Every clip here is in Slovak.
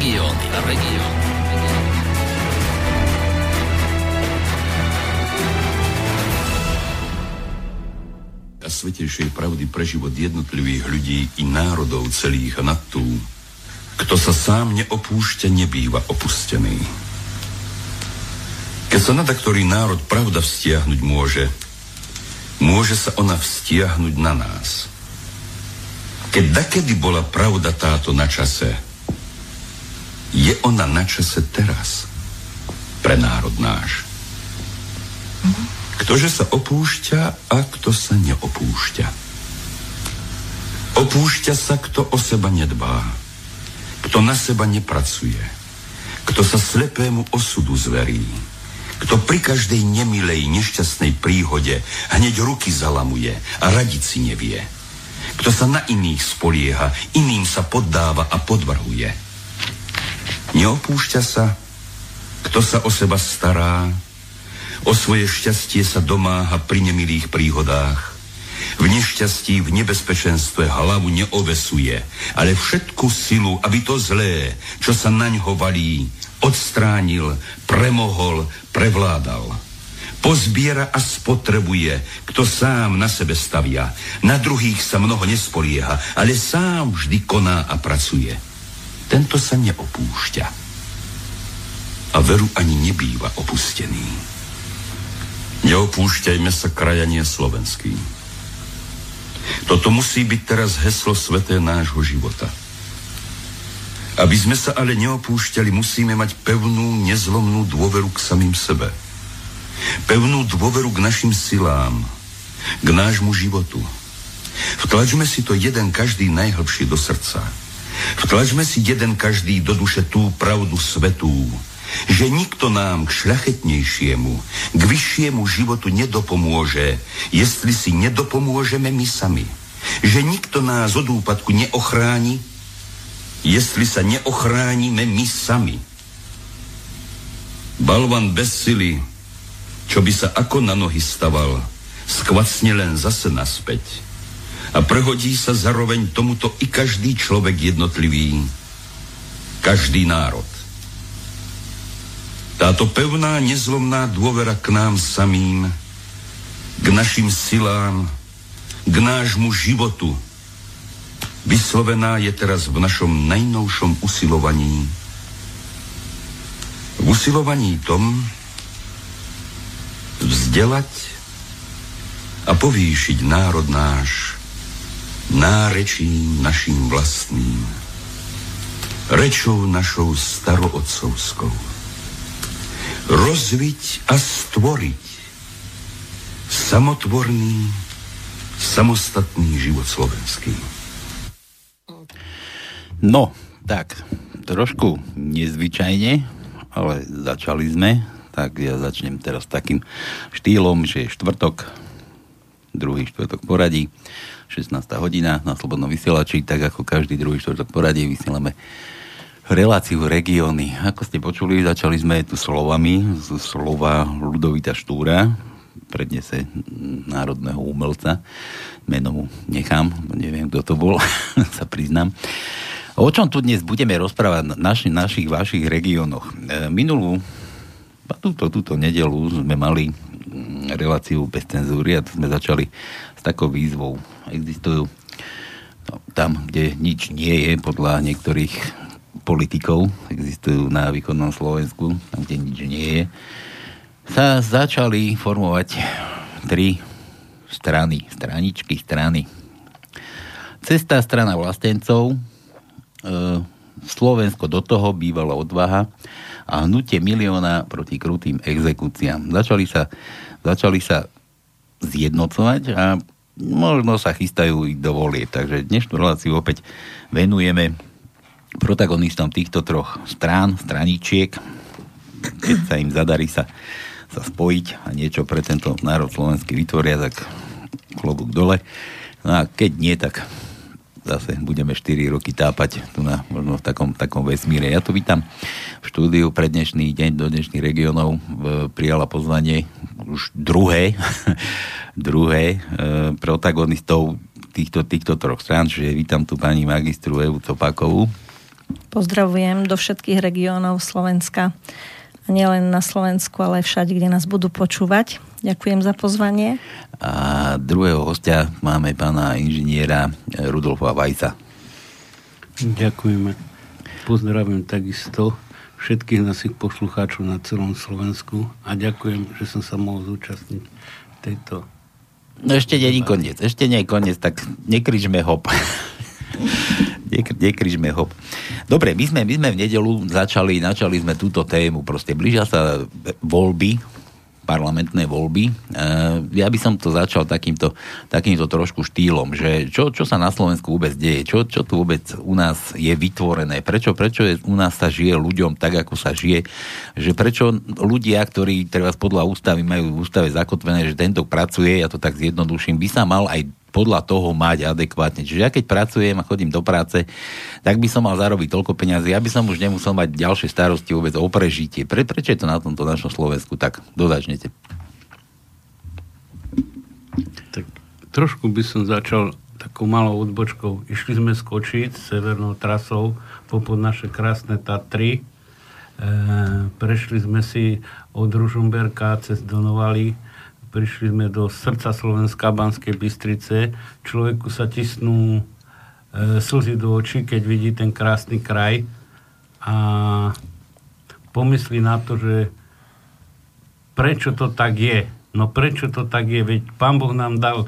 Regióny. Regióny. Svetejšej pravdy pre život jednotlivých ľudí i národov celých nad tú, kto sa sám neopúšťa, nebýva opustený. Keď sa nada ktorý národ pravda vztiahnuť môže, môže sa ona vztiahnuť na nás. Keď dakedy bola pravda táto na čase, je ona na čase teraz pre národ náš. Ktože sa opúšťa a kto sa neopúšťa. Opúšťa sa, kto o seba nedbá, kto na seba nepracuje, kto sa slepému osudu zverí, kto pri každej nemilej, nešťastnej príhode hneď ruky zalamuje a radiť si nevie, kto sa na iných spolieha, iným sa poddáva a podvrhuje. Neopúšťa sa, kto sa o seba stará, o svoje šťastie sa domáha pri nemilých príhodách, v nešťastí, v nebezpečenstve hlavu neovesuje, ale všetku silu, aby to zlé, čo sa naň valí, odstránil, premohol, prevládal. Pozbiera a spotrebuje, kto sám na sebe stavia. Na druhých sa mnoho nespolieha, ale sám vždy koná a pracuje. Tento sa neopúšťa. A veru ani nebýva opustený. Neopúšťajme sa krajanie slovenský. Toto musí byť teraz heslo sveté nášho života. Aby sme sa ale neopúšťali, musíme mať pevnú, nezlomnú dôveru k samým sebe. Pevnú dôveru k našim silám, k nášmu životu. Vtlačme si to jeden každý najhlbšie do srdca. Vtlačme si jeden každý do duše tú pravdu svetú, že nikto nám k šľachetnejšiemu, k vyššiemu životu nedopomôže, jestli si nedopomôžeme my sami. Že nikto nás od úpadku neochráni, jestli sa neochránime my sami. Balvan bez sily, čo by sa ako na nohy staval, skvacne len zase naspäť. A prehodí sa zaroveň tomuto i každý človek jednotlivý, každý národ. Táto pevná, nezlomná dôvera k nám samým, k našim silám, k nášmu životu, vyslovená je teraz v našom najnovšom usilovaní. V usilovaní tom vzdelať a povýšiť národ náš nárečím našim vlastným, rečou našou starootcovskou. Rozviť a stvoriť samotvorný, samostatný život slovenský. No, tak, trošku nezvyčajne, ale začali sme, tak ja začnem teraz takým štýlom, že štvrtok, druhý štvrtok poradí, 16. hodina na Slobodnom vysielači, tak ako každý druhý štvrtok poradí vysielame reláciu regióny. Ako ste počuli, začali sme tu slovami, z slova Ludovita Štúra, prednese národného umelca. Meno mu nechám, neviem, kto to bol, sa priznám. O čom tu dnes budeme rozprávať na naši, našich, vašich regiónoch? E, minulú, túto, túto nedelu sme mali mm, reláciu bez cenzúry a sme začali s takou výzvou. Existujú no, tam, kde nič nie je, podľa niektorých politikov, existujú na východnom Slovensku, tam, kde nič nie je, sa začali formovať tri strany, straničky, strany. Cesta strana vlastencov, E, Slovensko do toho bývala odvaha a hnutie milióna proti krutým exekúciám. Začali sa, začali sa zjednocovať a možno sa chystajú i do volie. Takže dnešnú reláciu opäť venujeme protagonistom týchto troch strán, straničiek, keď sa im zadarí sa, sa spojiť a niečo pre tento národ slovenský vytvoria, tak klobúk dole. No a keď nie, tak zase budeme 4 roky tápať tu na, možno v takom, takom vesmíre. Ja tu vítam v štúdiu pre dnešný deň do dnešných regionov prijala pozvanie už druhé, druhé e, protagonistov týchto, týchto troch strán, čiže vítam tu pani magistru Evu Copákovú. Pozdravujem do všetkých regiónov Slovenska. A nielen na Slovensku, ale všade, kde nás budú počúvať. Ďakujem za pozvanie. A druhého hostia máme pána inžiniera Rudolfa Vajca. Ďakujeme. Pozdravujem takisto všetkých našich poslucháčov na celom Slovensku a ďakujem, že som sa mohol zúčastniť tejto... No ešte nie je koniec, ešte nie je koniec, tak nekrižme hop. nekrižme hop. Dobre, my sme, my sme v nedelu začali, načali sme túto tému, proste blížia sa voľby, parlamentné voľby. E, ja by som to začal takýmto, takýmto trošku štýlom, že čo, čo sa na Slovensku vôbec deje, čo, čo tu vôbec u nás je vytvorené, prečo, prečo je, u nás sa žije ľuďom tak, ako sa žije, že prečo ľudia, ktorí teraz podľa ústavy majú v ústave zakotvené, že tento pracuje, ja to tak zjednoduším, by sa mal aj podľa toho mať adekvátne. Čiže ja keď pracujem a chodím do práce, tak by som mal zarobiť toľko peniazy, aby som už nemusel mať ďalšie starosti vôbec o prežitie. Pre, prečo je to na tomto našom Slovensku tak? Dodačnete. Tak trošku by som začal takou malou odbočkou. Išli sme skočiť severnou trasou popod naše krásne Tatry. E, prešli sme si od Ružomberka cez Donovali prišli sme do srdca Slovenska, Banskej Bystrice. Človeku sa tisnú e, slzy do očí, keď vidí ten krásny kraj a pomyslí na to, že prečo to tak je. No prečo to tak je? Veď Pán Boh nám dal,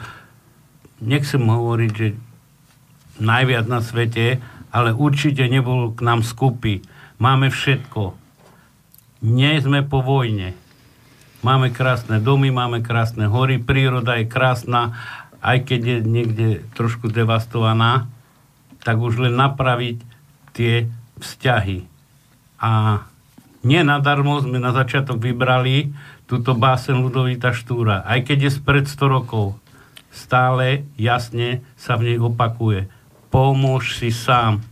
nechcem hovoriť, že najviac na svete, ale určite nebol k nám skupy. Máme všetko. Nie sme po vojne Máme krásne domy, máme krásne hory, príroda je krásna, aj keď je niekde trošku devastovaná, tak už len napraviť tie vzťahy. A nie nadarmo sme na začiatok vybrali túto básen Ludovita Štúra. Aj keď je spred 100 rokov, stále jasne sa v nej opakuje. Pomôž si sám.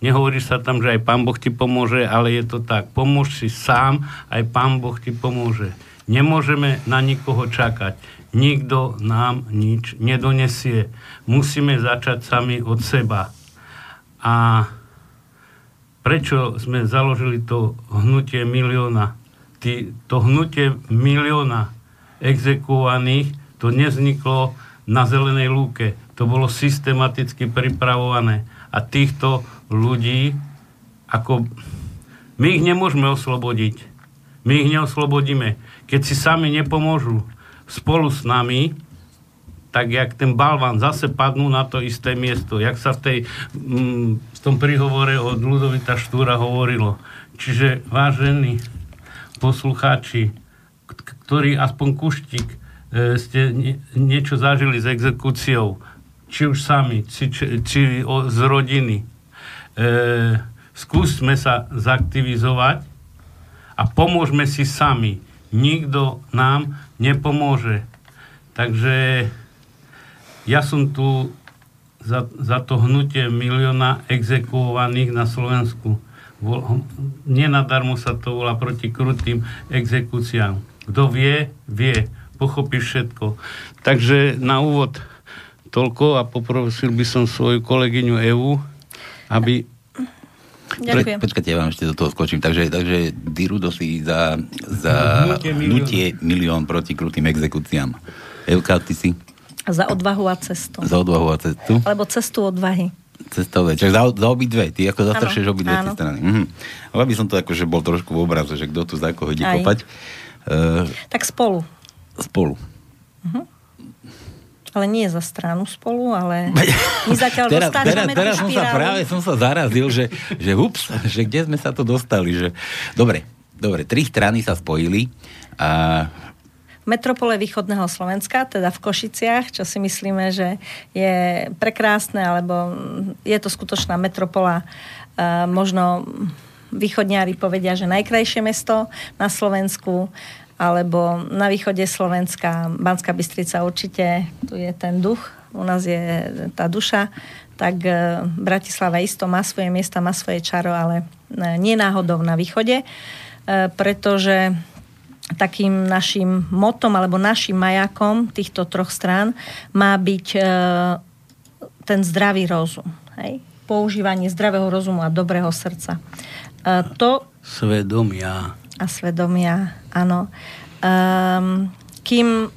Nehovorí sa tam, že aj Pán Boh ti pomôže, ale je to tak. Pomôž si sám, aj Pán Boh ti pomôže. Nemôžeme na nikoho čakať. Nikto nám nič nedonesie. Musíme začať sami od seba. A prečo sme založili to hnutie milióna? Ty, to hnutie milióna exekuovaných, to nezniklo na zelenej lúke. To bolo systematicky pripravované. A týchto ľudí, ako my ich nemôžeme oslobodiť. My ich neoslobodíme keď si sami nepomôžu spolu s nami, tak jak ten balván zase padnú na to isté miesto, jak sa v, tej, mm, v tom príhovore od Ludovita Štúra hovorilo. Čiže vážení poslucháči, ktorí aspoň kuštík e, ste nie, niečo zažili s exekúciou, či už sami, či, či, či o, z rodiny, e, skúsme sa zaktivizovať a pomôžme si sami nikto nám nepomôže. Takže ja som tu za, za to hnutie milióna exekuovaných na Slovensku. Nenadarmo sa to volá proti krutým exekúciám. Kto vie, vie, pochopí všetko. Takže na úvod toľko a poprosil by som svoju kolegyňu Evu, aby Ďakujem. Pre, počkajte, ja vám ešte do toho skočím. Takže, takže Dirudo si za, za hnutie, hnutie milión proti krutým exekúciám. Evka, ty si? Za odvahu a cestu. Za odvahu a cestu? Alebo cestu odvahy. Cestové, čiže za, za dve. Ty ako zastršeš dve tie strany. Mhm. Ale by som to akože bol trošku v obraze, že kto tu za koho ide Aj. kopať. Uh, tak spolu. Spolu. Uh-huh ale nie za stranu spolu, ale my zatiaľ teraz, teraz, teraz som sa práve som sa zarazil, že, že ups, že kde sme sa to dostali. Že... Dobre, dobre, tri strany sa spojili a metropole východného Slovenska, teda v Košiciach, čo si myslíme, že je prekrásne, alebo je to skutočná metropola. možno východňári povedia, že najkrajšie mesto na Slovensku alebo na východe Slovenska, Banská Bystrica určite, tu je ten duch, u nás je tá duša, tak e, Bratislava isto má svoje miesta, má svoje čaro, ale e, nie náhodou na východe, e, pretože takým našim motom alebo našim majakom týchto troch strán má byť ten zdravý rozum. Hej? používanie zdravého rozumu a dobrého srdca. To... Svedomia. A svedomia, áno. Um, kým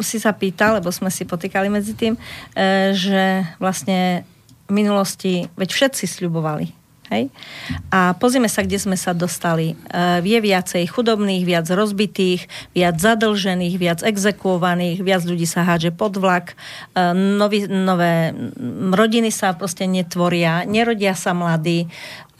si sa pýtal, lebo sme si potýkali medzi tým, e, že vlastne v minulosti, veď všetci sľubovali, Hej? A pozrieme sa, kde sme sa dostali. Uh, je viacej chudobných, viac rozbitých, viac zadlžených, viac exekuovaných, viac ľudí sa hádže pod vlak, uh, nový, nové rodiny sa proste netvoria, nerodia sa mladí,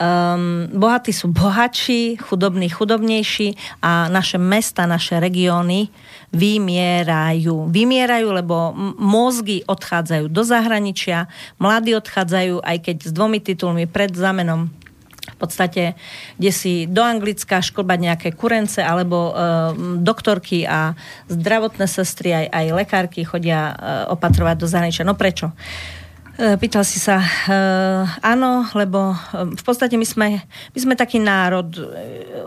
um, bohatí sú bohatší, chudobní chudobnejší a naše mesta, naše regióny vymierajú. Vymierajú, lebo mozgy odchádzajú do zahraničia, mladí odchádzajú, aj keď s dvomi titulmi pred zamenom v podstate, kde si do Anglicka školbať nejaké kurence alebo e, doktorky a zdravotné sestry, aj, aj lekárky chodia e, opatrovať do zahraničia. No prečo? E, pýtal si sa, e, áno, lebo e, v podstate my sme, my sme taký národ, e,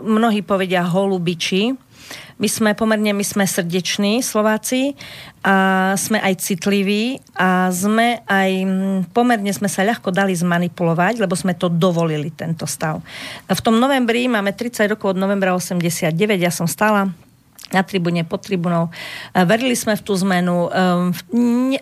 mnohí povedia holubiči, my sme pomerne, my sme srdeční Slováci a sme aj citliví a sme aj, pomerne sme sa ľahko dali zmanipulovať, lebo sme to dovolili, tento stav. V tom novembri, máme 30 rokov od novembra 89, ja som stála na tribúne, pod tribunou. Verili sme v tú zmenu. Ehm,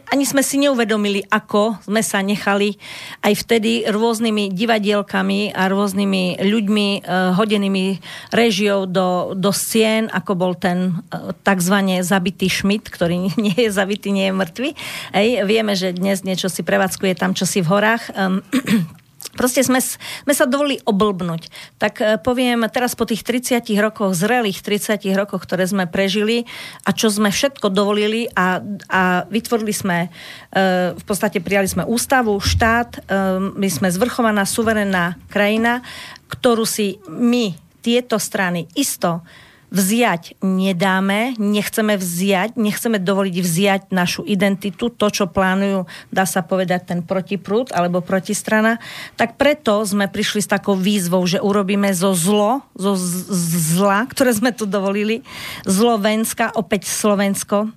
ani sme si neuvedomili, ako sme sa nechali aj vtedy rôznymi divadielkami a rôznymi ľuďmi eh, hodenými režiou do, do scén, ako bol ten takzvané zabitý Schmidt, ktorý nie je zabitý, nie je mŕtvy. Ej, vieme, že dnes niečo si prevádzkuje tam, čo si v horách. Proste sme, sme sa dovolili oblbnúť. Tak e, poviem, teraz po tých 30 rokoch, zrelých 30 rokoch, ktoré sme prežili a čo sme všetko dovolili a, a vytvorili sme, e, v podstate prijali sme ústavu, štát, e, my sme zvrchovaná, suverénna krajina, ktorú si my, tieto strany, isto vziať nedáme, nechceme vziať, nechceme dovoliť vziať našu identitu, to, čo plánujú, dá sa povedať, ten protiprúd alebo protistrana, tak preto sme prišli s takou výzvou, že urobíme zo zlo, zo zla, ktoré sme tu dovolili, zlovenska, opäť Slovensko,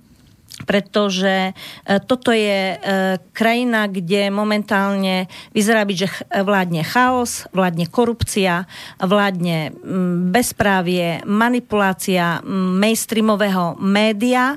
pretože e, toto je e, krajina, kde momentálne vyzerá byť, že vládne chaos, vládne korupcia, vládne bezprávie, manipulácia mainstreamového média,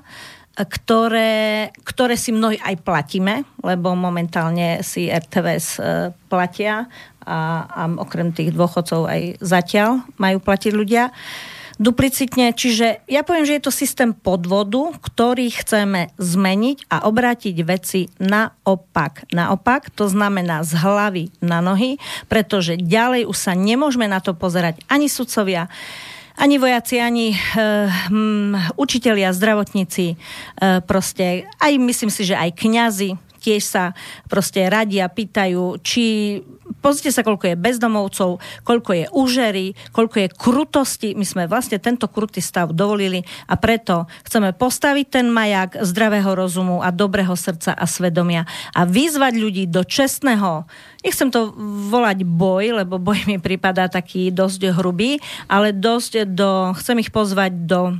ktoré, ktoré si mnohí aj platíme, lebo momentálne si RTVS e, platia a, a okrem tých dôchodcov aj zatiaľ majú platiť ľudia. Uh, duplicitne. Čiže ja poviem, že je to systém podvodu, ktorý chceme zmeniť a obrátiť veci naopak. Naopak, to znamená z hlavy na nohy, pretože ďalej už sa nemôžeme na to pozerať ani sudcovia, ani vojaci, ani e, m, učitelia, zdravotníci, e, proste aj myslím si, že aj kňazi, tiež sa proste radia, pýtajú, či pozrite sa, koľko je bezdomovcov, koľko je úžery, koľko je krutosti. My sme vlastne tento krutý stav dovolili a preto chceme postaviť ten majak zdravého rozumu a dobrého srdca a svedomia a vyzvať ľudí do čestného nechcem to volať boj, lebo boj mi prípada taký dosť hrubý, ale dosť do, chcem ich pozvať do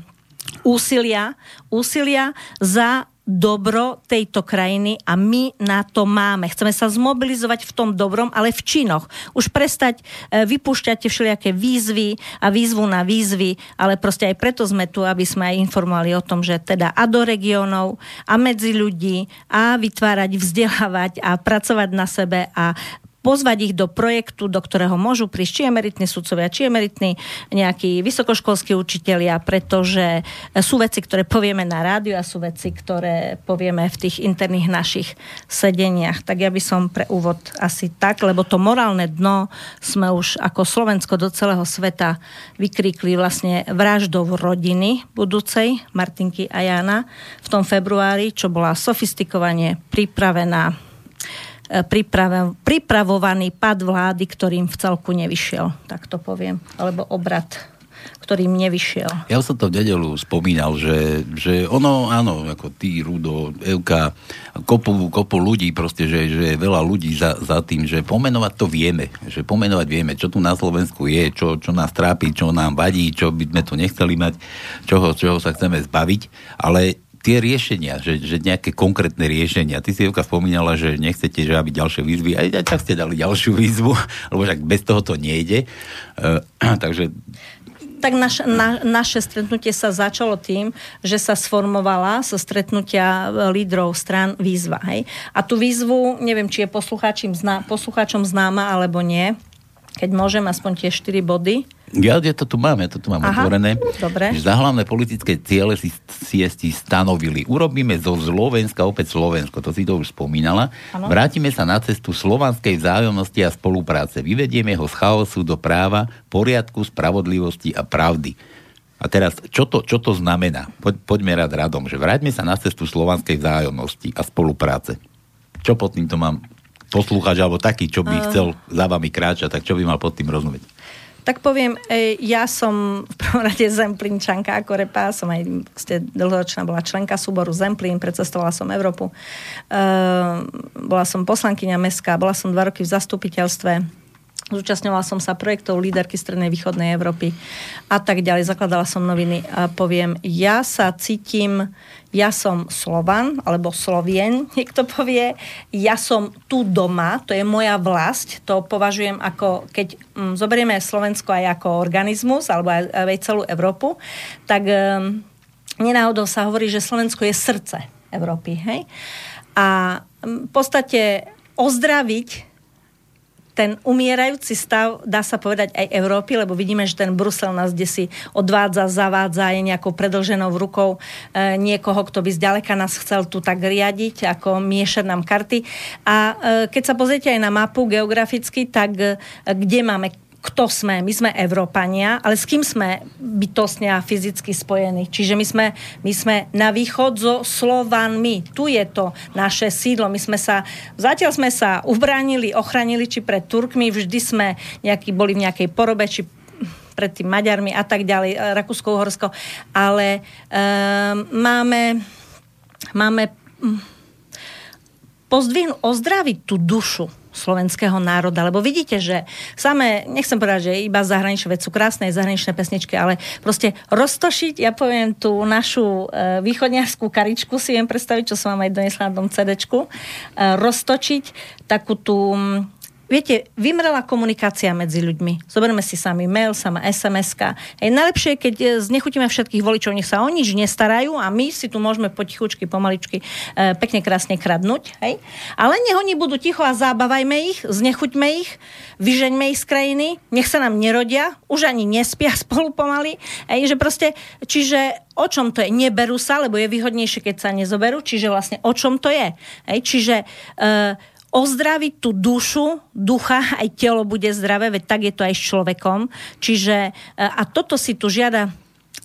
úsilia, úsilia za dobro tejto krajiny a my na to máme. Chceme sa zmobilizovať v tom dobrom, ale v činoch. Už prestať e, vypúšťať všelijaké výzvy a výzvu na výzvy, ale proste aj preto sme tu, aby sme aj informovali o tom, že teda a do regiónov, a medzi ľudí, a vytvárať, vzdelávať a pracovať na sebe a pozvať ich do projektu, do ktorého môžu prísť či emeritní sudcovia, či emeritní nejakí vysokoškolskí učitelia, pretože sú veci, ktoré povieme na rádiu a sú veci, ktoré povieme v tých interných našich sedeniach. Tak ja by som pre úvod asi tak, lebo to morálne dno sme už ako Slovensko do celého sveta vykríkli vlastne vraždou rodiny budúcej Martinky a Jana v tom februári, čo bola sofistikovane pripravená E, pripravovaný pad vlády, ktorým v celku nevyšiel, tak to poviem, alebo obrad ktorým nevyšiel. Ja som to v nedelu spomínal, že, že ono, áno, ako ty, Rudo, Evka, kopu, kopu ľudí proste, že, že je veľa ľudí za, za tým, že pomenovať to vieme, že pomenovať vieme, čo tu na Slovensku je, čo, čo nás trápi, čo nám vadí, čo by sme tu nechceli mať, čoho, čoho sa chceme zbaviť, ale tie riešenia, že, že nejaké konkrétne riešenia. Ty si Evka spomínala, že nechcete, že aby ďalšie výzvy, aj, tak ste dali ďalšiu výzvu, lebo však bez toho to nejde. Uh, takže tak naš, na, naše stretnutie sa začalo tým, že sa sformovala zo stretnutia lídrov stran výzva. Hej? A tú výzvu, neviem, či je poslucháčom, zná, známa alebo nie, keď môžem, aspoň tie 4 body. Ja, to tu mám, ja to tu mám Aha, otvorené. Dobre. Za hlavné politické ciele si, si, si stanovili. Urobíme zo Slovenska opäť Slovensko, to si to už spomínala. Ano. Vrátime sa na cestu slovanskej vzájomnosti a spolupráce. Vyvedieme ho z chaosu do práva, poriadku, spravodlivosti a pravdy. A teraz, čo to, čo to znamená? Po, poďme rád radom, že vráťme sa na cestu slovanskej vzájomnosti a spolupráce. Čo pod týmto mám poslucháč alebo taký, čo by uh. chcel za vami kráčať, tak čo by mal pod tým rozumieť? Tak poviem, ja som v prvom rade Zemplinčanka ako repa, som aj ste dlhoročná bola členka súboru Zemplín, precestovala som Európu. E, bola som poslankyňa mestská, bola som dva roky v zastupiteľstve Zúčastňovala som sa projektov líderky Strednej východnej Európy a tak ďalej. Zakladala som noviny a poviem, ja sa cítim, ja som Slovan, alebo Slovien, niekto povie, ja som tu doma, to je moja vlast, to považujem ako, keď hm, zoberieme Slovensko aj ako organizmus, alebo aj, aj celú Európu, tak hm, nenáhodou sa hovorí, že Slovensko je srdce Európy, hej? A hm, v podstate ozdraviť ten umierajúci stav, dá sa povedať aj Európy, lebo vidíme, že ten Brusel nás si odvádza, zavádza, je nejakou predlženou rukou e, niekoho, kto by zďaleka nás chcel tu tak riadiť, ako miešať nám karty. A e, keď sa pozriete aj na mapu geograficky, tak e, kde máme kto sme. My sme Európania, ale s kým sme bytostne a fyzicky spojení. Čiže my sme, my sme na východ so Slovanmi. Tu je to naše sídlo. My sme sa, zatiaľ sme sa ubránili, ochránili, či pred Turkmi, vždy sme nejaký, boli v nejakej porobe, či pred tým Maďarmi a tak ďalej, eh, Rakúsko-Uhorsko. Ale um, máme, máme um, pozdvihnúť, ozdraviť tú dušu slovenského národa. Lebo vidíte, že samé, nechcem povedať, že iba zahraničné, veci sú krásne zahraničné pesničky, ale proste roztošiť, ja poviem tú našu e, východniarskú karičku, si viem predstaviť, čo som vám aj donesla na tom CD-čku, e, roztočiť takú tú Viete, vymrela komunikácia medzi ľuďmi. Zoberme si sami mail, sama SMS-ka. Je najlepšie, keď e, znechutíme všetkých voličov, nech sa o nič nestarajú a my si tu môžeme potichučky, pomaličky, e, pekne krásne kradnúť. Hej? Ale nech oni budú ticho a zábavajme ich, znechuťme ich, vyžeňme ich z krajiny, nech sa nám nerodia, už ani nespia spolu pomaly. Hej? Že proste, čiže o čom to je? Neberú sa, lebo je výhodnejšie, keď sa nezoberú, čiže vlastne o čom to je? Hej? Čiže uh, ozdraviť tú dušu, ducha, aj telo bude zdravé, veď tak je to aj s človekom. Čiže, e, a toto si tu žiada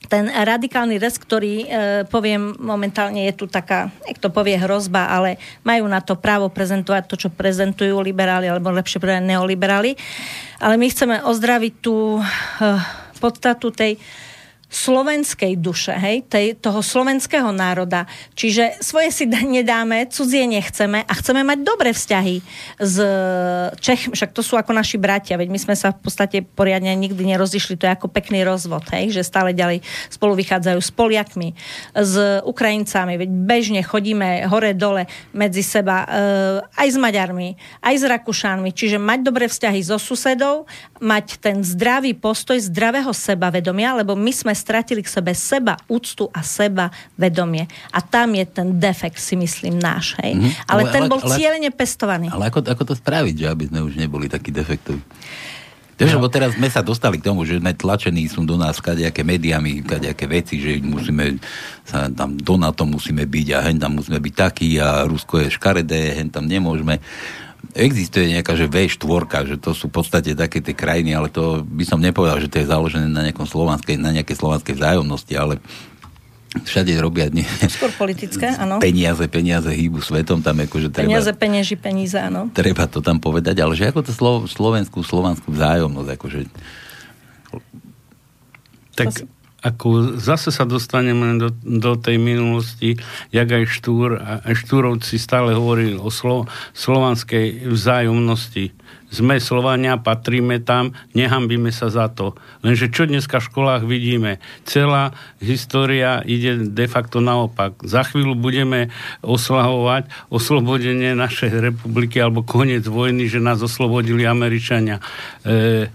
ten radikálny res, ktorý, e, poviem, momentálne je tu taká, jak to povie, hrozba, ale majú na to právo prezentovať to, čo prezentujú liberáli, alebo lepšie povedať neoliberáli. Ale my chceme ozdraviť tú e, podstatu tej slovenskej duše, hej, tej, toho slovenského národa. Čiže svoje si nedáme, cudzie nechceme a chceme mať dobré vzťahy s Čech, však to sú ako naši bratia, veď my sme sa v podstate poriadne nikdy nerozišli, to je ako pekný rozvod, hej, že stále ďalej spolu vychádzajú s Poliakmi, s Ukrajincami, veď bežne chodíme hore-dole medzi seba, e, aj s Maďarmi, aj s Rakúšanmi, čiže mať dobré vzťahy so susedou, mať ten zdravý postoj zdravého sebavedomia, lebo my sme stratili k sebe seba, úctu a seba vedomie. A tam je ten defekt, si myslím, náš. Hej? Mm-hmm. Ale, ale ten bol ale, cieľene pestovaný. Ale ako, ako to spraviť, že aby sme už neboli takí defektoví? Vieš, no. lebo teraz sme sa dostali k tomu, že sme tlačení sú do nás kadejaké médiami, kadejaké veci, že musíme sa tam do NATO musíme byť a hen tam musíme byť takí a Rusko je škaredé, hen tam nemôžeme existuje nejaká, že V4, že to sú v podstate také tie krajiny, ale to by som nepovedal, že to je založené na, nejakom slovanskej, na nejakej slovanskej vzájomnosti, ale všade robia dne. Skôr politické, áno. Peniaze, peniaze hýbu svetom, tam akože treba... Peniaze, penieži, peníze, áno. Treba to tam povedať, ale že ako to slo, slovenskú, slovanskú vzájomnosť, akože... Tak ako zase sa dostaneme do, do tej minulosti, jak aj Štúr, Štúrovci stále hovorili o slo, slovanskej vzájomnosti. Sme Slovania, patríme tam, nehambíme sa za to. Lenže čo dneska v školách vidíme? Celá história ide de facto naopak. Za chvíľu budeme oslahovať oslobodenie našej republiky alebo koniec vojny, že nás oslobodili Američania. E,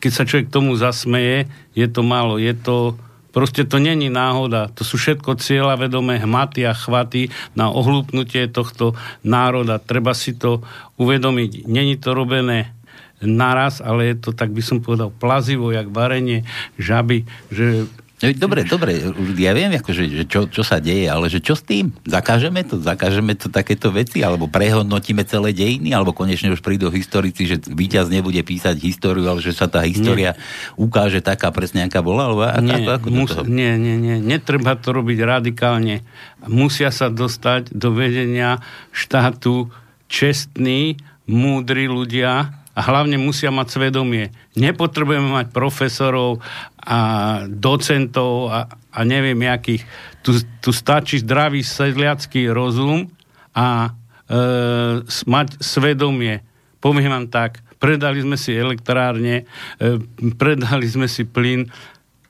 keď sa človek tomu zasmeje, je to málo. Je to, proste to není náhoda. To sú všetko cieľa vedomé hmaty a chvaty na ohlúpnutie tohto národa. Treba si to uvedomiť. Není to robené naraz, ale je to, tak by som povedal, plazivo, jak varenie žaby, že No, dobre, dobre, ja viem, akože, že čo, čo sa deje, ale že čo s tým? Zakážeme to? Zakážeme to takéto veci? Alebo prehodnotíme celé dejiny? Alebo konečne už prídu historici, že víťaz nebude písať históriu, ale že sa tá história nie. ukáže taká presne, aká bola? Alebo nie, ako, ako mus, nie, nie, nie. Netreba to robiť radikálne. Musia sa dostať do vedenia štátu čestní, múdri ľudia, a hlavne musia mať svedomie. Nepotrebujeme mať profesorov a docentov a, a neviem jakých. Tu, tu stačí zdravý sedliacký rozum a e, mať svedomie. Poviem vám tak, predali sme si elektrárne, e, predali sme si plyn,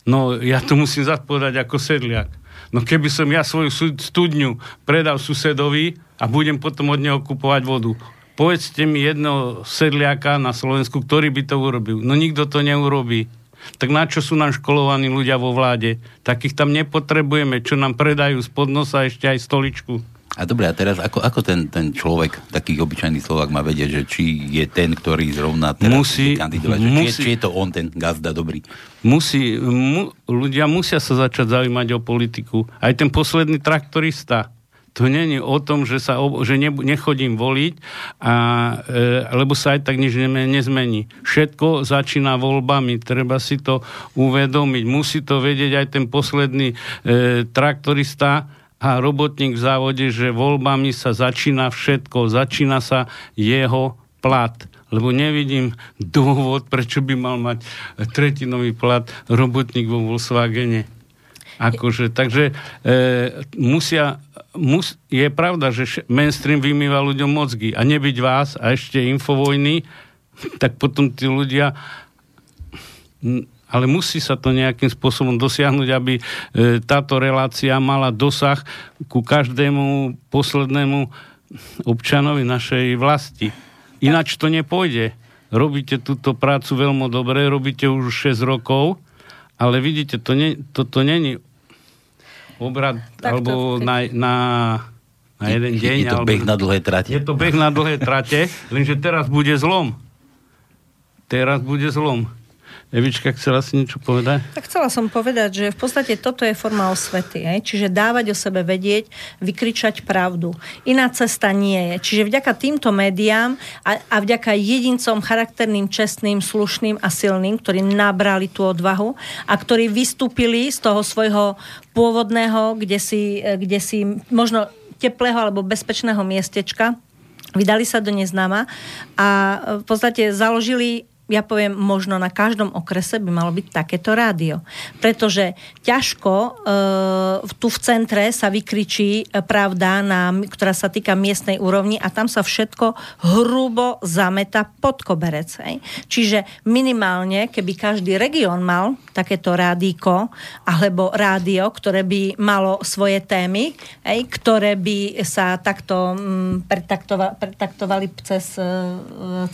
no ja to musím zapovedať ako sedliak. No keby som ja svoju studňu predal susedovi a budem potom od neho kupovať vodu, povedzte mi jedného sedliaka na Slovensku, ktorý by to urobil. No nikto to neurobí. Tak na čo sú nám školovaní ľudia vo vláde? Takých tam nepotrebujeme, čo nám predajú spod nosa ešte aj stoličku. A dobre, a teraz ako, ako ten, ten človek, taký obyčajný Slovak má vedieť, že či je ten, ktorý zrovna teraz musí, kandidovať, že musí, či, je, či je to on ten gazda dobrý? Musí, mu, ľudia musia sa začať zaujímať o politiku. Aj ten posledný traktorista, to není o tom, že, sa, že ne, nechodím voliť, a, e, lebo sa aj tak nič nezmení. Všetko začína voľbami, treba si to uvedomiť. Musí to vedieť aj ten posledný e, traktorista a robotník v závode, že voľbami sa začína všetko, začína sa jeho plat lebo nevidím dôvod, prečo by mal mať tretinový plat robotník vo Volkswagene. Akože, takže e, musia, mus, je pravda, že mainstream vymýva ľuďom mozgy a nebyť vás a ešte infovojny, tak potom tí ľudia ale musí sa to nejakým spôsobom dosiahnuť, aby e, táto relácia mala dosah ku každému poslednému občanovi našej vlasti. Ináč to nepôjde. Robíte túto prácu veľmi dobre, robíte už 6 rokov, ale vidíte, to, nie, to, to není obrad, tak alebo to, na, na, na jeden deň. Je to alebo, beh na dlhé trate. Je to beh na dlhé trate, lenže teraz bude zlom. Teraz bude zlom. Evička, chcela si niečo povedať? Tak chcela som povedať, že v podstate toto je forma osvety. Hej? Čiže dávať o sebe vedieť, vykričať pravdu. Iná cesta nie je. Čiže vďaka týmto médiám a, a vďaka jedincom charakterným, čestným, slušným a silným, ktorí nabrali tú odvahu a ktorí vystúpili z toho svojho pôvodného, kde si, kde si možno teplého alebo bezpečného miestečka, vydali sa do neznáma a v podstate založili ja poviem, možno na každom okrese by malo byť takéto rádio. Pretože ťažko e, tu v centre sa vykričí e, pravda, na, ktorá sa týka miestnej úrovni a tam sa všetko hrubo zameta pod koberec. Hej. Čiže minimálne, keby každý región mal takéto rádíko alebo rádio, ktoré by malo svoje témy, hej, ktoré by sa takto mm, pretaktovali, pretaktovali cez, e,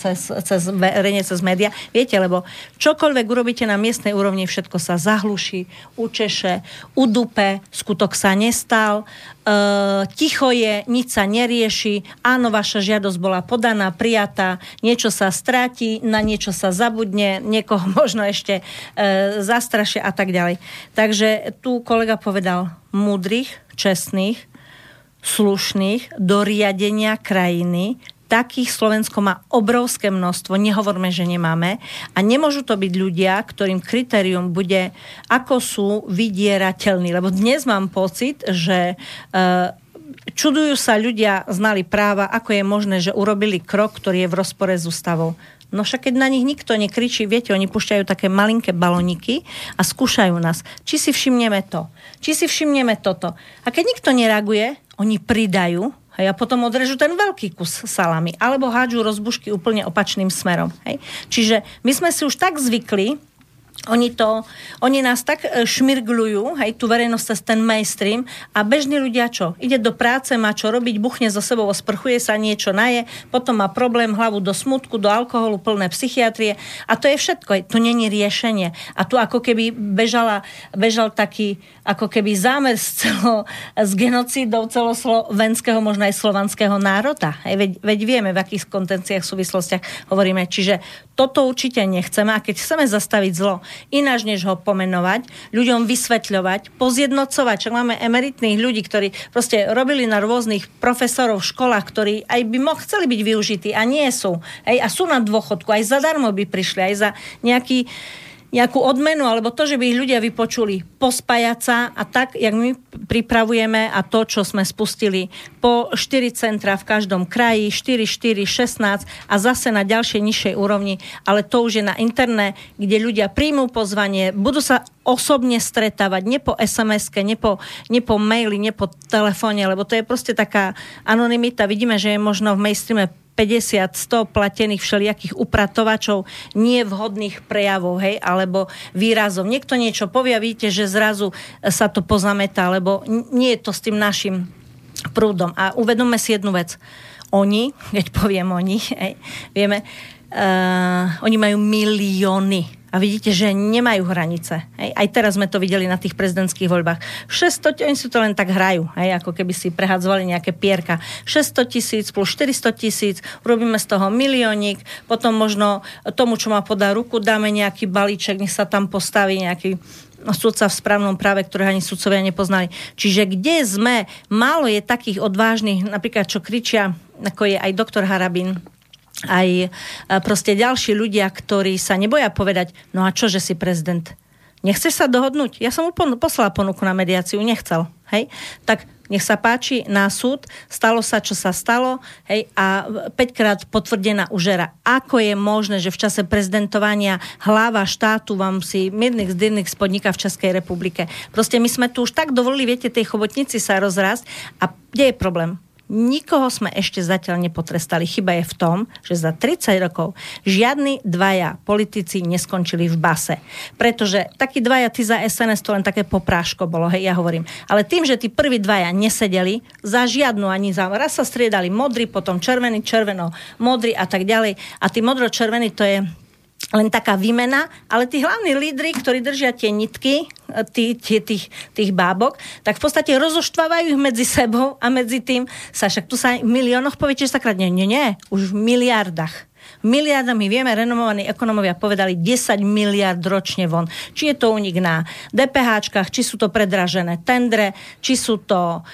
cez, cez verejne cez médiá, média. Viete, lebo čokoľvek urobíte na miestnej úrovni, všetko sa zahluší, učeše, udupe, skutok sa nestal, e, ticho je, nič sa nerieši, áno, vaša žiadosť bola podaná, prijatá, niečo sa stráti, na niečo sa zabudne, niekoho možno ešte e, zastrašia a tak ďalej. Takže tu kolega povedal múdrych, čestných, slušných do riadenia krajiny, takých Slovensko má obrovské množstvo, nehovorme, že nemáme. A nemôžu to byť ľudia, ktorým kritérium bude, ako sú vydierateľní. Lebo dnes mám pocit, že uh, čudujú sa ľudia, znali práva, ako je možné, že urobili krok, ktorý je v rozpore s ústavou. No však keď na nich nikto nekričí, viete, oni pušťajú také malinké baloniky a skúšajú nás. Či si všimneme to, či si všimneme toto. A keď nikto nereaguje, oni pridajú Hej, a potom odrežú ten veľký kus salami. Alebo hádžu rozbušky úplne opačným smerom. Hej. Čiže my sme si už tak zvykli, oni, to, oni nás tak e, šmirgľujú, hej, tú verejnosť cez ten mainstream a bežní ľudia čo? Ide do práce, má čo robiť, buchne so sebou, sprchuje sa, niečo naje, potom má problém, hlavu do smutku, do alkoholu, plné psychiatrie a to je všetko, to není riešenie. A tu ako keby bežala, bežal taký ako keby zámer z, celo, z genocídov celoslovenského, možno aj slovanského národa. Hej, veď, veď vieme, v akých kontenciách, súvislostiach hovoríme. Čiže toto určite nechceme a keď chceme zastaviť zlo, ináč než ho pomenovať, ľuďom vysvetľovať, pozjednocovať. Čak máme emeritných ľudí, ktorí proste robili na rôznych profesorov v školách, ktorí aj by mohli chceli byť využití a nie sú. Hej, a sú na dôchodku, aj zadarmo by prišli, aj za nejaký nejakú odmenu, alebo to, že by ich ľudia vypočuli, pospájať sa a tak, jak my pripravujeme a to, čo sme spustili po 4 centra v každom kraji, 4, 4, 16 a zase na ďalšej nižšej úrovni, ale to už je na interné, kde ľudia príjmú pozvanie, budú sa osobne stretávať, nie po SMS-ke, nie po, nie po maili, nie po telefóne, lebo to je proste taká anonimita. Vidíme, že je možno v mainstreame 50, 100 platených všelijakých upratovačov nevhodných prejavov, hej, alebo výrazov. Niekto niečo povie a vidíte, že zrazu sa to pozametá, lebo nie je to s tým našim prúdom. A uvedomme si jednu vec. Oni, keď poviem oni, hej, vieme, uh, oni majú milióny a vidíte, že nemajú hranice. Hej. Aj teraz sme to videli na tých prezidentských voľbách. 600, oni si to len tak hrajú, hej, ako keby si prehadzovali nejaké pierka. 600 tisíc plus 400 tisíc, urobíme z toho miliónik, potom možno tomu, čo má podá ruku, dáme nejaký balíček, nech sa tam postaví nejaký sudca v správnom práve, ktoré ani sudcovia nepoznali. Čiže kde sme, málo je takých odvážnych, napríklad čo kričia, ako je aj doktor Harabin, aj e, proste ďalší ľudia, ktorí sa neboja povedať, no a čo, že si prezident? Nechceš sa dohodnúť? Ja som mu poslala ponuku na mediáciu, nechcel. Hej? Tak nech sa páči na súd, stalo sa, čo sa stalo, hej, a 5 krát potvrdená užera. Ako je možné, že v čase prezidentovania hlava štátu vám si miednych zdyrných spodníka v Českej republike. Proste my sme tu už tak dovolili, viete, tej chobotnici sa rozrásť a kde je problém? Nikoho sme ešte zatiaľ nepotrestali. Chyba je v tom, že za 30 rokov žiadni dvaja politici neskončili v base. Pretože takí dvaja, ty za SNS to len také popráško bolo, hej, ja hovorím. Ale tým, že tí prví dvaja nesedeli, za žiadnu ani za... Raz sa striedali modrý, potom červený, červeno, modrý a tak ďalej. A tí modro-červený to je len taká výmena, ale tí hlavní lídry, ktorí držia tie nitky, tí, tí, tých, tých bábok, tak v podstate rozoštvávajú ich medzi sebou a medzi tým sa však tu sa v miliónoch poviete, že sa kradne. Nie, nie, už v miliardách miliardami, vieme, renomovaní ekonomovia povedali 10 miliard ročne von. Či je to unik na DPH, či sú to predražené tendre, či sú to uh,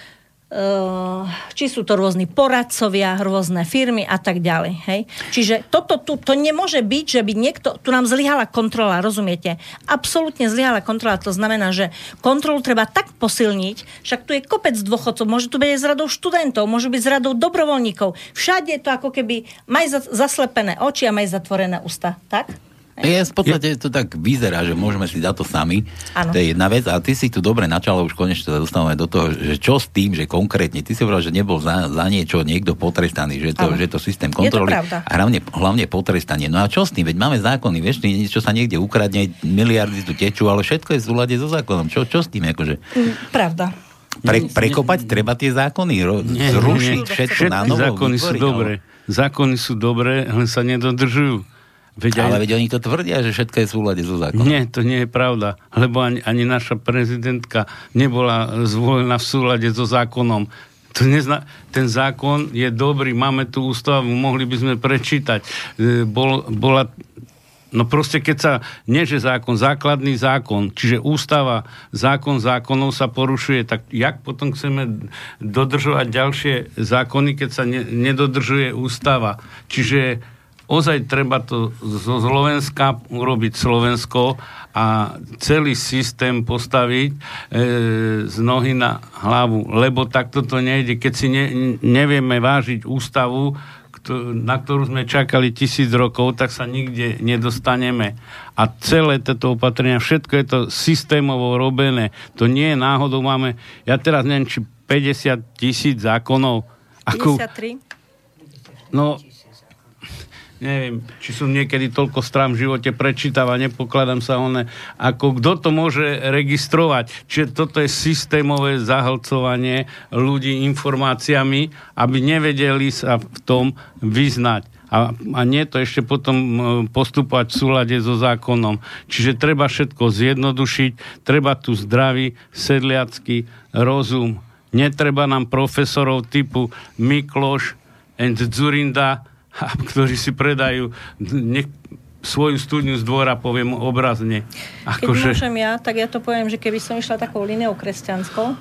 či sú to rôzni poradcovia, rôzne firmy a tak ďalej. Hej? Čiže toto tu, to nemôže byť, že by niekto, tu nám zlyhala kontrola, rozumiete? Absolútne zlyhala kontrola, to znamená, že kontrolu treba tak posilniť, však tu je kopec dôchodcov, môže tu byť z radou študentov, môže byť z radou dobrovoľníkov. Všade je to ako keby maj zaslepené oči a maj zatvorené ústa, tak? Je, v podstate to tak vyzerá, že môžeme si za to sami. Ano. To je jedna vec. A ty si tu dobre načala, už konečne sa dostávame do toho, že čo s tým, že konkrétne, ty si povedal, že nebol za, za niečo niekto potrestaný, že to, že to systém kontroly. Je to a hlavne, hlavne potrestanie. No a čo s tým? Veď máme zákony, vieš, niečo sa niekde ukradne, miliardy tu tečú, ale všetko je v súlade so zákonom. Čo, čo s tým? Akože? Mm, pravda. Pre, prekopať treba tie zákony, ro, nie, zrušiť nie, všetko na novo. Zákony sú dobré. Zákony sú dobré, len sa nedodržujú. Veď ale aj... veď oni to tvrdia, že všetko je v súlade so zákonom. Nie, to nie je pravda, lebo ani, ani naša prezidentka nebola zvolená v súlade so zákonom. To nezna... Ten zákon je dobrý, máme tu ústavu, mohli by sme prečítať. E, bol, bola No proste keď sa, nie že zákon, základný zákon, čiže ústava, zákon zákonov sa porušuje, tak jak potom chceme dodržovať ďalšie zákony, keď sa ne, nedodržuje ústava? Čiže ozaj treba to zo Slovenska urobiť Slovensko a celý systém postaviť e, z nohy na hlavu, lebo takto to nejde. Keď si ne, nevieme vážiť ústavu, na ktorú sme čakali tisíc rokov, tak sa nikde nedostaneme. A celé toto opatrenia, všetko je to systémovo robené. To nie je náhodou, máme, ja teraz neviem, či 50 tisíc zákonov. Ako, 53. No, neviem, či som niekedy toľko strám v živote prečítal nepokladám sa one, ako kto to môže registrovať. Čiže toto je systémové zahlcovanie ľudí informáciami, aby nevedeli sa v tom vyznať. A, a nie to ešte potom postupovať v súlade so zákonom. Čiže treba všetko zjednodušiť, treba tu zdravý sedliacký rozum. Netreba nám profesorov typu Mikloš and Zurinda, ktorí si predajú nech, svoju studňu z dvora, poviem obrazne. Ako Keď že... môžem ja, tak ja to poviem, že keby som išla takou líniou kresťanskou,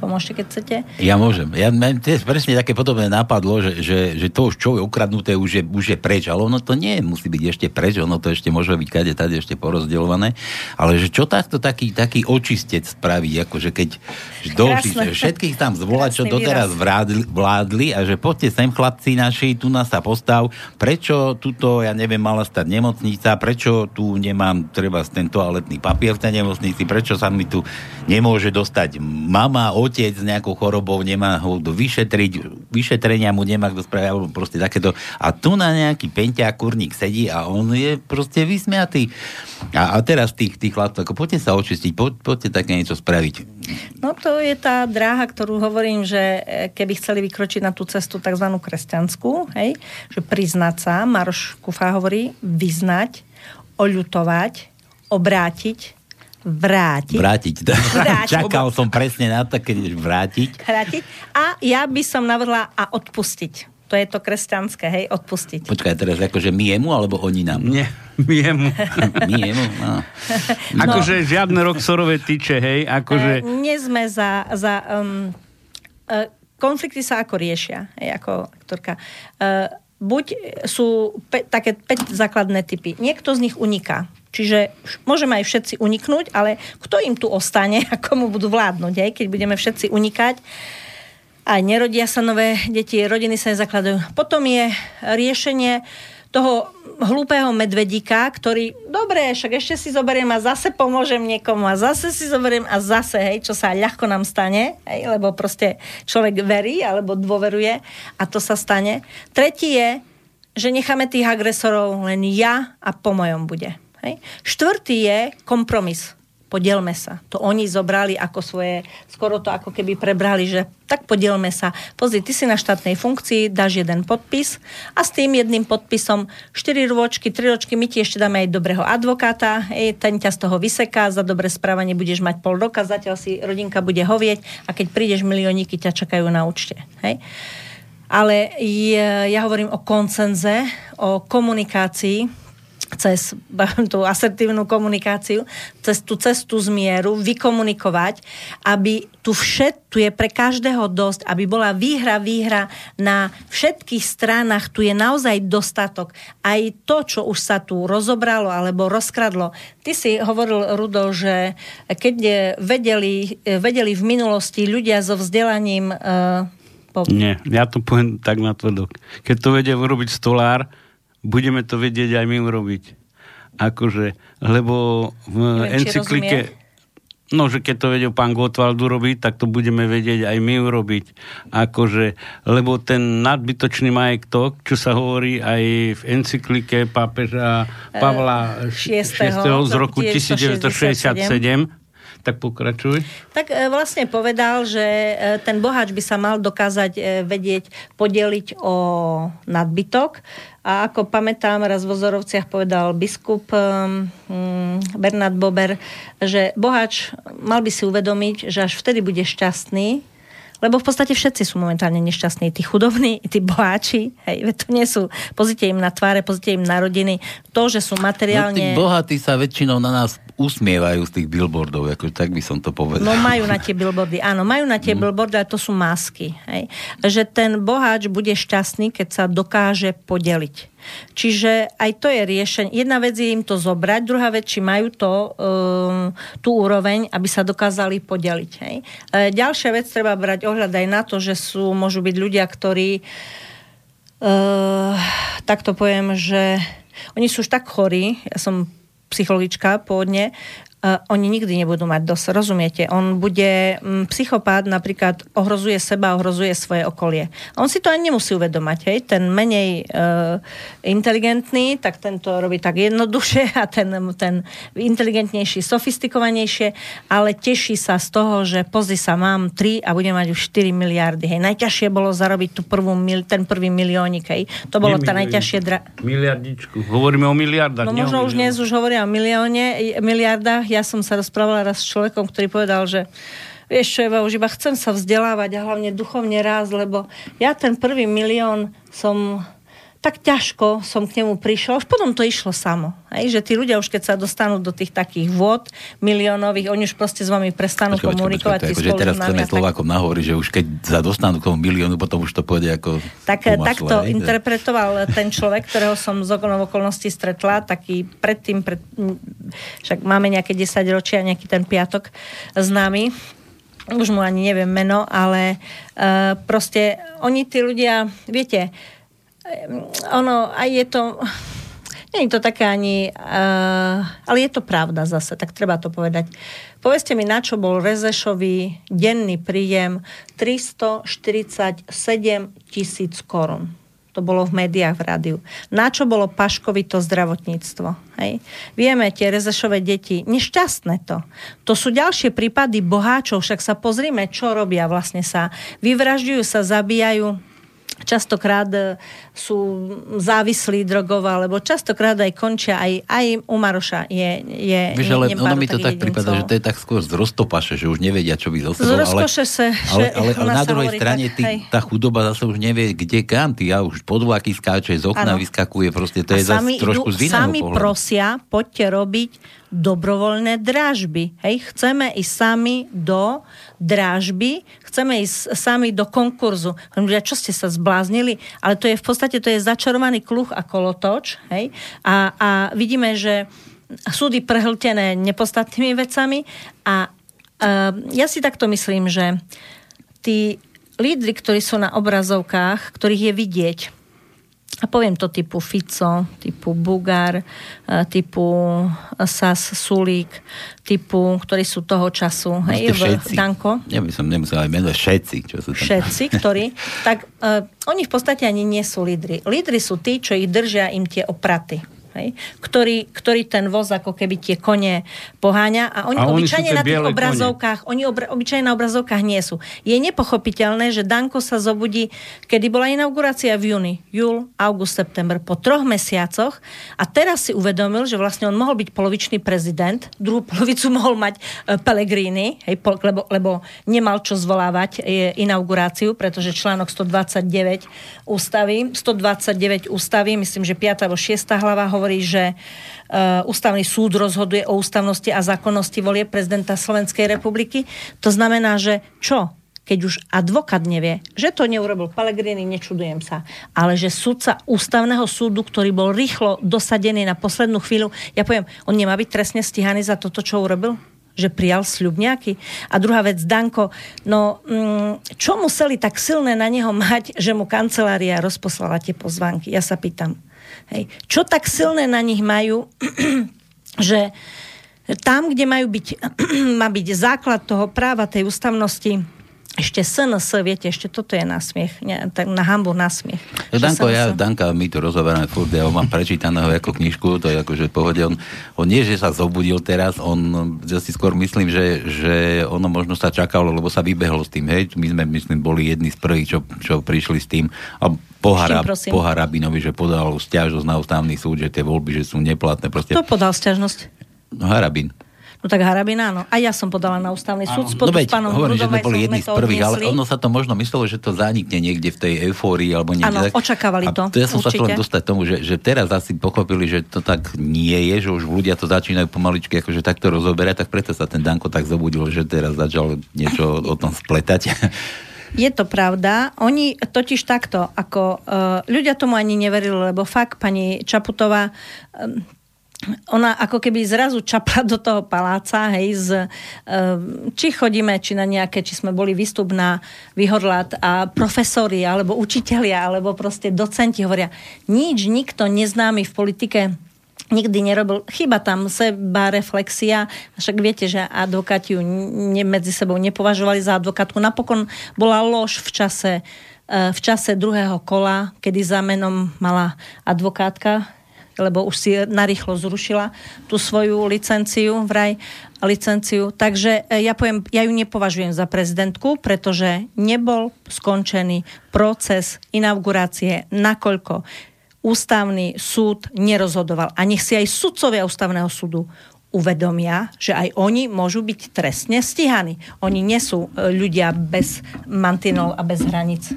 pomôžte, keď chcete. Ja môžem. Ja, mňa tiež presne také podobné napadlo, že, že, že to už čo je ukradnuté, už je, už je preč, ale ono to nie musí byť ešte preč, ono to ešte môže byť kade tady ešte porozdeľované, ale že čo takto taký, taký očistec spraví, akože keď že všetkých tam zvolať, čo doteraz vládli, vládli a že poďte sem chlapci naši, tu nás sa postav, prečo tuto, ja neviem, mala stať nemocnica, prečo tu nemám treba ten toaletný papier v tej nemocnici, prečo sa mi tu nemôže dostať mama, otec s nejakou chorobou, nemá ho vyšetriť, vyšetrenia mu nemá kto spraviť, alebo proste takéto. A tu na nejaký pentia kurník sedí a on je proste vysmiatý. A, a teraz tých, tých chlapcov, ako poďte sa očistiť, po, poďte také niečo spraviť. No to je tá dráha, ktorú hovorím, že e, keby chceli vykročiť na tú cestu tzv. kresťanskú, hej, že priznať sa, Maroš Kufa hovorí, vyznať, oľutovať, obrátiť, vrátiť. Vrátiť. vrátiť. Čakal som presne na to, keď vrátiť. Vrátiť. A ja by som navrhla a odpustiť. To je to kresťanské, hej, odpustiť. Počkaj, teraz akože my jemu, alebo oni nám? Nie, my jemu. my jemu, no. Akože žiadne roxorové tyče, hej, akože... E, nie sme za... za um, uh, konflikty sa ako riešia, hej, ako aktorka. Uh, buď sú pe, také 5 základné typy. Niekto z nich uniká. Čiže môžeme aj všetci uniknúť, ale kto im tu ostane a komu budú vládnuť, aj, keď budeme všetci unikať. Aj nerodia sa nové deti, rodiny sa nezakladajú. Potom je riešenie toho hlúpeho medvedíka, ktorý, dobre, však ešte si zoberiem a zase pomôžem niekomu a zase si zoberiem a zase, hej, čo sa ľahko nám stane, hej, lebo proste človek verí alebo dôveruje a to sa stane. Tretí je, že necháme tých agresorov len ja a po mojom bude. Hej. Štvrtý je kompromis. Podielme sa. To oni zobrali ako svoje, skoro to ako keby prebrali, že tak podielme sa. Pozri, ty si na štátnej funkcii, dáš jeden podpis a s tým jedným podpisom 4 rôčky, 3 ročky, my ti ešte dáme aj dobrého advokáta, hej, ten ťa z toho vyseká, za dobré správanie budeš mať pol roka, zatiaľ si rodinka bude hovieť a keď prídeš, milióniky ťa čakajú na účte. Hej. Ale ja, ja hovorím o koncenze, o komunikácii, cez tú asertívnu komunikáciu, cez tú cestu zmieru, vykomunikovať, aby tu všet, tu je pre každého dosť, aby bola výhra, výhra na všetkých stranách, tu je naozaj dostatok. Aj to, čo už sa tu rozobralo alebo rozkradlo. Ty si hovoril, Rudo, že keď vedeli, vedeli v minulosti ľudia so vzdelaním uh, po... Nie, ja to poviem tak na tvrdok. Keď to vedia urobiť stolár, budeme to vedieť aj my urobiť. Akože, lebo v Neviem, encyklike... No, že keď to vedel pán Gottwald urobiť, tak to budeme vedieť aj my urobiť. Akože, lebo ten nadbytočný majetok, čo sa hovorí aj v encyklike pápeža Pavla VI. 6. z roku 1967, tak pokračuj. Tak e, vlastne povedal, že e, ten bohač by sa mal dokázať e, vedieť podeliť o nadbytok. A ako pamätám, raz vo Zorovciach povedal biskup mm, Bernard Bober, že bohač mal by si uvedomiť, že až vtedy bude šťastný, lebo v podstate všetci sú momentálne nešťastní. Tí chudobní, tí boháči, hej, to nie sú, pozrite im na tváre, pozrite im na rodiny. To, že sú materiálne... No, tí bohatí sa väčšinou na nás usmievajú z tých billboardov, ako tak by som to povedal. No majú na tie billboardy, áno, majú na tie mm. billboardy, ale to sú masky. Hej. Že ten boháč bude šťastný, keď sa dokáže podeliť. Čiže aj to je riešenie. Jedna vec je im to zobrať, druhá vec, či majú to, um, tú úroveň, aby sa dokázali podeliť. Hej. E, ďalšia vec treba brať ohľad aj na to, že sú, môžu byť ľudia, ktorí uh, tak to poviem, že oni sú už tak chorí, ja som psychologička pôvodne, oni nikdy nebudú mať dosť, rozumiete? On bude um, psychopát, napríklad ohrozuje seba, ohrozuje svoje okolie. On si to ani nemusí uvedomať, hej? Ten menej uh, inteligentný, tak ten to robí tak jednoduše a ten, ten inteligentnejší, sofistikovanejšie, ale teší sa z toho, že pozri sa, mám 3 a budem mať už 4 miliardy, hej? Najťažšie bolo zarobiť tú prvú, mil, ten prvý miliónik, hej? To bolo tá najťažšie... Dra... Miliardičku. Hovoríme o miliardách. No možno už dnes už hovoria o milióne, miliardách, ja som sa rozprávala raz s človekom, ktorý povedal, že vieš čo, Eva, už iba chcem sa vzdelávať a hlavne duchovne raz, lebo ja ten prvý milión som tak ťažko som k nemu prišla. Už potom to išlo samo. Hej? Že tí ľudia už keď sa dostanú do tých takých vod miliónových, oni už proste s vami prestanú počkej, komunikovať. Počkej, počkej, teraz chceme tak... Slovákom nahovoriť, že už keď sa dostanú k tomu miliónu, potom už to pôjde ako Tak, tak to hej? interpretoval ten človek, ktorého som z okolností stretla, taký predtým, pred, však máme nejaké 10 ročia, nejaký ten piatok s nami, už mu ani neviem meno, ale uh, proste oni tí ľudia, viete, ono, aj je to... Nie je to také ani... Uh, ale je to pravda zase, tak treba to povedať. Povedzte mi, na čo bol Rezešový denný príjem 347 tisíc korún. To bolo v médiách v rádiu. Na čo bolo Paškovi zdravotníctvo? Hej? Vieme, tie Rezešové deti, nešťastné to. To sú ďalšie prípady boháčov, však sa pozrime, čo robia. Vlastne sa vyvražďujú, sa zabíjajú častokrát e, sú závislí drogovo, alebo častokrát aj končia, aj, aj u Maroša je, je Víš, ale ono mi to tak prípada, že to je tak skôr z roztopaše, že už nevedia, čo by zo sebou. Z ale, se, ale, ale, ale na druhej strane tak, ty, tá chudoba zase už nevie, kde kam. Ty ja už podvlaky skáče, z okna ano. vyskakuje, proste to je zase trošku z iného Sami pohľadu. prosia, poďte robiť dobrovoľné drážby. Hej, chceme ísť sami do drážby, chceme ísť sami do konkurzu. Ľudia, čo ste sa zbláznili? Ale to je v podstate to je začarovaný kluh a kolotoč. Hej? A, a vidíme, že súdy prehltené nepostatnými vecami a uh, ja si takto myslím, že tí lídry, ktorí sú na obrazovkách, ktorých je vidieť, a poviem to typu Fico, typu Bugar, e, typu Sas Sulík, typu, ktorí sú toho času, hej, všetci. Danko. Ja by som nemusel aj menovať všetci, čo sú tam. Všetci, ktorí, tak uh, oni v podstate ani nie sú lídry. Lídry sú tí, čo ich držia im tie opraty hej, ktorý, ktorý ten voz ako keby tie kone poháňa a oni, a oni obyčajne na tých obrazovkách, kone. oni obra, obyčajne na obrazovkách nie sú. Je nepochopiteľné, že Danko sa zobudí, kedy bola inaugurácia v júni, júl, august, september, po troch mesiacoch a teraz si uvedomil, že vlastne on mohol byť polovičný prezident, druhú polovicu mohol mať e, Pellegrini, hej, po, lebo, lebo nemal čo zvolávať je, inauguráciu, pretože článok 129 ústavy, 129 ústavy, myslím, že 5. alebo 6. hlava ho hovorí, že uh, ústavný súd rozhoduje o ústavnosti a zákonnosti volie prezidenta Slovenskej republiky. To znamená, že čo? keď už advokát nevie, že to neurobil Pellegrini, nečudujem sa, ale že sudca ústavného súdu, ktorý bol rýchlo dosadený na poslednú chvíľu, ja poviem, on nemá byť trestne stíhaný za toto, čo urobil? Že prijal sľub nejaký? A druhá vec, Danko, no mm, čo museli tak silné na neho mať, že mu kancelária rozposlala tie pozvánky? Ja sa pýtam. Hej. Čo tak silné na nich majú, že tam, kde majú byť, má byť základ toho práva tej ústavnosti, ešte SNS, viete, ešte toto je nasmiech, ne, tak na hambu nasmiech. Danko, ja, Danka, my tu rozoberáme furt, ja ho mám prečítaného ako knižku, to je akože pohode, on, on nie, že sa zobudil teraz, on, ja si skôr myslím, že, že ono možno sa čakalo, lebo sa vybehlo s tým, hej, my sme, myslím, boli jedni z prvých, čo, čo prišli s tým, a po, Harab, po Harabinovi, že podal stiažnosť na ústavný súd, že tie voľby, že sú neplatné. Proste... Kto podal stiažnosť? No Harabin. No tak Harabin áno. A ja som podala na ústavný súd spolu no veď, s pánom hovorím, že sme boli jedni z prvých, ale ono sa to možno myslelo, že to zanikne niekde v tej eufórii alebo niekde. Áno, očakávali to. A to ja som určite. sa chcel dostať tomu, že, že teraz asi pochopili, že to tak nie je, že už ľudia to začínajú pomaličky akože takto rozoberať, tak preto sa ten Danko tak zobudil, že teraz začal niečo o tom spletať. Je to pravda. Oni totiž takto, ako uh, ľudia tomu ani neverili, lebo fakt pani Čaputová um, ona ako keby zrazu čapla do toho paláca, hej, z, či chodíme, či na nejaké, či sme boli výstup na vyhodlát a profesori, alebo učitelia, alebo proste docenti hovoria, nič, nikto neznámy v politike nikdy nerobil. Chyba tam seba reflexia. Však viete, že advokáti ju ne, medzi sebou nepovažovali za advokátku. Napokon bola lož v čase, e, v čase druhého kola, kedy za menom mala advokátka lebo už si narýchlo zrušila tú svoju licenciu, vraj licenciu. Takže e, ja poviem, ja ju nepovažujem za prezidentku, pretože nebol skončený proces inaugurácie, nakoľko ústavný súd nerozhodoval. A nech si aj sudcovia ústavného súdu uvedomia, že aj oni môžu byť trestne stíhaní. Oni nie sú e, ľudia bez mantinov a bez hraníc.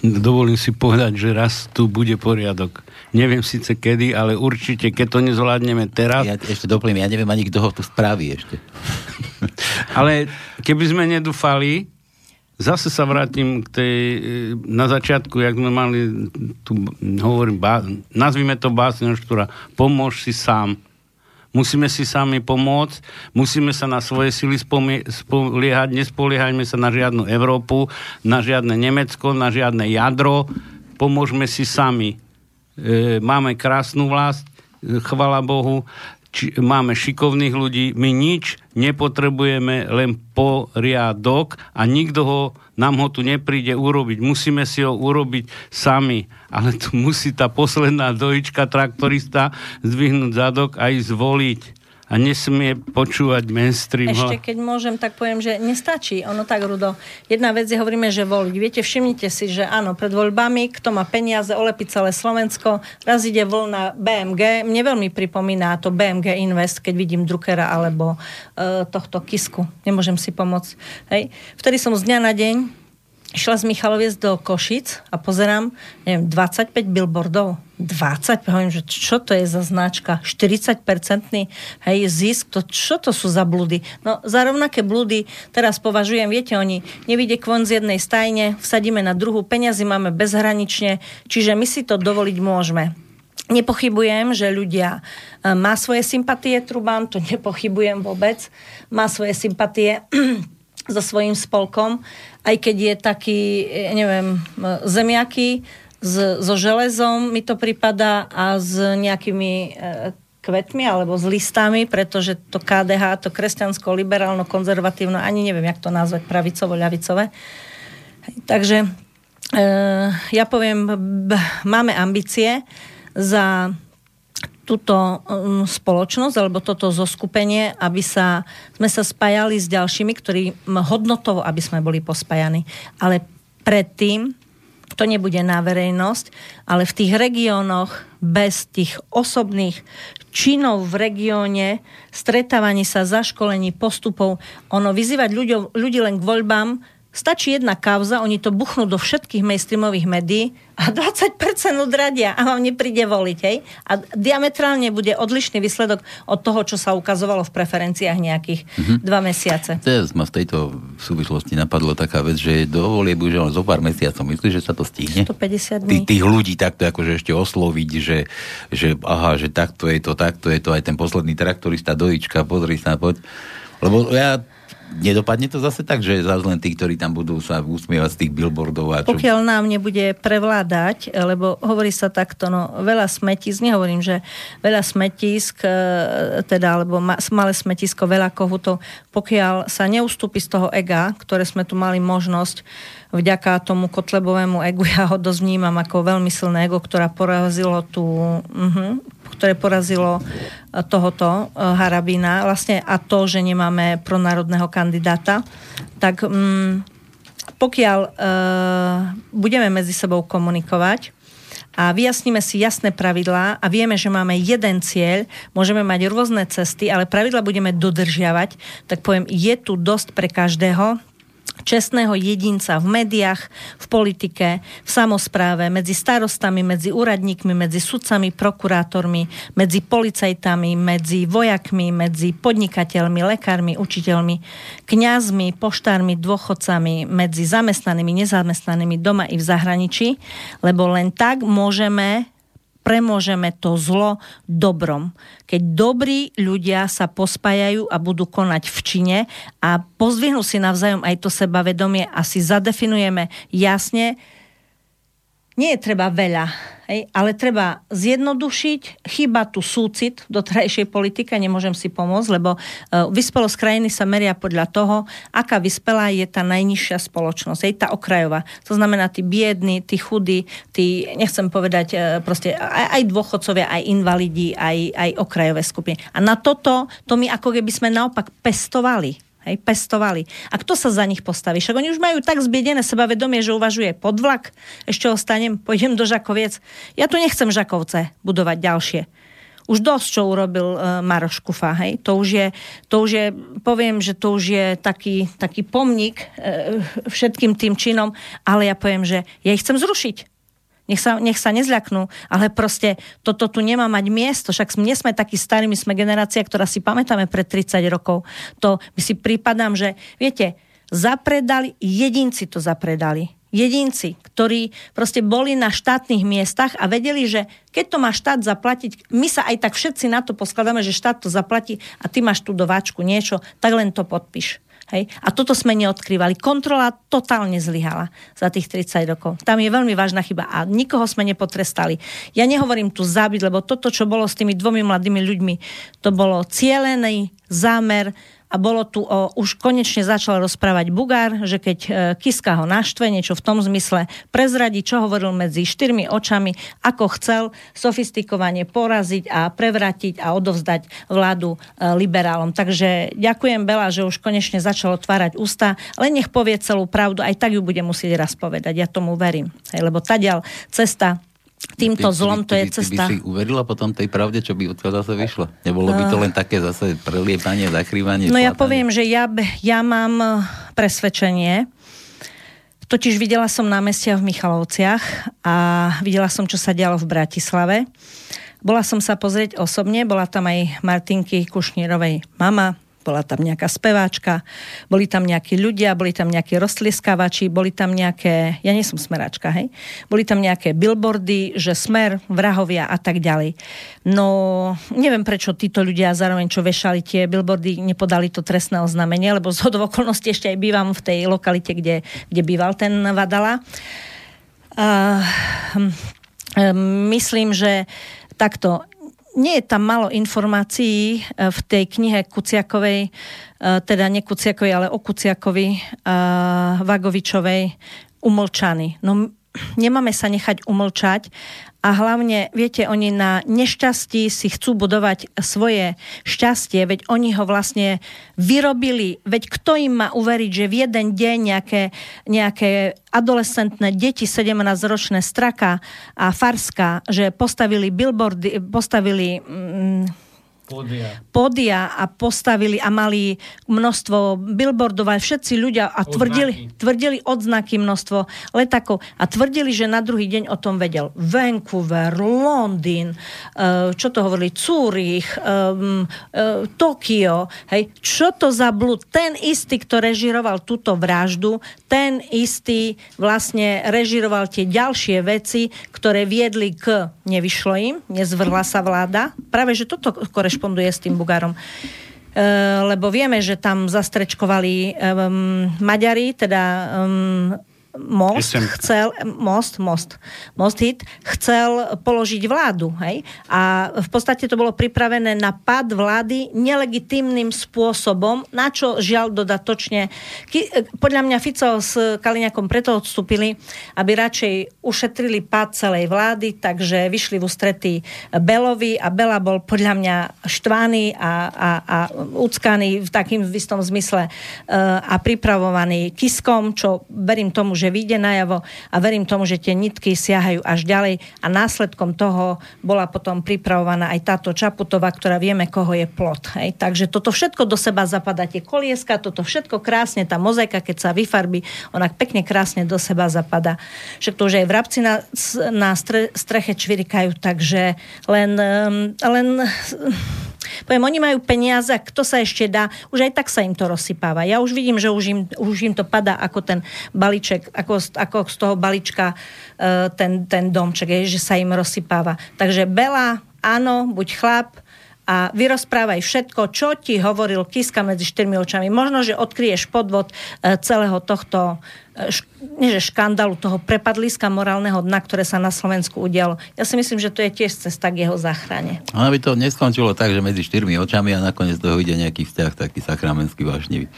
Dovolím si povedať, že raz tu bude poriadok. Neviem síce kedy, ale určite, keď to nezvládneme teraz... Ja ešte doplním, ja neviem ani, kto ho tu spraví ešte. ale keby sme nedúfali, Zase sa vrátim k tej, e, na začiatku, jak sme mali, tu hovorím, bá, nazvime to básňoštúra, pomôž si sám. Musíme si sami pomôcť, musíme sa na svoje sily spoliehať, nespoliehajme sa na žiadnu Európu, na žiadne Nemecko, na žiadne jadro, pomôžme si sami. E, máme krásnu vlast, e, chvala Bohu, či, máme šikovných ľudí, my nič nepotrebujeme, len poriadok a nikto ho, nám ho tu nepríde urobiť. Musíme si ho urobiť sami. Ale tu musí tá posledná dojička traktorista zdvihnúť zadok a ísť zvoliť a nesmie počúvať mainstream. Ešte keď môžem, tak poviem, že nestačí. Ono tak, Rudo. Jedna vec je, hovoríme, že voliť. Viete, všimnite si, že áno, pred voľbami, kto má peniaze, olepí celé Slovensko, raz ide voľna BMG. Mne veľmi pripomína to BMG Invest, keď vidím Druckera alebo uh, tohto Kisku. Nemôžem si pomôcť. Hej. Vtedy som z dňa na deň išla z Michaloviec do Košic a pozerám, neviem, 25 billboardov. 20, hovorím, že čo to je za značka? 40-percentný hej, zisk, to, čo to sú za blúdy? No za rovnaké blúdy teraz považujem, viete, oni nevidie kvon z jednej stajne, vsadíme na druhú, peniazy máme bezhranične, čiže my si to dovoliť môžeme. Nepochybujem, že ľudia e, má svoje sympatie, Truban, to nepochybujem vôbec, má svoje sympatie so svojím spolkom, aj keď je taký, neviem, zemiaky s, so železom mi to pripada a s nejakými e, kvetmi alebo s listami, pretože to KDH, to kresťansko, liberálno, konzervatívno, ani neviem, jak to nazvať, pravicovo, ľavicové. Takže e, ja poviem, máme ambície za túto um, spoločnosť alebo toto zoskupenie, aby sa, sme sa spájali s ďalšími, ktorí hodnotovo, aby sme boli pospájani. Ale predtým to nebude na verejnosť, ale v tých regiónoch bez tých osobných činov v regióne, stretávaní sa, zaškolení, postupov, ono vyzývať ľudí, ľudí len k voľbám, Stačí jedna kauza, oni to buchnú do všetkých mainstreamových médií a 20% odradia a vám nepríde voliť. Hej? A diametrálne bude odlišný výsledok od toho, čo sa ukazovalo v preferenciách nejakých mm-hmm. dva mesiace. Teraz ma v tejto súvislosti napadlo taká vec, že do volie bude len zo pár mesiacov. Myslíš, že sa to stihne? 150 dní. Tých, tých ľudí takto akože ešte osloviť, že, že aha, že takto je to, takto je to, aj ten posledný traktorista dojička, pozri sa, poď. Lebo ja nedopadne to zase tak, že zase len tí, ktorí tam budú sa usmievať z tých billboardov a čo... Pokiaľ nám nebude prevládať, lebo hovorí sa takto, no veľa smetisk, nehovorím, že veľa smetisk, e, teda, alebo malé smetisko, veľa kohutov, pokiaľ sa neustúpi z toho ega, ktoré sme tu mali možnosť vďaka tomu Kotlebovému egu, ja ho dosť vnímam ako veľmi silné ego, ktorá porazilo tú, uh-huh, ktoré porazilo e, tohoto uh, Harabina vlastne a to, že nemáme pronárodného kandidáta, tak um, pokiaľ uh, budeme medzi sebou komunikovať, a vyjasníme si jasné pravidlá a vieme, že máme jeden cieľ, môžeme mať rôzne cesty, ale pravidla budeme dodržiavať, tak poviem, je tu dosť pre každého, čestného jedinca v médiách, v politike, v samozpráve, medzi starostami, medzi úradníkmi, medzi sudcami, prokurátormi, medzi policajtami, medzi vojakmi, medzi podnikateľmi, lekármi, učiteľmi, kňazmi, poštármi, dôchodcami, medzi zamestnanými, nezamestnanými doma i v zahraničí, lebo len tak môžeme premôžeme to zlo dobrom. Keď dobrí ľudia sa pospájajú a budú konať v čine a pozdvihnú si navzájom aj to sebavedomie a si zadefinujeme jasne, nie je treba veľa, hej, ale treba zjednodušiť, chyba tu súcit do trajšej politike, nemôžem si pomôcť, lebo uh, vyspelosť krajiny sa meria podľa toho, aká vyspelá je tá najnižšia spoločnosť, hej, tá okrajová. To znamená tí biední, tí chudí, tí, nechcem povedať, uh, proste aj, aj dôchodcovia, aj invalidi, aj, aj okrajové skupiny. A na toto, to my ako keby sme naopak pestovali Hej, pestovali. A kto sa za nich postaví? Však oni už majú tak zbiedené sebavedomie, že uvažuje podvlak, ešte ostanem, pôjdem do Žakoviec. Ja tu nechcem Žakovce budovať ďalšie. Už dosť, čo urobil uh, Maroš Kufa, hej. To už je, to už je, poviem, že to už je taký, taký pomník uh, všetkým tým činom, ale ja poviem, že ja ich chcem zrušiť. Nech sa, nech sa nezľaknú, ale proste toto tu nemá mať miesto. Však my sme takí starí, my sme generácia, ktorá si pamätáme pred 30 rokov. To my si prípadám, že viete, zapredali, jedinci to zapredali. Jedinci, ktorí proste boli na štátnych miestach a vedeli, že keď to má štát zaplatiť, my sa aj tak všetci na to poskladáme, že štát to zaplatí a ty máš tu do váčku niečo, tak len to podpíš. Hej? A toto sme neodkrývali. Kontrola totálne zlyhala za tých 30 rokov. Tam je veľmi vážna chyba a nikoho sme nepotrestali. Ja nehovorím tu zabiť, lebo toto, čo bolo s tými dvomi mladými ľuďmi, to bolo cielený zámer a bolo tu o, už konečne začal rozprávať Bugár, že keď e, Kiska ho naštve, niečo v tom zmysle prezradí, čo hovoril medzi štyrmi očami, ako chcel sofistikovane poraziť a prevratiť a odovzdať vládu e, liberálom. Takže ďakujem Bela, že už konečne začal otvárať ústa, len nech povie celú pravdu, aj tak ju bude musieť raz povedať. Ja tomu verím. Hej, lebo tadiaľ cesta týmto ty, zlom, to je ty, cesta. Ty by si uverila potom tej pravde, čo by odkiaľ zase vyšlo? Nebolo by to len také zase preliepanie, zakrývanie? No ja poviem, že ja, ja mám eh, presvedčenie, totiž videla som námestia v Michalovciach a videla som, čo sa dialo v Bratislave. Bola som sa pozrieť osobne, bola tam aj Martinky Kušnírovej mama, bola tam nejaká speváčka, boli tam nejakí ľudia, boli tam nejakí roztlieskávači, boli tam nejaké, ja nie som smeračka, hej, boli tam nejaké billboardy, že smer, vrahovia a tak ďalej. No, neviem prečo títo ľudia zároveň, čo vešali tie billboardy, nepodali to trestné oznámenie, lebo z okolností ešte aj bývam v tej lokalite, kde, kde býval ten Vadala. Uh, myslím, že takto nie je tam malo informácií e, v tej knihe Kuciakovej, e, teda nie Kuciakovej, ale o Kuciakovi, e, Vagovičovej, umlčaný. No nemáme sa nechať umlčať a hlavne, viete, oni na nešťastí si chcú budovať svoje šťastie, veď oni ho vlastne vyrobili, veď kto im má uveriť, že v jeden deň nejaké, nejaké adolescentné deti, 17-ročné Straka a Farska, že postavili billboardy, postavili... Mm, Pódia. Pódia a postavili a mali množstvo billboardov a všetci ľudia a tvrdili, tvrdili odznaky množstvo letakov a tvrdili, že na druhý deň o tom vedel Vancouver, Londýn, eh, čo to hovorili, Zúrich, eh, eh, Tokio, hej, čo to za blúd? Ten istý, kto režiroval túto vraždu, ten istý vlastne režiroval tie ďalšie veci, ktoré viedli k, nevyšlo im, nezvrhla sa vláda. Práve, že toto korešponduje s tým Bugárom. E, lebo vieme, že tam zastrečkovali um, Maďari, teda um, most Jestem... chcel, most, most, most hit, chcel položiť vládu, hej? A v podstate to bolo pripravené na pad vlády nelegitímnym spôsobom, na čo žiaľ dodatočne. Podľa mňa Fico s Kaliňakom preto odstúpili, aby radšej ušetrili pad celej vlády, takže vyšli v ústretí Belovi a Bela bol podľa mňa štvaný a, a, a uckaný v takým istom zmysle uh, a pripravovaný Kiskom, čo verím tomu, že vyjde najavo a verím tomu, že tie nitky siahajú až ďalej a následkom toho bola potom pripravovaná aj táto Čaputová, ktorá vieme, koho je plot. Hej. Takže toto všetko do seba zapadá, tie kolieska, toto všetko krásne, tá mozaika, keď sa vyfarbí, ona pekne krásne do seba zapadá. Však to už aj vrabci na, na streche čvirikajú, takže len, len Poviem, oni majú peniaze, kto sa ešte dá, už aj tak sa im to rozsypáva. Ja už vidím, že už im, už im to padá ako ten balíček, ako, ako z toho balíčka uh, ten, ten domček, že sa im rozsypáva. Takže Bela, áno, buď chlap, a vyrozprávaj všetko, čo ti hovoril Kiska medzi štyrmi očami. Možno, že odkryješ podvod e, celého tohto e, nie že škandálu, toho prepadliska morálneho dna, ktoré sa na Slovensku udialo. Ja si myslím, že to je tiež cesta k jeho záchrane. A aby to neskončilo tak, že medzi štyrmi očami a nakoniec toho ide nejaký vzťah taký sakramenský vášnivý.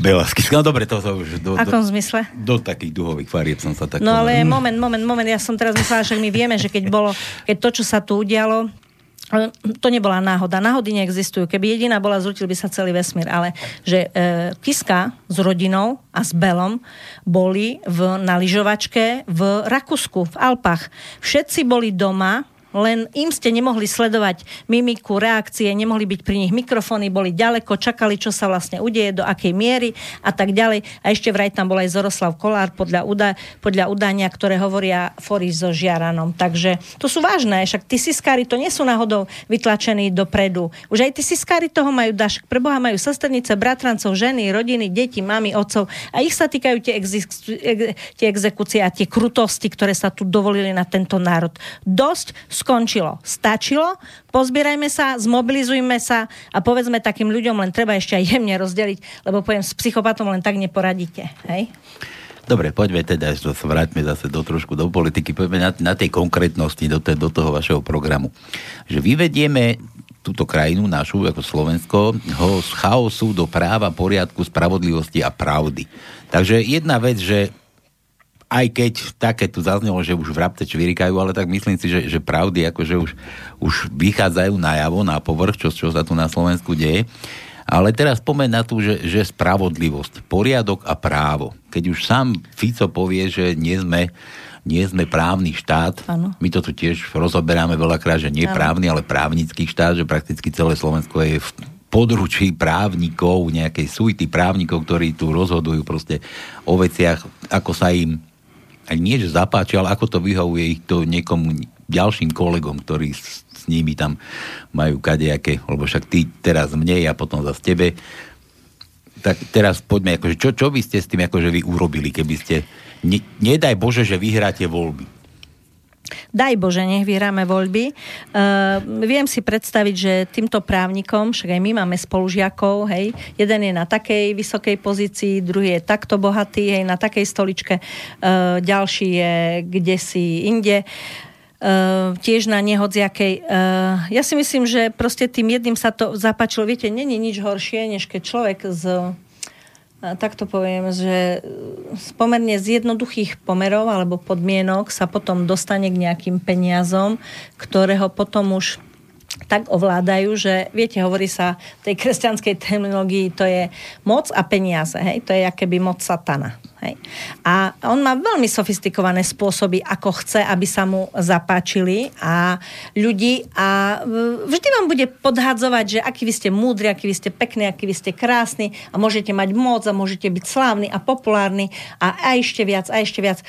Belasky. No dobre, to sa už... Do, Akom do, zmysle? Do takých duhových farieb som sa tak... No ale moment, moment, moment, ja som teraz myslela, že my vieme, že keď bolo, keď to, čo sa tu udialo, to nebola náhoda. Náhody neexistujú. Keby jediná bola, zrutil by sa celý vesmír. Ale že e, Kiska s rodinou a s Belom boli v, na lyžovačke v Rakúsku, v Alpách. Všetci boli doma, len im ste nemohli sledovať mimiku, reakcie, nemohli byť pri nich mikrofóny, boli ďaleko, čakali, čo sa vlastne udeje, do akej miery a tak ďalej. A ešte vraj tam bol aj Zoroslav Kolár podľa, uda, podľa udania, ktoré hovoria Foris so Žiaranom. Takže to sú vážne, však tí siskári to nie sú náhodou vytlačení dopredu. Už aj tí siskári toho majú daš. Preboha majú sesternice, bratrancov, ženy, rodiny, deti, mami, otcov a ich sa týkajú tie, ex- tie exekúcie a tie krutosti, ktoré sa tu dovolili na tento národ. Dosť skončilo. Stačilo, pozbierajme sa, zmobilizujme sa a povedzme takým ľuďom, len treba ešte aj jemne rozdeliť, lebo poviem, s psychopatom len tak neporadíte. Hej? Dobre, poďme teda, že vráťme zase do trošku do politiky, poďme na, na tej konkrétnosti, do, te, do toho vašeho programu. Že vyvedieme túto krajinu našu, ako Slovensko, ho z chaosu do práva, poriadku, spravodlivosti a pravdy. Takže jedna vec, že aj keď také tu zaznelo, že už vrabce čvirikajú, ale tak myslím si, že, že pravdy akože už, už vychádzajú najavo, na povrch, čo, čo sa tu na Slovensku deje. Ale teraz pomeň na tú, že, že spravodlivosť, poriadok a právo. Keď už sám Fico povie, že nie sme, nie sme právny štát, ano. my to tu tiež rozoberáme veľakrát, že nie ano. právny, ale právnický štát, že prakticky celé Slovensko je v područí právnikov, nejakej suity právnikov, ktorí tu rozhodujú proste o veciach, ako sa im nie že zapáči, ale ako to vyhovuje ich to niekomu ďalším kolegom, ktorí s, s nimi tam majú kadejaké, lebo však ty teraz mne a potom zase tebe. Tak teraz poďme, akože, čo, čo by ste s tým akože vy urobili, keby ste, ne, nedaj Bože, že vyhráte voľby Daj Bože, nech vyhráme voľby. Uh, viem si predstaviť, že týmto právnikom, však aj my máme spolužiakov, hej, jeden je na takej vysokej pozícii, druhý je takto bohatý, hej, na takej stoličke, uh, ďalší je kde si inde. Uh, tiež na nehodziakej. Uh, ja si myslím, že proste tým jedným sa to zapáčilo. Viete, není nič horšie, než keď človek z tak to poviem, že z pomerne z jednoduchých pomerov alebo podmienok sa potom dostane k nejakým peniazom, ktoré ho potom už tak ovládajú, že viete, hovorí sa v tej kresťanskej terminológii, to je moc a peniaze, hej, to je akéby moc satana. Hej. A on má veľmi sofistikované spôsoby, ako chce, aby sa mu zapáčili a ľudí a vždy vám bude podhadzovať, že aký vy ste múdri, aký vy ste pekní, aký vy ste krásni a môžete mať moc a môžete byť slávni a populárni a, a ešte viac, a ešte viac.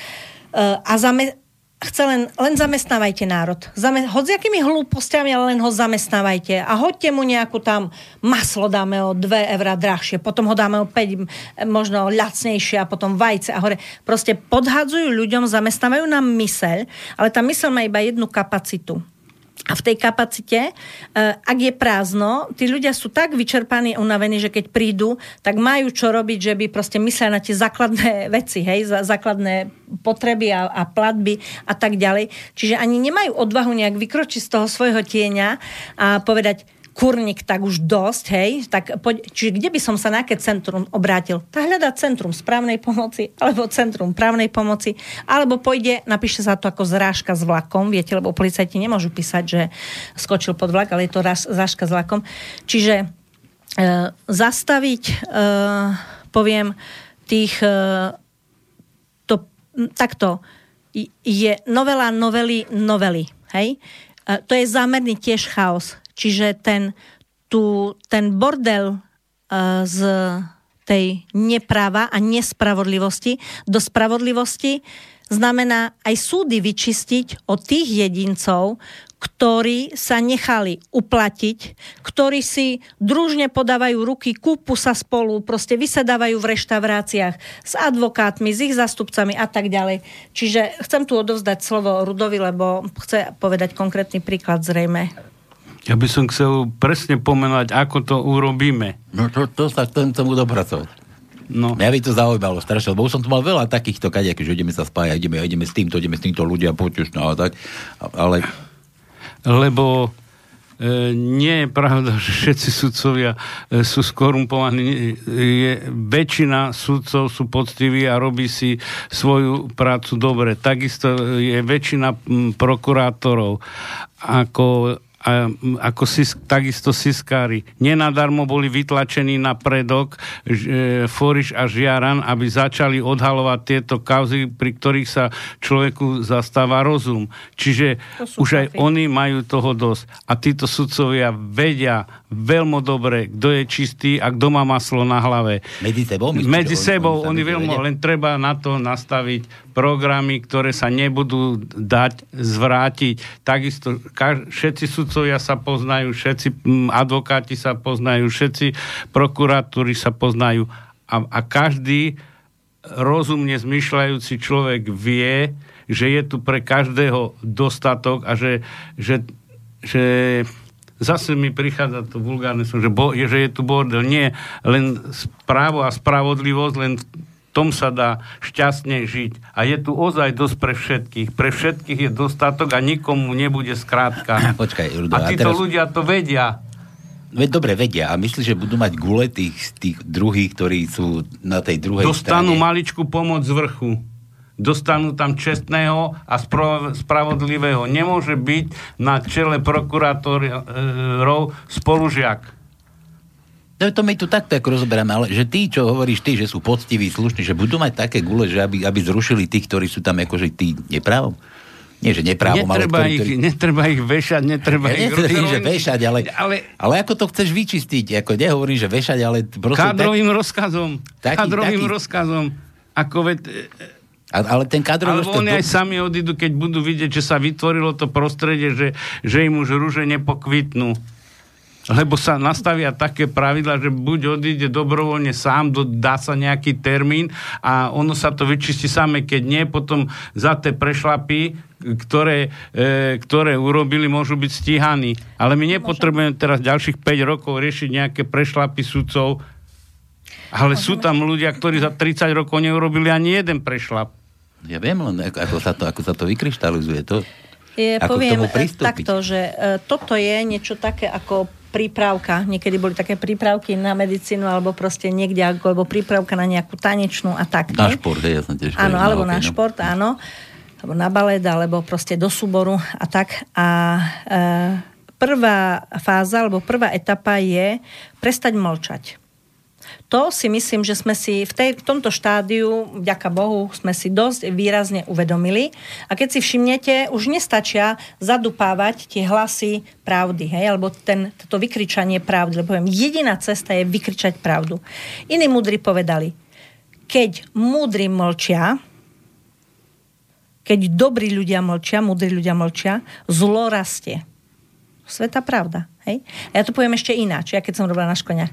A, zame, chce len, len zamestnávajte národ. Zame, hoď s akými hlúpostiami, ale len ho zamestnávajte. A hoďte mu nejakú tam maslo dáme o 2 eurá drahšie, potom ho dáme o 5 možno ľacnejšie a potom vajce a hore. Proste podhadzujú ľuďom, zamestnávajú nám myseľ, ale tá myseľ má iba jednu kapacitu a v tej kapacite, e, ak je prázdno, tí ľudia sú tak vyčerpaní, unavení, že keď prídu, tak majú čo robiť, že by proste mysleli na tie základné veci, hej, základné potreby a, a platby a tak ďalej. Čiže ani nemajú odvahu nejak vykročiť z toho svojho tieňa a povedať, kurník, tak už dosť, hej, tak poď, čiže kde by som sa na aké centrum obrátil? Tak hľadá centrum správnej pomoci, alebo centrum právnej pomoci, alebo pôjde, napíše sa to ako zrážka s vlakom, viete, lebo policajti nemôžu písať, že skočil pod vlak, ale je to zrážka s vlakom. Čiže e, zastaviť, e, poviem, tých e, to, takto, je novela novely novely, hej? E, to je zámerný tiež chaos Čiže ten, tu, ten bordel uh, z tej nepráva a nespravodlivosti do spravodlivosti znamená aj súdy vyčistiť od tých jedincov, ktorí sa nechali uplatiť, ktorí si družne podávajú ruky, kúpu sa spolu, proste vysedávajú v reštauráciách s advokátmi, s ich zastupcami a tak ďalej. Čiže chcem tu odovzdať slovo Rudovi, lebo chce povedať konkrétny príklad zrejme. Ja by som chcel presne pomenovať, ako to urobíme. No to, to sa chcem tomu dopracovať. No. Mňa by to zaujímalo strašne, lebo už som tu mal veľa takýchto kadejakých, že ideme sa spájať, ideme, ideme s týmto, ideme s týmto ľudia, poď no a tak. Ale lebo e, nie je pravda, že všetci sudcovia e, sú skorumpovaní. Je, väčšina sudcov sú poctiví a robí si svoju prácu dobre. Takisto je väčšina prokurátorov ako a, ako sis, takisto Siskári. Nenadarmo boli vytlačení na predok e, Foriš a Žiaran, aby začali odhalovať tieto kauzy, pri ktorých sa človeku zastáva rozum. Čiže už aj oni majú toho dosť. A títo sudcovia vedia veľmi dobre, kto je čistý a kto má maslo na hlave. Medzi sebou? Medzi sebou, oni, oni veľmi, len treba na to nastaviť programy, ktoré sa nebudú dať zvrátiť. Takisto kaž, všetci sudcovia sa poznajú, všetci m, advokáti sa poznajú, všetci prokuratúry sa poznajú a, a každý rozumne zmyšľajúci človek vie, že je tu pre každého dostatok a že, že, že zase mi prichádza to vulgárne že, bo, že je tu bordel. Nie, len správo a spravodlivosť, len tom sa dá šťastne žiť. A je tu ozaj dosť pre všetkých. Pre všetkých je dostatok a nikomu nebude skrátka. Počkaj, Rudo, a títo a teraz... ľudia to vedia. Veď dobre vedia a myslíš, že budú mať gule tých, tých druhých, ktorí sú na tej druhej Dostanú strane? maličku pomoc z vrchu dostanú tam čestného a spravodlivého. Nemôže byť na čele prokurátorov spolužiak. To, to my tu takto ako rozoberáme, ale že tí, čo hovoríš ty, že sú poctiví, slušní, že budú mať také gule, že aby, aby zrušili tých, ktorí sú tam akože tí neprávom? Nie, že neprávom, netreba ale... Ich, ktorý... Netreba ich vešať, netreba ja ich... Netvrdím, že vešať, ale, ale... Ale ako to chceš vyčistiť? Ako nehovorím, že vešať, ale... Kádrovým tak... rozkazom. Taký, kádrovým taký... rozkazom. Ako veď ale ten kadrový... Alebo oni aj sami odídu, keď budú vidieť, že sa vytvorilo to prostredie, že, že im už rúže nepokvitnú. Lebo sa nastavia také pravidla, že buď odíde dobrovoľne sám, do, dá sa nejaký termín a ono sa to vyčistí same, keď nie, potom za tie prešlapy, ktoré, e, ktoré urobili, môžu byť stíhaní. Ale my nepotrebujeme teraz ďalších 5 rokov riešiť nejaké prešlapy sudcov, ale sú tam ľudia, ktorí za 30 rokov neurobili ani jeden prešlap. Ja viem len, ako sa to, ako sa to vykryštalizuje. To, je, ako poviem takto, že e, toto je niečo také ako prípravka. Niekedy boli také prípravky na medicínu alebo proste niekde, alebo prípravka na nejakú tanečnú a tak. Na šport, ja som tiež Áno, alebo na, na šport, áno. Alebo na balet, alebo proste do súboru a tak. A e, prvá fáza, alebo prvá etapa je prestať mlčať to si myslím, že sme si v, tej, v tomto štádiu, vďaka Bohu, sme si dosť výrazne uvedomili. A keď si všimnete, už nestačia zadupávať tie hlasy pravdy, hej, alebo ten, toto vykričanie pravdy. Lebo poviem, jediná cesta je vykričať pravdu. Iní múdri povedali, keď múdri mlčia, keď dobrí ľudia mlčia, múdri ľudia mlčia, zlo rastie. Sveta pravda. Hej? A ja to poviem ešte ináč, ja keď som robila na škoniach.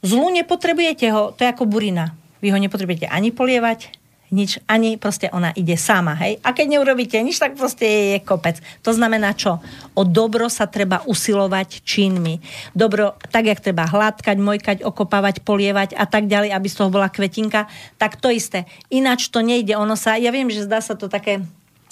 Zlu nepotrebujete ho, to je ako burina. Vy ho nepotrebujete ani polievať, nič, ani proste ona ide sama, hej. A keď neurobíte nič, tak proste je kopec. To znamená čo? O dobro sa treba usilovať činmi. Dobro, tak jak treba hladkať, mojkať, okopávať, polievať a tak ďalej, aby z toho bola kvetinka, tak to isté. Ináč to nejde. Ono sa, ja viem, že zdá sa to také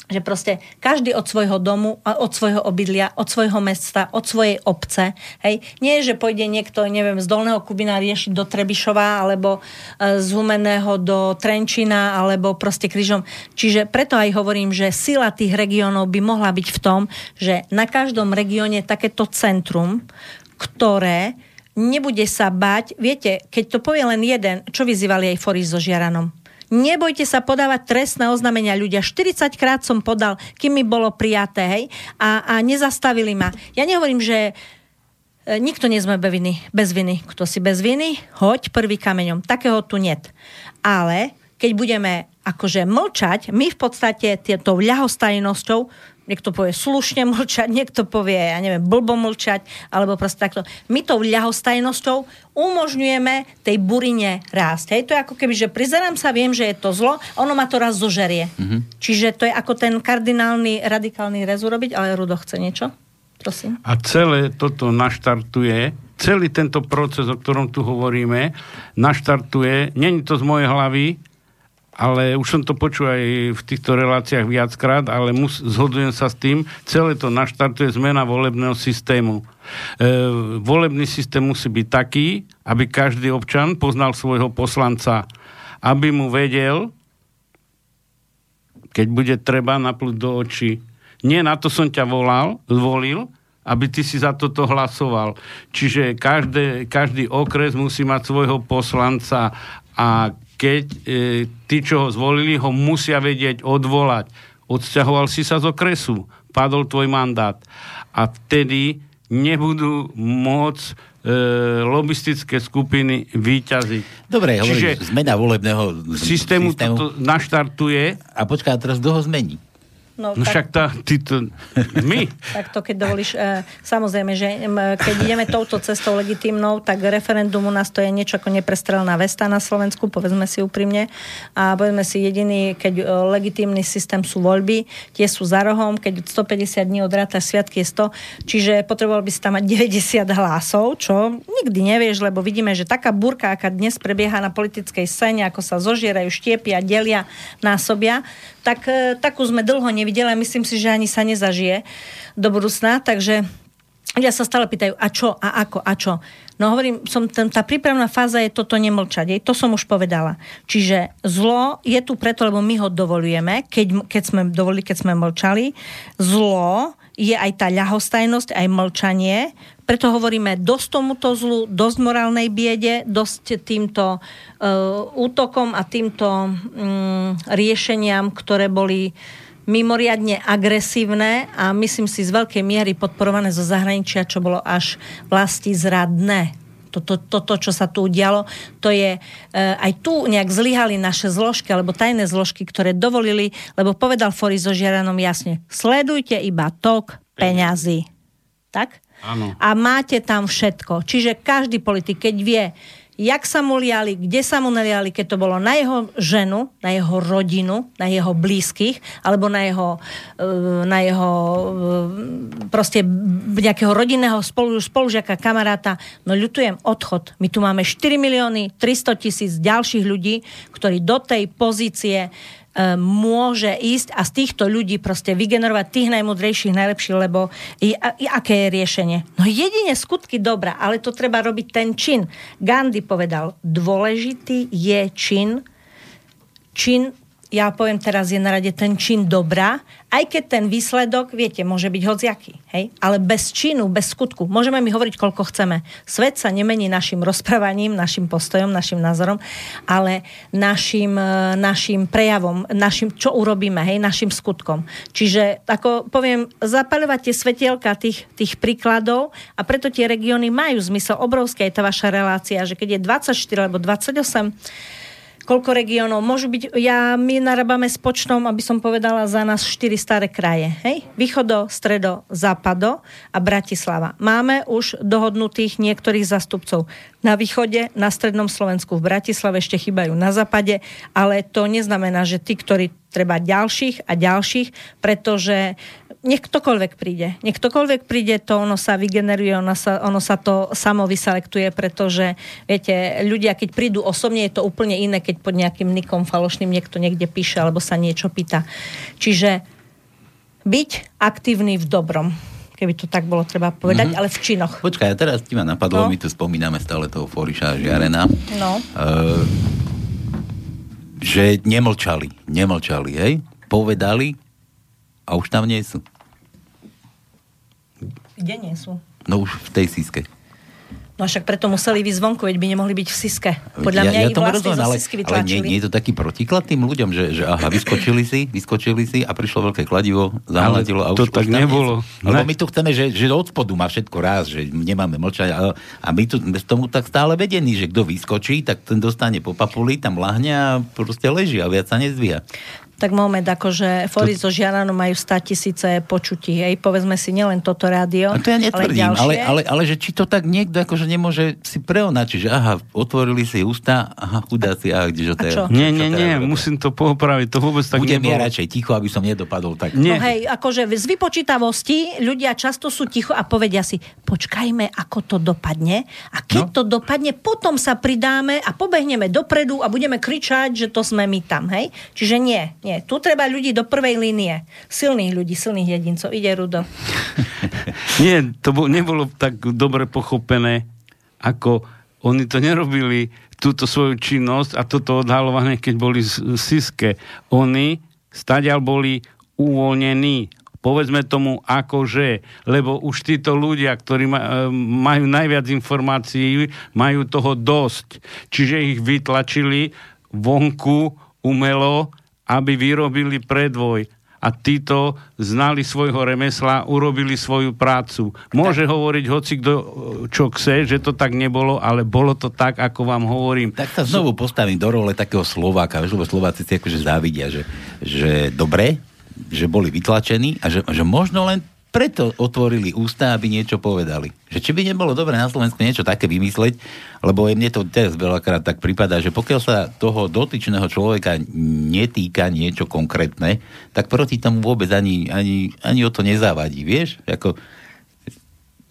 že proste každý od svojho domu, od svojho obydlia, od svojho mesta, od svojej obce. Hej. Nie, že pôjde niekto, neviem, z Dolného Kubina riešiť do Trebišova, alebo e, z Humeného do Trenčina, alebo proste krížom. Čiže preto aj hovorím, že sila tých regiónov by mohla byť v tom, že na každom regióne takéto centrum, ktoré nebude sa bať, viete, keď to povie len jeden, čo vyzývali aj Foris so Žiaranom, Nebojte sa podávať trestné oznámenia ľudia. 40 krát som podal, kým mi bolo prijaté, hej, a, a nezastavili ma. Ja nehovorím, že e, nikto nie sme bez viny, bez viny. Kto si bez viny, hoď prvý kameňom. Takého tu net. Ale keď budeme akože mlčať, my v podstate tou ľahostajnosťou niekto povie slušne mlčať, niekto povie, ja neviem, blbo mlčať, alebo proste takto. My tou ľahostajnosťou umožňujeme tej burine rásť. Hej, to je ako keby, že prizerám sa, viem, že je to zlo, ono ma to raz zožerie. Mm-hmm. Čiže to je ako ten kardinálny, radikálny rez urobiť, ale Rudo chce niečo? Prosím. A celé toto naštartuje, celý tento proces, o ktorom tu hovoríme, naštartuje, není to z mojej hlavy, ale už som to počul aj v týchto reláciách viackrát, ale mus, zhodujem sa s tým, celé to naštartuje zmena volebného systému. E, volebný systém musí byť taký, aby každý občan poznal svojho poslanca, aby mu vedel, keď bude treba naplúť do očí. Nie na to som ťa volal, zvolil, aby ty si za toto hlasoval. Čiže každé, každý okres musí mať svojho poslanca a keď e, tí, čo ho zvolili, ho musia vedieť odvolať. Odsťahoval si sa z okresu, padol tvoj mandát. A vtedy nebudú môcť e, lobistické skupiny výťaziť. Dobre, Čiže hovorím, zmena volebného systému, systému toto naštartuje. A počká, teraz kto ho zmení? No, no tak, však tá, ty to, my. tak to, keď dovolíš, e, samozrejme, že keď ideme touto cestou legitimnou, tak referendum u nás to je niečo ako neprestrelná vesta na Slovensku, povedzme si úprimne. A povedzme si jediný, keď e, legitímny systém sú voľby, tie sú za rohom, keď 150 dní od ráta sviatky je 100, čiže potreboval by si tam mať 90 hlasov, čo nikdy nevieš, lebo vidíme, že taká burka, aká dnes prebieha na politickej scéne, ako sa zožierajú, štiepia, delia, násobia, tak e, takú sme dlho nevideli a myslím si, že ani sa nezažije do budúcna, takže ľudia sa stále pýtajú, a čo, a ako, a čo. No hovorím, som, ten, tá prípravná fáza je toto nemlčať, to som už povedala. Čiže zlo je tu preto, lebo my ho dovolujeme, keď, keď sme dovolili, keď sme mlčali. Zlo je aj tá ľahostajnosť, aj mlčanie, preto hovoríme dosť tomuto zlu, dosť morálnej biede, dosť týmto uh, útokom a týmto um, riešeniam, ktoré boli mimoriadne agresívne a myslím si z veľkej miery podporované zo zahraničia, čo bolo až vlasti zradné. Toto, to, to, čo sa tu udialo, to je, uh, aj tu nejak zlyhali naše zložky, alebo tajné zložky, ktoré dovolili, lebo povedal Fori so Žiaranom jasne, sledujte iba tok peňazí. Tak? Ano. A máte tam všetko. Čiže každý politik, keď vie, jak sa mu liali, kde sa mu naliali, keď to bolo na jeho ženu, na jeho rodinu, na jeho blízkych, alebo na jeho, e, na jeho e, proste nejakého rodinného spolu, spolužiaka, kamaráta. No ľutujem odchod. My tu máme 4 milióny 300 tisíc ďalších ľudí, ktorí do tej pozície môže ísť a z týchto ľudí proste vygenerovať tých najmudrejších, najlepších, lebo i, i, aké je riešenie? No jedine skutky dobrá, ale to treba robiť ten čin. Gandhi povedal, dôležitý je čin, čin ja poviem teraz, je na rade ten čin dobrá, aj keď ten výsledok, viete, môže byť hociaký, hej? Ale bez činu, bez skutku. Môžeme mi hovoriť, koľko chceme. Svet sa nemení našim rozprávaním, našim postojom, našim názorom, ale našim, e, našim prejavom, našim, čo urobíme, hej, našim skutkom. Čiže, ako poviem, zapaľovať tie svetielka tých, tých príkladov a preto tie regióny majú zmysel obrovské, aj tá vaša relácia, že keď je 24 alebo 28 koľko regiónov. Môžu byť, ja, my narábame s počtom, aby som povedala za nás štyri staré kraje. Hej? Východo, stredo, západo a Bratislava. Máme už dohodnutých niektorých zastupcov na východe, na strednom Slovensku, v Bratislave ešte chýbajú na západe, ale to neznamená, že tí, ktorí treba ďalších a ďalších, pretože nech ktokoľvek príde. Nech ktokoľvek príde, to ono sa vygeneruje, ono sa, ono sa to samo vyselektuje, pretože, viete, ľudia, keď prídu osobne, je to úplne iné, keď pod nejakým nikom falošným niekto niekde píše alebo sa niečo pýta. Čiže byť aktívny v dobrom keby to tak bolo treba povedať, mm-hmm. ale v činoch. Počkaj, teraz ti ma napadlo, no. my tu spomíname stále toho Foriša a Žiarena. No. Uh, že nemlčali, nemlčali, hej? Povedali, a už tam nie sú. Kde nie sú? No už v tej síske. No však preto museli ísť zvonku, veď by nemohli byť v Siske. Podľa ja, mňa ja ich tomu vlastne rozumiem, zo ale, Sisky ale nie, vytlačili. nie, je to taký protiklad tým ľuďom, že, že aha, vyskočili si, vyskočili si a prišlo veľké kladivo, zamladilo a to už, tak už nebolo. Nie, lebo Ne. my tu chceme, že, že od spodu má všetko raz, že nemáme mlčať a, a my tu bez tomu tak stále vedení, že kto vyskočí, tak ten dostane po papuli, tam lahne a proste leží a viac sa nezdvíha. Tak moment, akože Fóry zo Žiaranu majú 100 tisíce počutí, hej, povedzme si nielen toto rádio, A to ja netvrdím, ale, ale, ďalšie. ale, ale, že či to tak niekto akože nemôže si preonačiť, že aha, otvorili si ústa, aha, chudáci, aha, kdeže to A je. Nie, nie, nie, musím to poopraviť, to vôbec tak Budem ja nebolo. radšej ticho, aby som nedopadol tak. Nie. No hej, akože z vypočítavosti ľudia často sú ticho a povedia si, počkajme, ako to dopadne a keď No. to dopadne, potom sa pridáme a pobehneme dopredu a budeme kričať, že to sme my tam, hej? Čiže nie, nie. Tu treba ľudí do prvej línie. Silných ľudí, silných jedincov. Ide Rudo. Nie, to bo, nebolo tak dobre pochopené, ako oni to nerobili, túto svoju činnosť a toto odhalovanie, keď boli v Siske. Oni stadiaľ boli uvoľnení. Povedzme tomu akože, lebo už títo ľudia, ktorí e, majú najviac informácií, majú toho dosť. Čiže ich vytlačili vonku umelo, aby vyrobili predvoj. A títo znali svojho remesla, urobili svoju prácu. Môže hovoriť hoci kto, čo chce, že to tak nebolo, ale bolo to tak, ako vám hovorím. Tak sa znovu postavím do role takého Slováka, lebo Slováci si akože závidia, že, že dobre, že boli vytlačení a že, že možno len preto otvorili ústa, aby niečo povedali. Že či by nebolo dobre na Slovensku niečo také vymysleť, lebo mne to teraz veľakrát tak prípada, že pokiaľ sa toho dotyčného človeka netýka niečo konkrétne, tak proti tomu vôbec ani, ani, ani o to nezávadí, vieš? Ako,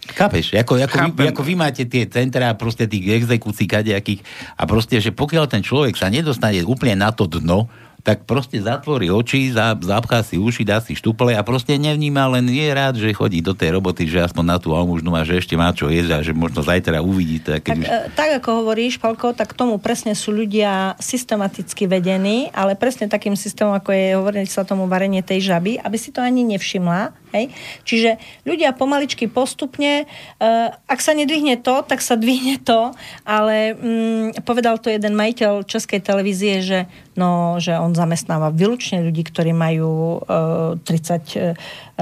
Chápeš? Ako, ako, vy, ako vy máte tie centrá proste tých exekúcií kadejakých a proste, že pokiaľ ten človek sa nedostane úplne na to dno, tak proste zatvorí oči, za- zapchá si uši, dá si štuple a proste nevníma, len je rád, že chodí do tej roboty, že aspoň na tú almužnu a že ešte má čo jesť a že možno zajtra uvidí. Keď Tak, už... e, tak ako hovoríš, Palko, tak tomu presne sú ľudia systematicky vedení, ale presne takým systémom, ako je hovoriť sa tomu varenie tej žaby, aby si to ani nevšimla. Hej? Čiže ľudia pomaličky postupne, e, ak sa nedvihne to, tak sa dvihne to, ale mm, povedal to jeden majiteľ Českej televízie, že, no, že on zamestnáva výlučne ľudí, ktorí majú e, 30, e,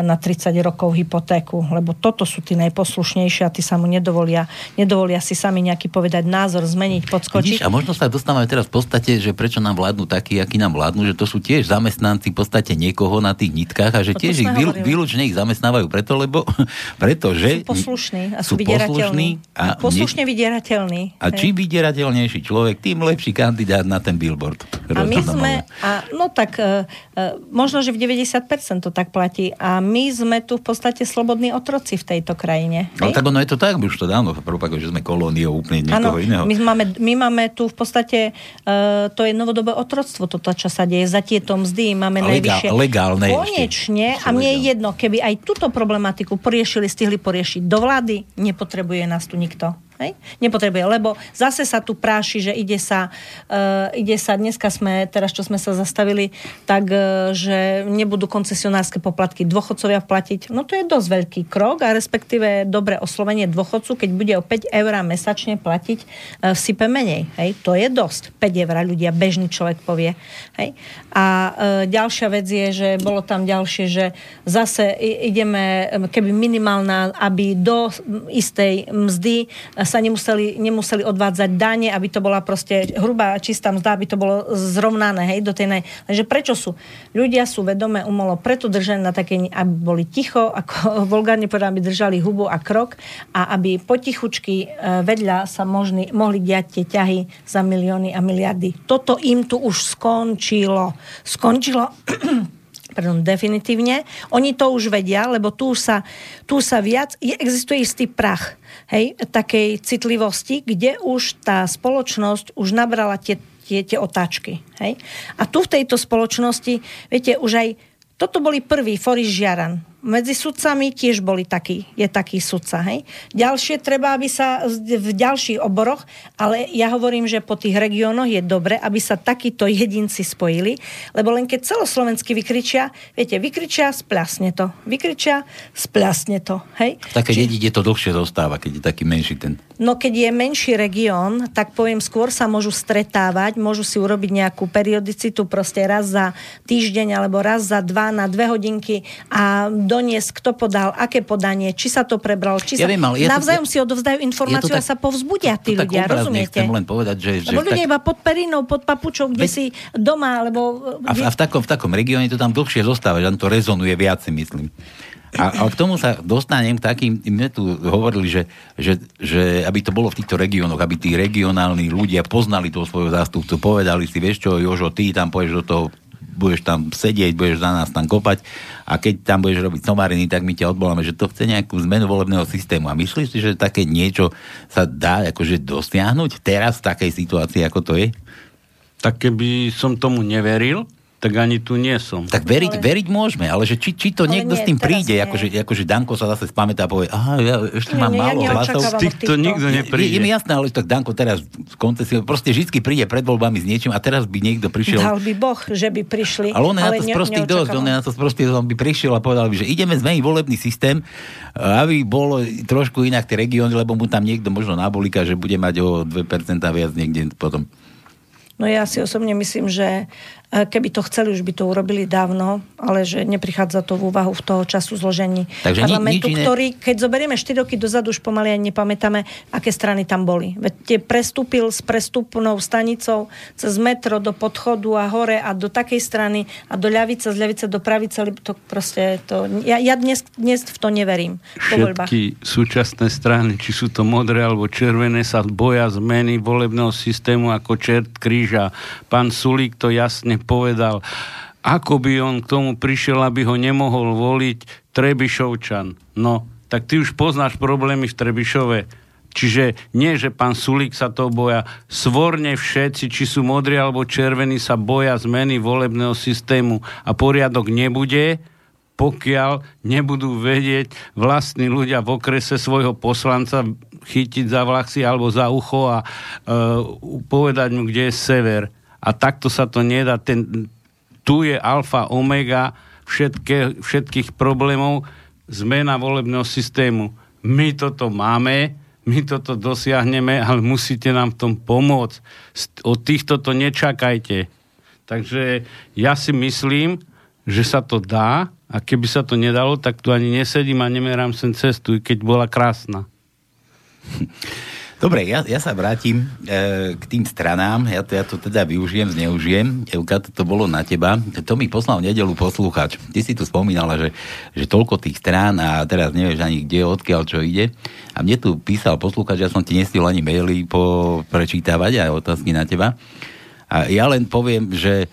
na 30 rokov hypotéku, lebo toto sú tí najposlušnejší a tí sa mu nedovolia, nedovolia si sami nejaký povedať názor, zmeniť, podskočiť. Vidíš, a možno sa dostávame teraz v podstate, že prečo nám vládnu takí, akí nám vládnu, že to sú tiež zamestnanci v podstate niekoho na tých nitkách a že tiež ich hovorili. výlučne ich zamestnávajú preto, lebo pretože sú poslušní a sú sú, vydierateľní. a poslušne vydierateľní. A hej. čím vydierateľnejší človek, tým lepší kandidát na ten billboard. A my sme, a, no tak, e, e, možno, že v 90% to tak platí. A my sme tu v podstate slobodní otroci v tejto krajine. Ale hej? tak ono je to tak, my už to dávno propaguje, že sme kolóniou úplne niekoho Áno, iného. my máme, my máme tu v podstate, uh, to je novodobé otroctvo, toto, čo sa deje, za tieto mzdy máme legál- najvyššie. legálne. Konečne, Ešte a mne je jedno, keby aj túto problematiku poriešili, stihli poriešiť do vlády, nepotrebuje nás tu nikto. Hej? Nepotrebuje, lebo zase sa tu práši, že ide sa, uh, ide sa, dneska sme, teraz čo sme sa zastavili, tak, uh, že nebudú koncesionárske poplatky dôchodcovia platiť. No to je dosť veľký krok a respektíve dobre oslovenie dôchodcu, keď bude o 5 eur mesačne platiť, uh, vsype menej. Hej? To je dosť. 5 eur ľudia, bežný človek povie. Hej? A uh, ďalšia vec je, že bolo tam ďalšie, že zase ideme, keby minimálna, aby do istej mzdy sa nemuseli, nemuseli odvádzať dane, aby to bola proste hrubá čistá mzda, aby to bolo zrovnané, hej, do tej naj... Lenže prečo sú? Ľudia sú vedome umolo preto držaní na také, aby boli ticho, ako vulgárne povedal, aby držali hubu a krok a aby potichučky e, vedľa sa možný, mohli diať tie ťahy za milióny a miliardy. Toto im tu už skončilo. Skončilo pardon, definitívne. Oni to už vedia, lebo tu sa, tu sa viac, je, existuje istý prach hej, takej citlivosti, kde už tá spoločnosť už nabrala tie, tie, tie otáčky. Hej. A tu v tejto spoločnosti, viete, už aj toto boli prví, Foris Žiaran. Medzi sudcami tiež boli takí, je taký sudca, hej. Ďalšie treba, aby sa v ďalších oboroch, ale ja hovorím, že po tých regiónoch je dobre, aby sa takíto jedinci spojili, lebo len keď celoslovensky vykričia, viete, vykričia, splasne to. Vykričia, splasne to, hej. Také Či... dedine to dlhšie zostáva, keď je taký menší ten... No keď je menší región, tak poviem, skôr sa môžu stretávať, môžu si urobiť nejakú periodicitu proste raz za týždeň alebo raz za dva na dve hodinky a doniesť, kto podal, aké podanie, či sa to prebralo, či ja sa... Viem, ale ja navzájom to, si odovzdajú informáciu ja a sa povzbudia tí to ľudia, rozumiete? Chcem len povedať, že... že Lebo ľudia tak... iba pod perinou, pod papučou, kde Ve... si doma, alebo... A v, a v, takom, v takom regióne to tam dlhšie zostáva, že tam to rezonuje viac, myslím. A, a k tomu sa dostanem k takým, my tu hovorili, že, že, že aby to bolo v týchto regiónoch, aby tí regionálni ľudia poznali toho svojho zástupcu, povedali si, vieš čo, Jožo, ty tam pôjdeš do toho budeš tam sedieť, budeš za nás tam kopať a keď tam budeš robiť somariny, tak my ťa odboláme, že to chce nejakú zmenu volebného systému. A myslíš si, že také niečo sa dá akože dosiahnuť teraz v takej situácii, ako to je? Tak keby som tomu neveril, tak ani tu nie som. Tak veriť, ale... veriť môžeme, ale že či, či to ale niekto nie, s tým príde, akože, akože Danko sa zase spamätá a povie, aha, ja ešte nie, mám nie, málo ja hlasov. Týchto nikto nepríde. Je, je, mi jasné, ale tak Danko teraz z koncesiou, proste vždy príde pred voľbami s niečím a teraz by niekto prišiel. Dal by Boh, že by prišli. Ale on je na to sprostý dosť, on je na to sprostý, on by prišiel a povedal by, že ideme zmeniť volebný systém, aby bolo trošku inak tie regióny, lebo mu tam niekto možno nabolíka, že bude mať o 2% viac niekde potom. No ja si osobne myslím, že Keby to chceli, už by to urobili dávno, ale že neprichádza to v úvahu v toho času zložení Takže parlamentu, ni, ktorý, keď zoberieme 4 roky dozadu, už pomaly ani nepamätáme, aké strany tam boli. Veď tie prestúpil s prestupnou stanicou cez metro do podchodu a hore a do takej strany a do ľavice, z ľavice do pravice, to proste to, ja, ja dnes, dnes v to neverím. Všetky súčasné strany, či sú to modré alebo červené, sa boja zmeny volebného systému ako čert kríža. Pán Sulík to jasne povedal, ako by on k tomu prišiel, aby ho nemohol voliť Trebišovčan. No, tak ty už poznáš problémy v Trebišove. Čiže nie, že pán Sulík sa to boja. Svorne všetci, či sú modrí alebo červení, sa boja zmeny volebného systému a poriadok nebude, pokiaľ nebudú vedieť vlastní ľudia v okrese svojho poslanca chytiť za vlasy alebo za ucho a e, povedať mu, kde je sever a takto sa to nedá. Ten, tu je alfa, omega všetké, všetkých problémov zmena volebného systému. My toto máme, my toto dosiahneme, ale musíte nám v tom pomôcť. Od týchto to nečakajte. Takže ja si myslím, že sa to dá a keby sa to nedalo, tak tu ani nesedím a nemerám sem cestu, keď bola krásna. Dobre, ja, ja sa vrátim e, k tým stranám, ja to, ja to teda využijem, zneužijem. Evka, to, to bolo na teba. To mi poslal nedelu poslúchač. Ty si tu spomínala, že, že toľko tých strán a teraz nevieš ani kde, odkiaľ, čo ide. A mne tu písal poslúchač, ja som ti nestil ani maily po, prečítavať aj otázky na teba. A ja len poviem, že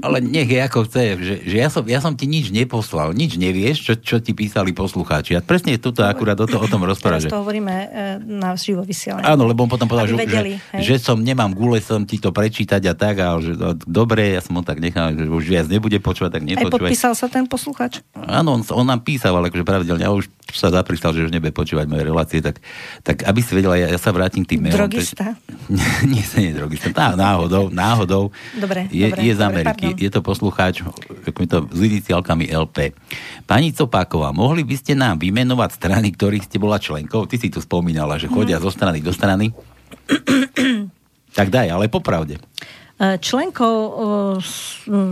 ale nech je ako chce, že, že ja, som, ja som ti nič neposlal, nič nevieš, čo, čo ti písali poslucháči. A presne toto akurát o, to, o tom rozpráva. Teraz to hovoríme e, na živo vysielaní. Áno, lebo on potom povedal, že, vedeli, že, že, som nemám gule som ti to prečítať a tak, a že no, dobre, ja som ho tak nechal, že už viac nebude počúvať, tak nepočúvaj. Aj podpísal sa ten poslucháč? Áno, on, on nám písal, ale akože pravidelne, a už sa zaprísal, že už nebude počúvať moje relácie, tak, tak aby si vedela, ja, ja sa vrátim k tým mailom. Drogista? nie, nie, nie drogista. Tá, náhodou, náhodou. Dobre, je, dobre, je z Ameriky. Dobre, je to poslucháč to s iniciálkami LP. Pani Copáková, mohli by ste nám vymenovať strany, ktorých ste bola členkou? Ty si tu spomínala, že chodia mm. zo strany do strany. tak daj, ale popravde. E, členkou e,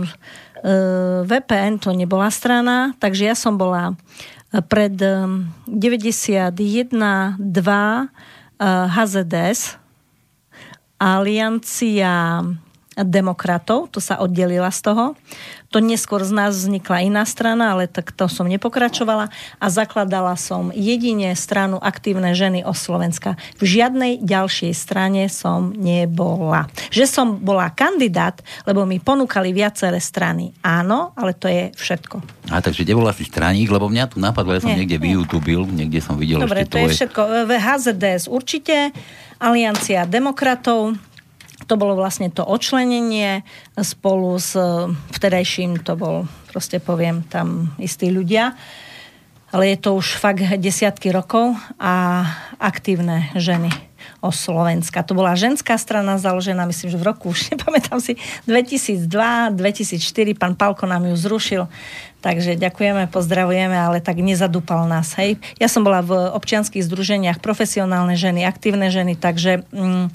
VPN to nebola strana, takže ja som bola pred 91 2 HZDS, Aliancia demokratov, to sa oddelila z toho. To neskôr z nás vznikla iná strana, ale tak to som nepokračovala a zakladala som jedine stranu Aktívne ženy o Slovenska. V žiadnej ďalšej strane som nebola. Že som bola kandidát, lebo mi ponúkali viaceré strany. Áno, ale to je všetko. A takže nebola si straník, lebo mňa tu napadlo, ja som nie, niekde nie. vyutubil, niekde som videl Dobre, ešte to tvoje... je všetko. HZDS určite, Aliancia demokratov, to bolo vlastne to očlenenie spolu s vtedajším, to bol proste poviem tam istí ľudia. Ale je to už fakt desiatky rokov a aktívne ženy o Slovenska. To bola ženská strana založená, myslím, že v roku, už nepamätám si, 2002, 2004, pán Palko nám ju zrušil. Takže ďakujeme, pozdravujeme, ale tak nezadúpal nás. Hej. Ja som bola v občianských združeniach profesionálne ženy, aktívne ženy, takže mm,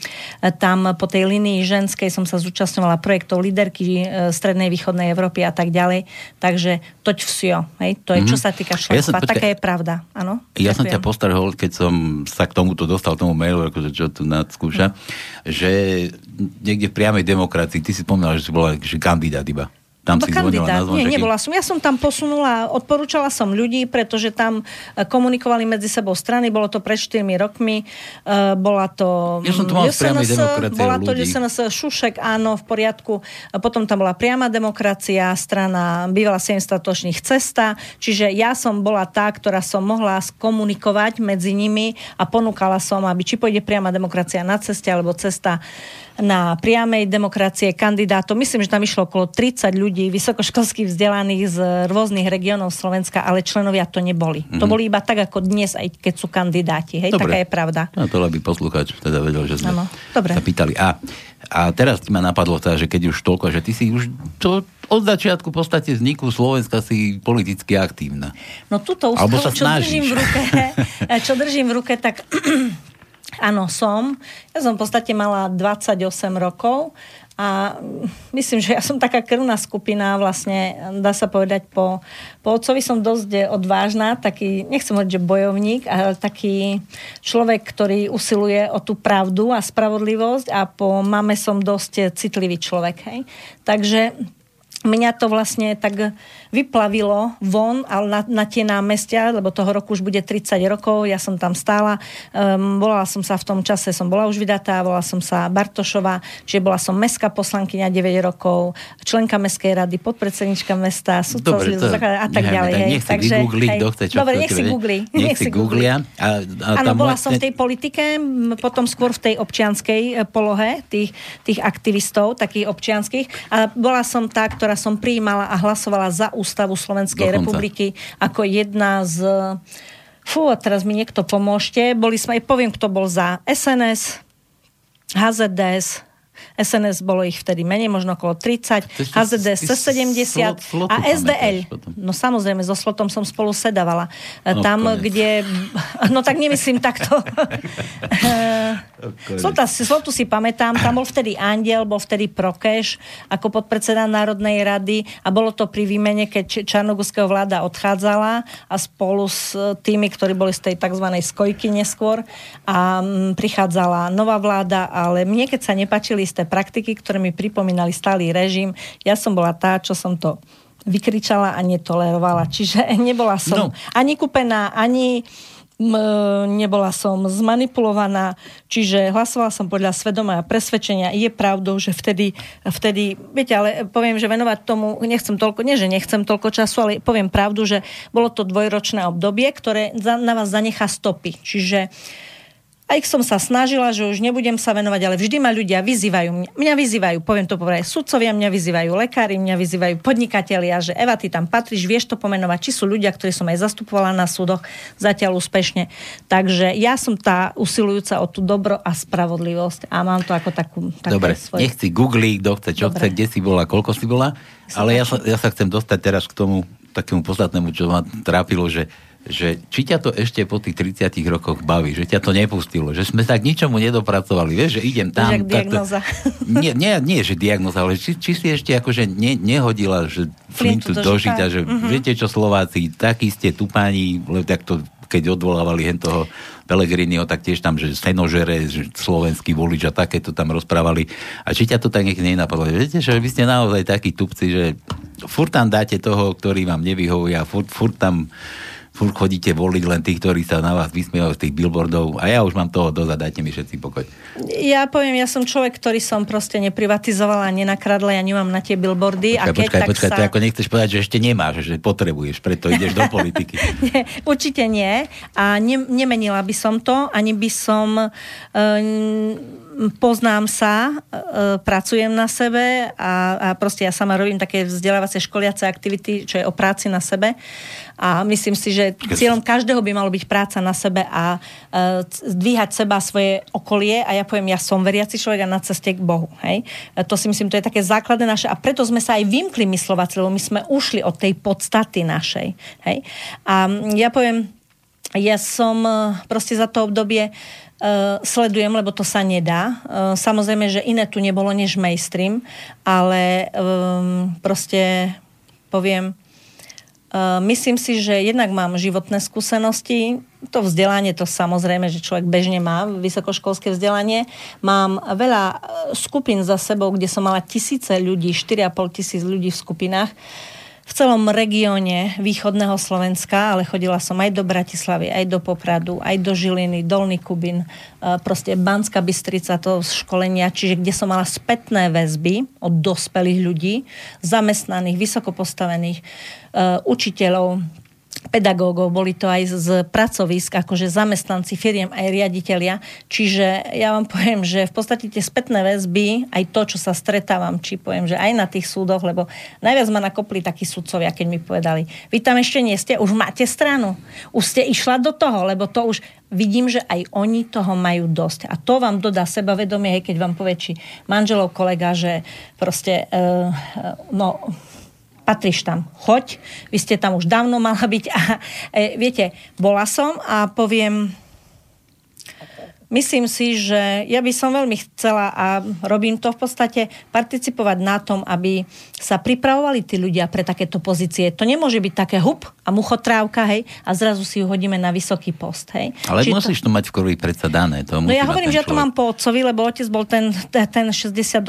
tam po tej linii ženskej som sa zúčastňovala projektov líderky e, Strednej východnej Európy a tak ďalej. Takže toť vsio. Hej. To je, mm-hmm. čo mhm. sa týka členstva. Ja Taká je pravda. Ano? Ja Ďakujem. som ťa postarhol, keď som sa k tomuto dostal, tomu mailu, akože čo tu nadskúša, mm. že niekde v priamej demokracii, ty si spomínala, že si bola že kandidát iba. Tam si kandidát. Nie, nebola som. Ja som tam posunula, odporúčala som ľudí, pretože tam e, komunikovali medzi sebou strany. Bolo to pred 4 rokmi. Uh, bola to ja som to mal SNS, bola to SNS Šušek, áno, v poriadku. Potom tam bola priama demokracia, strana bývala 7 statočných cesta. Čiže ja som bola tá, ktorá som mohla skomunikovať medzi nimi a ponúkala som, aby či pôjde priama demokracia na ceste, alebo cesta na priamej demokracie kandidátov. Myslím, že tam išlo okolo 30 ľudí vysokoškolských vzdelaných z rôznych regiónov Slovenska, ale členovia to neboli. Mm-hmm. To boli iba tak, ako dnes, aj keď sú kandidáti. Hej, Dobre. taká je pravda. No to by poslucháč teda vedel, že sme ano. Dobre. sa pýtali. A, a teraz ma napadlo tá, že keď už toľko, že ty si už to od začiatku v podstate vzniku Slovenska si politicky aktívna. No túto ústavu, čo držím v ruke, čo držím v ruke, tak Áno, som. Ja som v podstate mala 28 rokov a myslím, že ja som taká krvná skupina, vlastne dá sa povedať po, po otcovi som dosť odvážna, taký, nechcem hovoriť, že bojovník, ale taký človek, ktorý usiluje o tú pravdu a spravodlivosť a po mame som dosť citlivý človek. Hej. Takže mňa to vlastne tak vyplavilo von ale na, na tie námestia, lebo toho roku už bude 30 rokov, ja som tam stála. Um, volala som sa v tom čase, som bola už vydatá, volala som sa Bartošová, čiže bola som mestská poslankyňa 9 rokov, členka mestskej rady, podpredsednička mesta, to, a tak ďalej. Tak nech si Takže, vygooglí, kto chce čo Dobre, nech si googli. Nech, si googlia. A, bola vlastne... som v tej politike, potom skôr v tej občianskej e, polohe tých, tých aktivistov, takých občianských. A bola som tá, ktorá som prijímala a hlasovala za ústavu Slovenskej Dokonca. republiky ako jedna z... Fú, a teraz mi niekto pomôžte. Boli sme, poviem, kto bol za SNS, HZDS, SNS bolo ich vtedy menej, možno okolo 30, HZD 170 a SDL. No samozrejme, so Slotom som spolu sedávala. No, Tam, konec. kde... No tak nemyslím takto. Slota, Slotu si pamätám, tam bol vtedy Andiel, bol vtedy Prokeš ako podpredseda Národnej rady a bolo to pri výmene, keď Čarnogurského vláda odchádzala a spolu s tými, ktorí boli z tej tzv. skojky neskôr a prichádzala nová vláda, ale mne keď sa nepačili isté praktiky, ktoré mi pripomínali stály režim. Ja som bola tá, čo som to vykričala a netolerovala. Čiže nebola som no. ani kúpená, ani nebola som zmanipulovaná, čiže hlasovala som podľa svedomia a presvedčenia. Je pravdou, že vtedy, vtedy, viete, ale poviem, že venovať tomu nechcem toľko, nie že nechcem toľko času, ale poviem pravdu, že bolo to dvojročné obdobie, ktoré na vás zanechá stopy. Čiže uh, aj som sa snažila, že už nebudem sa venovať, ale vždy ma ľudia vyzývajú. Mňa vyzývajú, poviem to povedať, sudcovia mňa vyzývajú, lekári mňa vyzývajú, podnikatelia, že Eva, ty tam patríš, vieš to pomenovať, či sú ľudia, ktorí som aj zastupovala na súdoch zatiaľ úspešne. Takže ja som tá usilujúca o tú dobro a spravodlivosť a mám to ako takú... Dobre, svoj... nechci googliť, kto chce, čo Dobre. chce, kde si bola, koľko si bola, ale ja sa, ja sa chcem dostať teraz k tomu takému podstatnému, čo ma trápilo, že že či ťa to ešte po tých 30 rokoch baví, že ťa to nepustilo, že sme sa k ničomu nedopracovali, vieš, že idem tam. Že diagnoza. Nie, nie, nie, že diagnoza, ale či, či si ešte akože ne, nehodila, že flintu do žita, že uh-huh. viete čo Slováci, takí ste tupáni, lebo tak to keď odvolávali hen toho Pelegriniho, tak tiež tam, že senožere, že slovenský volič a takéto tam rozprávali. A či ťa to tak niekde nenapadlo? Viete, že vy ste naozaj takí tupci, že furt tam dáte toho, ktorý vám nevyhovuje a furt, furt tam furt chodíte voliť len tých, ktorí sa na vás vysmievajú z tých billboardov a ja už mám toho dosť a dajte mi všetci pokoj. Ja poviem, ja som človek, ktorý som proste neprivatizovala, nenakradla, ja nemám na tie billboardy. Počkaj, a keď, počkaj, tak počkaj, sa... to ako nechceš povedať, že ešte nemáš, že potrebuješ, preto ideš do politiky. nie, určite nie a ne, nemenila by som to, ani by som... Um, poznám sa, e, pracujem na sebe a, a proste ja sama robím také vzdelávacie školiace aktivity, čo je o práci na sebe a myslím si, že cieľom každého by malo byť práca na sebe a uh, zdvíhať seba svoje okolie a ja poviem, ja som veriaci človek a na ceste k Bohu. Hej? A to si myslím, to je také základné naše a preto sme sa aj vymkli myslovať, lebo my sme ušli od tej podstaty našej. Hej? A ja poviem, ja som proste za to obdobie uh, sledujem, lebo to sa nedá. Uh, samozrejme, že iné tu nebolo než mainstream, ale um, proste poviem, myslím si, že jednak mám životné skúsenosti, to vzdelanie, to samozrejme, že človek bežne má, vysokoškolské vzdelanie. Mám veľa skupín za sebou, kde som mala tisíce ľudí, 4,5 tisíc ľudí v skupinách. V celom regióne východného Slovenska, ale chodila som aj do Bratislavy, aj do Popradu, aj do Žiliny, Dolný Kubin, e, proste Banská Bystrica, to školenia, čiže kde som mala spätné väzby od dospelých ľudí, zamestnaných, vysoko postavených, e, učiteľov, pedagógov, boli to aj z pracovisk, akože zamestnanci firiem, aj riaditeľia. Čiže ja vám poviem, že v podstate tie spätné väzby, aj to, čo sa stretávam, či poviem, že aj na tých súdoch, lebo najviac ma nakopli takí sudcovia, keď mi povedali, vy tam ešte nie ste, už máte stranu, už ste išla do toho, lebo to už vidím, že aj oni toho majú dosť. A to vám dodá sebavedomie, keď vám povie, či manželov kolega, že proste, uh, no, patríš tam, choď, vy ste tam už dávno mala byť a e, viete, bola som a poviem, myslím si, že ja by som veľmi chcela a robím to v podstate participovať na tom, aby sa pripravovali tí ľudia pre takéto pozície. To nemôže byť také hup a muchotrávka, hej, a zrazu si ju hodíme na vysoký post, hej. Ale Či musíš to... to mať v krvi predsa dané. To no ja hovorím, že ja to mám po otcovi, lebo otec bol ten, ten 68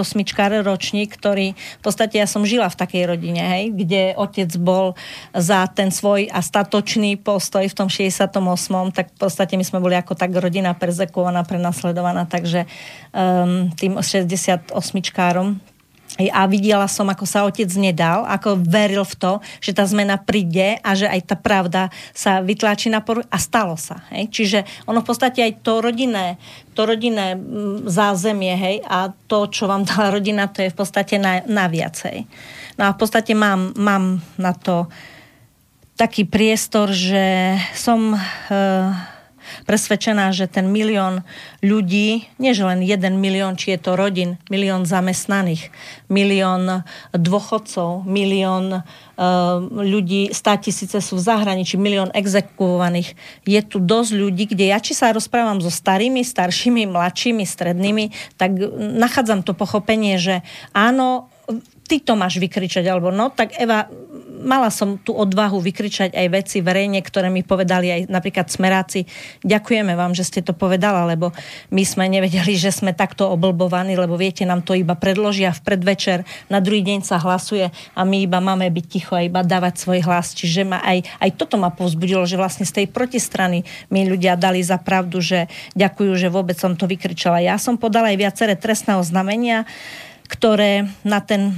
ročník, ktorý v podstate ja som žila v takej rodine, hej, kde otec bol za ten svoj a statočný postoj v tom 68. tak v podstate my sme boli ako tak rodina perzekovaná prenasledovaná, prenasledovaná, takže um, tým 68-čkárom a videla som, ako sa otec nedal, ako veril v to, že tá zmena príde a že aj tá pravda sa vytláči na poru a stalo sa. Hej? Čiže ono v podstate aj to rodinné, to rodinné mm, zázemie hej? a to, čo vám dala rodina, to je v podstate na, na viacej. No a v podstate mám, mám na to taký priestor, že som... Uh, presvedčená, že ten milión ľudí, nie že len jeden milión, či je to rodin, milión zamestnaných, milión dôchodcov, milión uh, ľudí, stá tisíce sú v zahraničí, milión exekvovaných. Je tu dosť ľudí, kde ja či sa rozprávam so starými, staršími, mladšími, strednými, tak nachádzam to pochopenie, že áno, ty to máš vykričať, alebo no, tak Eva, mala som tú odvahu vykričať aj veci verejne, ktoré mi povedali aj napríklad smeráci. Ďakujeme vám, že ste to povedala, lebo my sme nevedeli, že sme takto oblbovaní, lebo viete, nám to iba predložia v predvečer, na druhý deň sa hlasuje a my iba máme byť ticho a iba dávať svoj hlas. Čiže ma aj, aj toto ma povzbudilo, že vlastne z tej protistrany mi ľudia dali za pravdu, že ďakujú, že vôbec som to vykričala. Ja som podala aj viaceré trestné oznámenia, ktoré na ten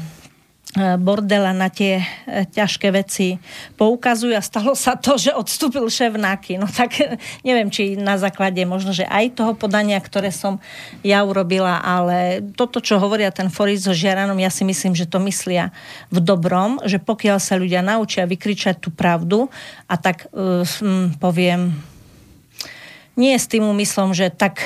bordela na tie e, ťažké veci poukazujú a stalo sa to, že odstúpil šéf NAKY. No tak neviem, či na základe možno, že aj toho podania, ktoré som ja urobila, ale toto, čo hovoria ten Foris so Žiaranom, ja si myslím, že to myslia v dobrom, že pokiaľ sa ľudia naučia vykričať tú pravdu a tak uh, poviem, nie s tým úmyslom, že tak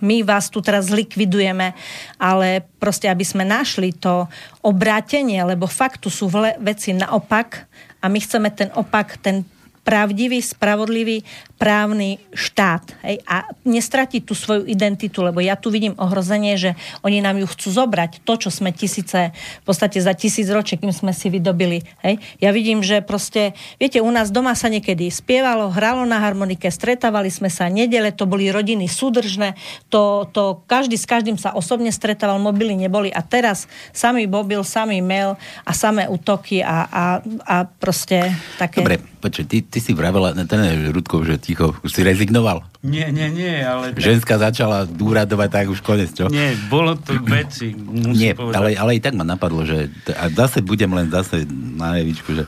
my vás tu teraz likvidujeme, ale proste, aby sme našli to obrátenie, lebo faktu sú veci naopak a my chceme ten opak, ten pravdivý, spravodlivý právny štát hej, a nestratiť tú svoju identitu, lebo ja tu vidím ohrozenie, že oni nám ju chcú zobrať, to, čo sme tisíce, v podstate za tisíc ročie, kým sme si vydobili. Hej. Ja vidím, že proste, viete, u nás doma sa niekedy spievalo, hralo na harmonike, stretávali sme sa nedele, to boli rodiny súdržné, to, to každý s každým sa osobne stretával, mobily neboli a teraz samý mobil, samý mail a samé útoky a, a, a proste také... Dobre, počuj, ty, ty si vravela, ten Rudkov, že ticho, už si rezignoval? Nie, nie, nie, ale... Ženská začala dúradovať, tak už konec, čo? Nie, bolo to veci, Nie, ale, ale i tak ma napadlo, že a zase budem len zase na jevičku, že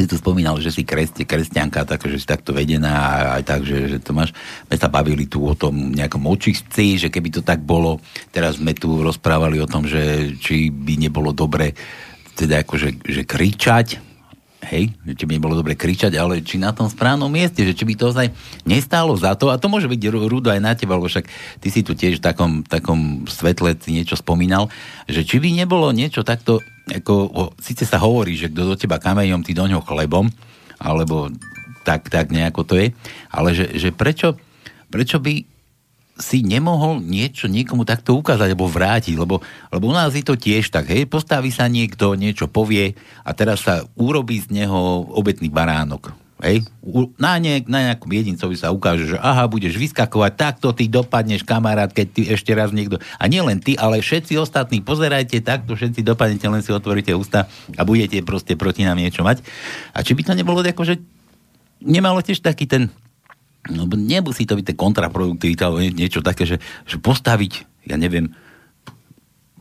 si tu spomínal, že si kresť, kresťanka, tak, že si takto vedená a aj tak, že, že to máš. My sa bavili tu o tom nejakom očistci, že keby to tak bolo, teraz sme tu rozprávali o tom, že či by nebolo dobre teda akože že kričať, hej, či by nebolo dobre kričať, ale či na tom správnom mieste, že či by to ozaj nestálo za to, a to môže byť rudo aj na teba, lebo však ty si tu tiež v takom, takom svetle niečo spomínal, že či by nebolo niečo takto ako, o, síce sa hovorí, že kto do teba kameňom, ty do ňoho chlebom, alebo tak, tak nejako to je, ale že, že prečo, prečo by si nemohol niečo niekomu takto ukázať alebo vrátiť, lebo, lebo u nás je to tiež tak, hej, postaví sa niekto, niečo povie a teraz sa urobí z neho obetný baránok. Hej? Na, ne, na nejakom jedincovi sa ukáže, že aha, budeš vyskakovať, takto ty dopadneš, kamarát, keď ty ešte raz niekto... A nie len ty, ale všetci ostatní, pozerajte, takto všetci dopadnete, len si otvoríte ústa a budete proste proti nám niečo mať. A či by to nebolo ako, že nemalo tiež taký ten... No, nemusí to byť ten kontraproduktivita, alebo niečo také, že, že postaviť, ja neviem,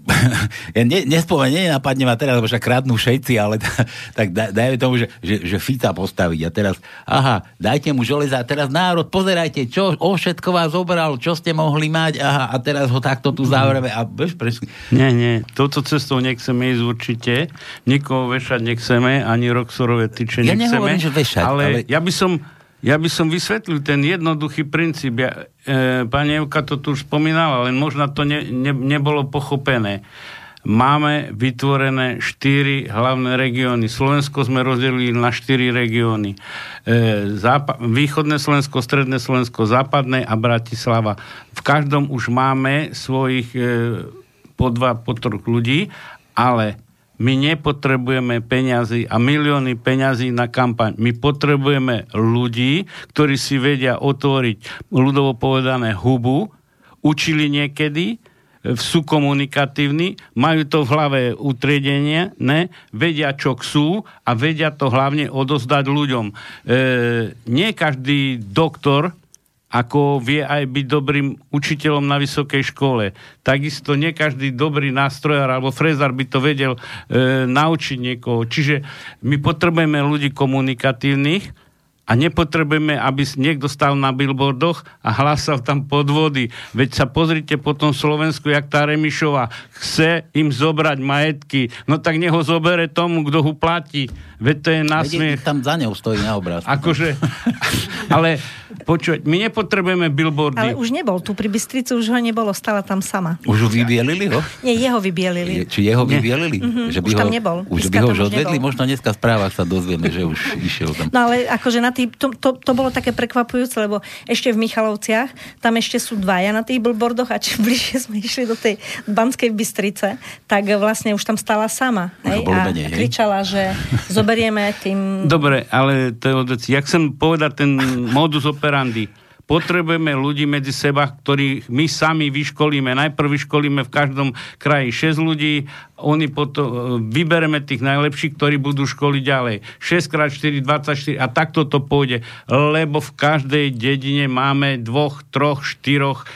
ja ne, nespomeniem, nenapadne ma teraz, lebo však kradnú všetci, ale t- tak da, dajme tomu, že, že, že Fica postaviť a teraz, aha, dajte mu železa a teraz národ, pozerajte, čo o všetko vás zobral, čo ste mohli mať, aha, a teraz ho takto tu zavreme a bež presne. Nie, nie, toto cestou nechceme ísť určite, nikoho vešať nechceme, ani Roxorové tyče ja nechceme. nehovorím, že vešať, ale, ale... ja by som ja by som vysvetlil ten jednoduchý princíp. Ja, e, pani Evka to tu už spomínala, len možno to ne, ne, nebolo pochopené. Máme vytvorené štyri hlavné regióny. Slovensko sme rozdelili na štyri regióny. E, zápa- východné Slovensko, stredné Slovensko, západné a Bratislava. V každom už máme svojich e, po dva, po troch ľudí, ale my nepotrebujeme peniazy a milióny peňazí na kampaň. My potrebujeme ľudí, ktorí si vedia otvoriť, ľudovo povedané, hubu, učili niekedy, sú komunikatívni, majú to v hlave utriedenie, ne, vedia, čo chcú a vedia to hlavne odozdať ľuďom. E, nie každý doktor ako vie aj byť dobrým učiteľom na vysokej škole. Takisto nie každý dobrý nástrojár alebo frezár by to vedel e, naučiť niekoho. Čiže my potrebujeme ľudí komunikatívnych, a nepotrebujeme, aby niekto stal na billboardoch a hlásal tam podvody. Veď sa pozrite po tom Slovensku, jak tá Remišová chce im zobrať majetky. No tak neho zobere tomu, kto ho platí. Veď to je násmiech. tam za ňou stojí na obrázku. Akože, ale počuť, my nepotrebujeme billboardy. Ale už nebol tu pri Bystrici, už ho nebolo, stala tam sama. Už ho vybielili ho? Nie, jeho vybielili. Je, či jeho vybielili? Mhm, že by už ho, tam nebol. Už Dneska by ho už odvedli? nebol. Možno dneska v správach sa dozvieme, že už išiel tam. No ale akože na tý, to, to, to bolo také prekvapujúce, lebo ešte v Michalovciach, tam ešte sú dvaja na tých billboardoch a čím bližšie sme išli do tej Banskej Bystrice, tak vlastne už tam stála sama. Hej, a menej, hej? kričala, že zoberieme tým... Dobre, ale to je od veci. Ja chcem povedať ten modus operandi. Potrebujeme ľudí medzi seba, ktorých my sami vyškolíme. Najprv vyškolíme v každom kraji 6 ľudí, oni potom vybereme tých najlepších, ktorí budú školiť ďalej. 6x4, 24 a takto to pôjde. Lebo v každej dedine máme dvoch, troch, štyroch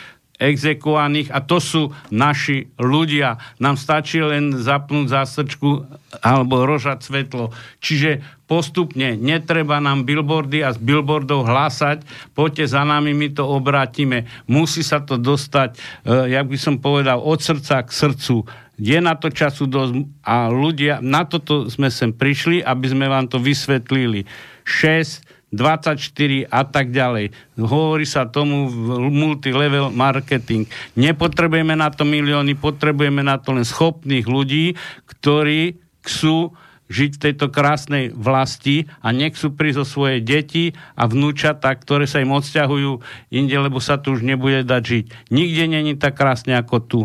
exekuovaných a to sú naši ľudia. Nám stačí len zapnúť zástrčku alebo rožať svetlo. Čiže postupne netreba nám billboardy a z billboardov hlásať, poďte za nami, my to obrátime. Musí sa to dostať, e, jak by som povedal, od srdca k srdcu. Je na to času dosť a ľudia, na toto sme sem prišli, aby sme vám to vysvetlili. 6, 24 a tak ďalej. Hovorí sa tomu multilevel marketing. Nepotrebujeme na to milióny, potrebujeme na to len schopných ľudí, ktorí chcú žiť v tejto krásnej vlasti a nechcú prísť o svoje deti a vnúčata, ktoré sa im odsťahujú inde, lebo sa tu už nebude dať žiť. Nikde není tak krásne ako tu.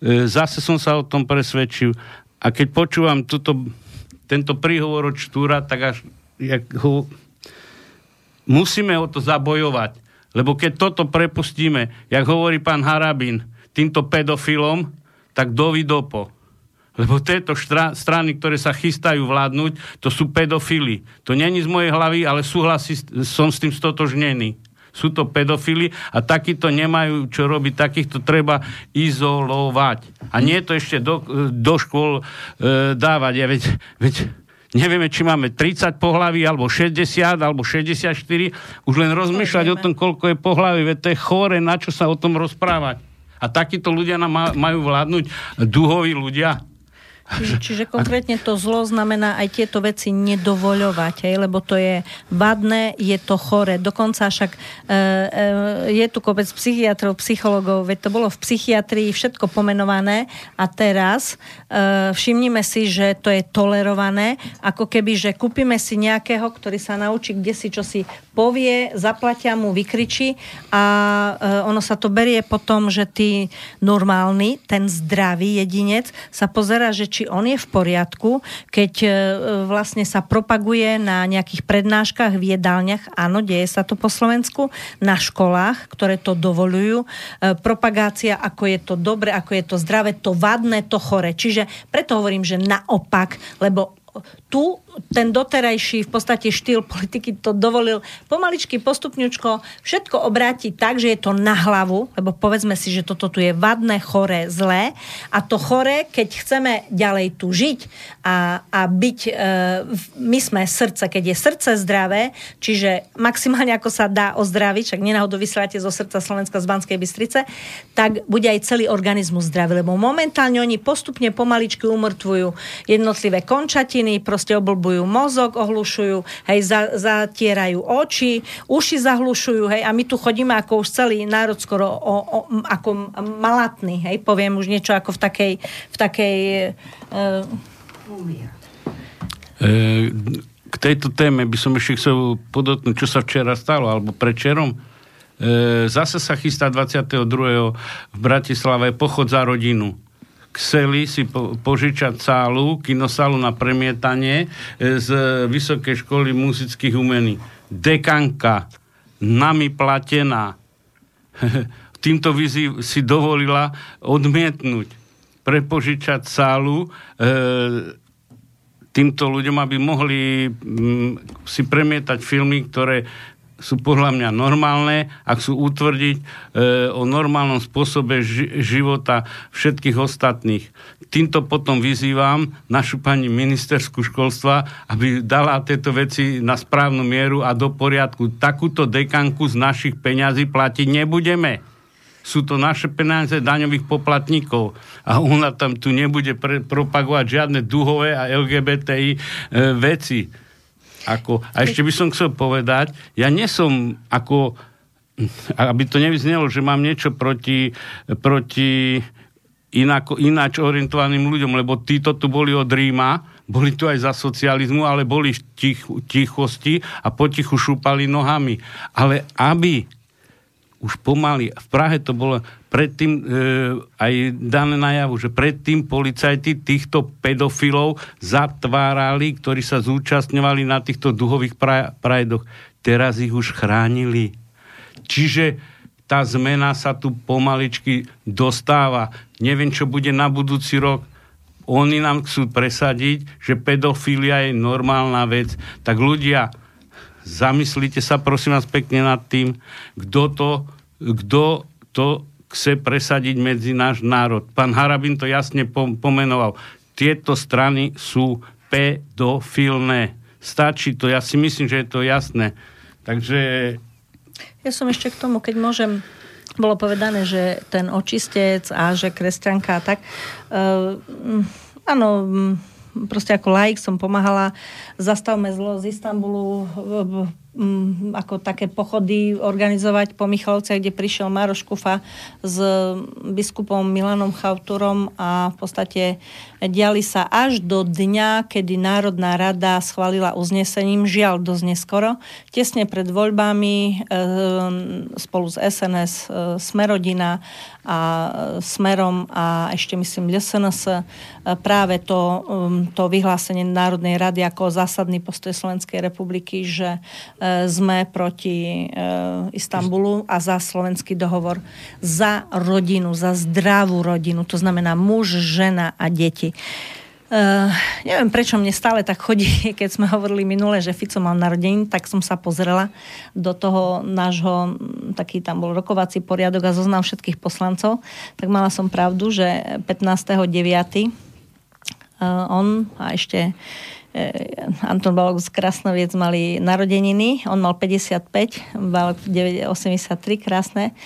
E, Zase som sa o tom presvedčil a keď počúvam tuto, tento príhovor od Štúra, tak až jak ho musíme o to zabojovať. Lebo keď toto prepustíme, jak hovorí pán Harabin, týmto pedofilom, tak dovidopo. Lebo tieto štra, strany, ktoré sa chystajú vládnuť, to sú pedofily. To není z mojej hlavy, ale súhlasí, som s tým stotožnený. Sú to pedofily a takíto nemajú čo robiť, takýchto treba izolovať. A nie to ešte do, do škôl e, dávať. Ja veď, veď nevieme, či máme 30 pohlaví, alebo 60, alebo 64. Už len rozmýšľať o tom, koľko je pohlaví, veď to je chore, na čo sa o tom rozprávať. A takíto ľudia nám majú vládnuť duhoví ľudia. Čiže, čiže konkrétne to zlo znamená aj tieto veci nedovoľovať, hej, lebo to je vadné, je to chore. Dokonca však e, e, je tu kopec psychiatrov, psychologov, veď to bolo v psychiatrii všetko pomenované a teraz e, všimnime si, že to je tolerované, ako keby, že kúpime si nejakého, ktorý sa naučí, kde si čo si povie, zaplatia mu, vykričí a e, ono sa to berie potom, že ty normálny, ten zdravý jedinec sa pozera, že či on je v poriadku, keď e, vlastne sa propaguje na nejakých prednáškach v jedálniach, áno, deje sa to po Slovensku, na školách, ktoré to dovolujú, e, propagácia, ako je to dobre, ako je to zdravé, to vadné, to chore. Čiže preto hovorím, že naopak, lebo tu ten doterajší v podstate štýl politiky to dovolil pomaličky, postupňučko všetko obrátiť tak, že je to na hlavu, lebo povedzme si, že toto tu je vadné, choré, zlé. A to choré, keď chceme ďalej tu žiť a, a byť, e, my sme srdce, keď je srdce zdravé, čiže maximálne ako sa dá ozdraviť, však nenáhodou vysielate zo srdca Slovenska z Banskej Bystrice, tak bude aj celý organizmus zdravý, lebo momentálne oni postupne pomaličky umrtvujú jednotlivé končatiny, proste oblbujú ohlubujú mozog, ohlušujú, hej, za, zatierajú oči, uši zahlušujú, hej, a my tu chodíme ako už celý národ skoro o, o, ako malatný, hej, poviem už niečo ako v takej, v takej uh, k tejto téme by som ešte chcel podotknúť, čo sa včera stalo, alebo prečerom. E, zase sa chystá 22. v Bratislave pochod za rodinu chceli si po, požičať sálu, kinosálu na premietanie e, z Vysokej školy muzických umení. Dekanka, nami platená, týmto vizi si dovolila odmietnúť, prepožičať sálu e, týmto ľuďom, aby mohli m, si premietať filmy, ktoré sú podľa mňa normálne a chcú utvrdiť e, o normálnom spôsobe ži- života všetkých ostatných. Týmto potom vyzývam našu pani ministerskú školstva, aby dala tieto veci na správnu mieru a do poriadku. Takúto dekanku z našich peňazí platiť nebudeme. Sú to naše peniaze daňových poplatníkov a ona tam tu nebude pre- propagovať žiadne duhové a LGBTI e, veci ako, a ešte by som chcel povedať, ja nesom ako, aby to nevyznelo, že mám niečo proti, proti inako, ináč orientovaným ľuďom, lebo títo tu boli od Ríma, boli tu aj za socializmu, ale boli v tich, tichosti a potichu šúpali nohami. Ale aby už pomaly, v Prahe to bolo predtým e, aj dané najavu, že predtým policajti týchto pedofilov zatvárali, ktorí sa zúčastňovali na týchto duhových pra, prajdoch. Teraz ich už chránili. Čiže tá zmena sa tu pomaličky dostáva. Neviem, čo bude na budúci rok. Oni nám chcú presadiť, že pedofilia je normálna vec. Tak ľudia, zamyslite sa prosím vás pekne nad tým, kto to, kto to chce presadiť medzi náš národ. Pán Harabin to jasne pomenoval. Tieto strany sú pedofilné. Stačí to, ja si myslím, že je to jasné. Takže... Ja som ešte k tomu, keď môžem bolo povedané, že ten očistec a že kresťanka a tak. Uh, áno, proste ako laik som pomáhala. Zastavme zlo z Istanbulu ako také pochody organizovať po Michalovciach, kde prišiel Maroš Kufa s biskupom Milanom Chauturom a v podstate diali sa až do dňa, kedy Národná rada schválila uznesením, žiaľ dosť neskoro, tesne pred voľbami e, spolu s SNS e, Smerodina a Smerom a ešte myslím LSNS e, práve to, to vyhlásenie Národnej rady ako zásadný postoj Slovenskej republiky, že sme proti e, Istanbulu a za slovenský dohovor, za rodinu, za zdravú rodinu, to znamená muž, žena a deti. Uh, neviem, prečo mne stále tak chodí, keď sme hovorili minule, že Fico mal narodení, tak som sa pozrela do toho nášho, taký tam bol rokovací poriadok a zoznam všetkých poslancov, tak mala som pravdu, že 15.9. Uh, on a ešte Anton Balok z Krasnoviec mali narodeniny, on mal 55, Balok 83, krásne.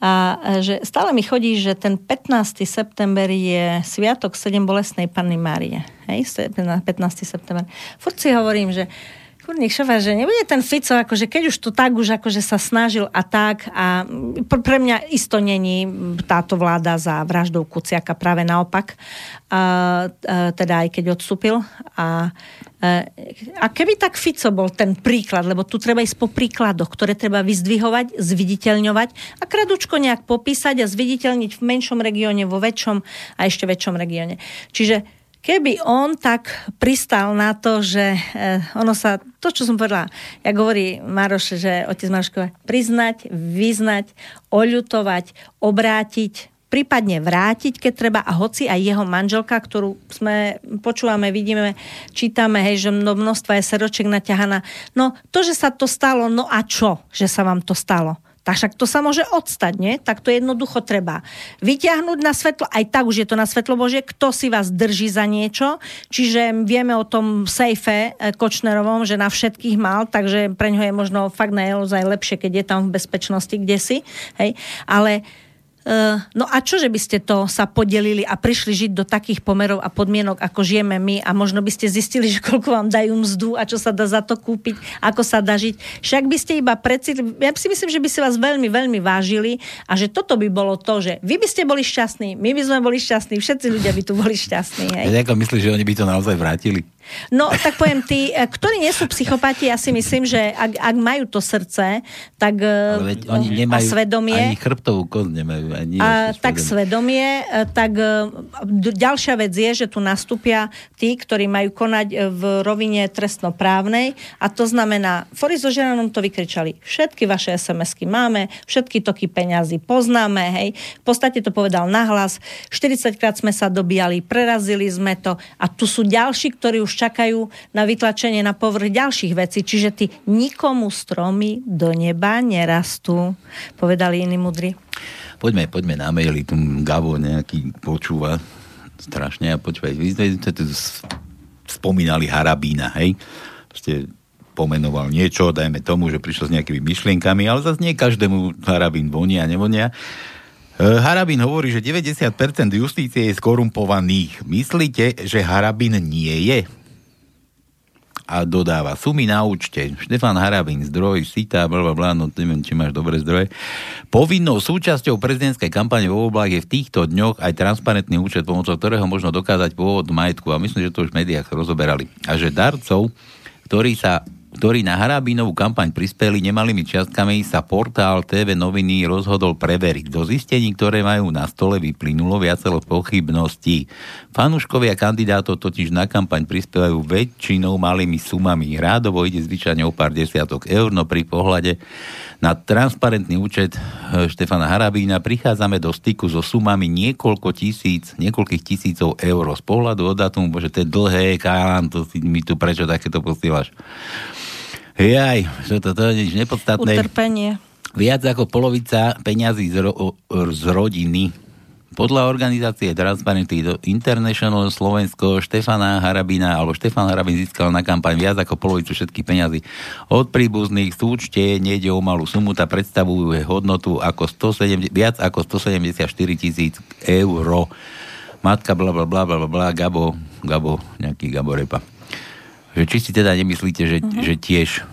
A že stále mi chodí, že ten 15. september je Sviatok 7 bolestnej Panny Márie. Hej, 15. september. Furt si hovorím, že Kurník šofa, že nebude ten Fico, akože keď už to tak už akože sa snažil a tak a pre mňa isto není táto vláda za vraždou Kuciaka práve naopak, a, a, teda aj keď odstúpil a a keby tak Fico bol ten príklad, lebo tu treba ísť po príkladoch, ktoré treba vyzdvihovať, zviditeľňovať a kradučko nejak popísať a zviditeľniť v menšom regióne, vo väčšom a ešte väčšom regióne. Čiže Keby on tak pristal na to, že eh, ono sa, to čo som povedala, jak hovorí Maroš, že otec Maroškova, priznať, vyznať, oľutovať, obrátiť, prípadne vrátiť, keď treba a hoci aj jeho manželka, ktorú sme počúvame, vidíme, čítame, hej, že množstva je seroček naťahaná. No to, že sa to stalo, no a čo, že sa vám to stalo? Tak však to sa môže odstať, nie? Tak to jednoducho treba vyťahnuť na svetlo, aj tak už je to na svetlo Bože, kto si vás drží za niečo, čiže vieme o tom sejfe eh, Kočnerovom, že na všetkých mal, takže pre ňo je možno fakt naozaj lepšie, keď je tam v bezpečnosti, kde si, hej, ale no a čo, že by ste to sa podelili a prišli žiť do takých pomerov a podmienok, ako žijeme my a možno by ste zistili, že koľko vám dajú mzdu a čo sa dá za to kúpiť, ako sa dá žiť. Však by ste iba precitli, ja si myslím, že by si vás veľmi, veľmi vážili a že toto by bolo to, že vy by ste boli šťastní, my by sme boli šťastní, všetci ľudia by tu boli šťastní. Hej. Ja myslíš, že oni by to naozaj vrátili? No, tak poviem, tí, eh, ktorí nie sú psychopati, ja si myslím, že ak, ak majú to srdce, tak eh, Ale veď oni nemajú a svedomie, ani chrbtovú kosť nemajú. Ani a, tak svedomie, eh, tak ďalšia vec je, že tu nastúpia tí, ktorí majú konať v rovine trestnoprávnej. A to znamená, Fory so Žeranom to vykričali, všetky vaše SMS-ky máme, všetky toky peňazí poznáme, hej, v podstate to povedal nahlas, 40 krát sme sa dobíjali, prerazili sme to. A tu sú ďalší, ktorí už čakajú na vytlačenie na povrch ďalších vecí. Čiže ty nikomu stromy do neba nerastú, povedali iní mudri. Poďme, poďme na maily, tu Gabo nejaký počúva strašne a počúvaj, vy ste tu spomínali Harabína, hej? Proste pomenoval niečo, dajme tomu, že prišiel s nejakými myšlienkami, ale zase nie každému Harabín vonia, nevonia. E, Harabín hovorí, že 90% justície je skorumpovaných. Myslíte, že Harabín nie je? A dodáva sumy na účte. Štefan Harabin, zdroj, sita, bla, bla, bla, no neviem, či máš dobré zdroje. Povinnou súčasťou prezidentskej kampane vo voľbách je v týchto dňoch aj transparentný účet, pomocou ktorého možno dokázať pôvod majetku. A myslím, že to už v médiách rozoberali. A že darcov, ktorí sa ktorí na Harabínovú kampaň prispeli nemalými čiastkami, sa portál TV noviny rozhodol preveriť. Do zistení, ktoré majú na stole, vyplynulo viacero pochybností. Fanúškovia kandidátov totiž na kampaň prispievajú väčšinou malými sumami. Rádovo ide zvyčajne o pár desiatok eur, no pri pohľade na transparentný účet eh, Štefana Harabína prichádzame do styku so sumami niekoľko tisíc, niekoľkých tisícov eur. Z pohľadu od datumu, bože, to je dlhé, kálám, to si mi tu prečo takéto posielaš. Jaj, čo to, to je nepodstatné. Utrpenie. Viac ako polovica peňazí z, ro, z rodiny podľa organizácie Transparency International Slovensko Štefana Harabina alebo Štefan Harabin získal na kampaň viac ako polovicu všetkých peňazí od príbuzných súčte, nejde o malú sumu, tá predstavuje hodnotu ako 170, viac ako 174 tisíc eur. Matka bla bla bla bla bla, Gabo, Gabo, nejaký Gabo Repa. Že či si teda nemyslíte, že, uh-huh. že tiež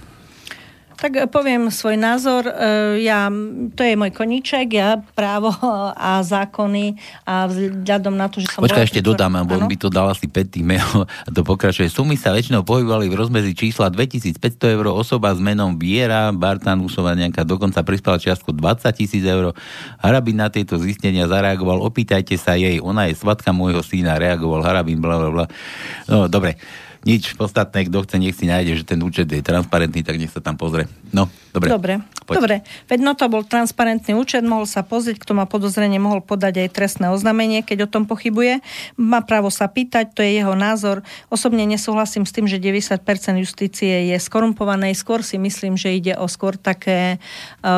tak poviem svoj názor. E, ja, to je môj koníček, ja právo a zákony a vzhľadom na to, že som... Počkaj, ešte dodám, bo on by to dal asi 5 mail a to pokračuje. Sumy sa väčšinou pohybovali v rozmedzi čísla 2500 eur, osoba s menom Viera Bartanusova nejaká dokonca prispela čiastku 20 tisíc eur. Harabin na tieto zistenia zareagoval, opýtajte sa jej, ona je svatka môjho syna, reagoval Harabin, bla, bla, bla. No, dobre nič podstatné, kto chce, nech si nájde, že ten účet je transparentný, tak nech sa tam pozrie. No, dobre. Dobre, Poď. dobre. Veď no to bol transparentný účet, mohol sa pozrieť, kto má podozrenie, mohol podať aj trestné oznámenie, keď o tom pochybuje. Má právo sa pýtať, to je jeho názor. Osobne nesúhlasím s tým, že 90% justície je skorumpované. Skôr si myslím, že ide o skôr také, uh,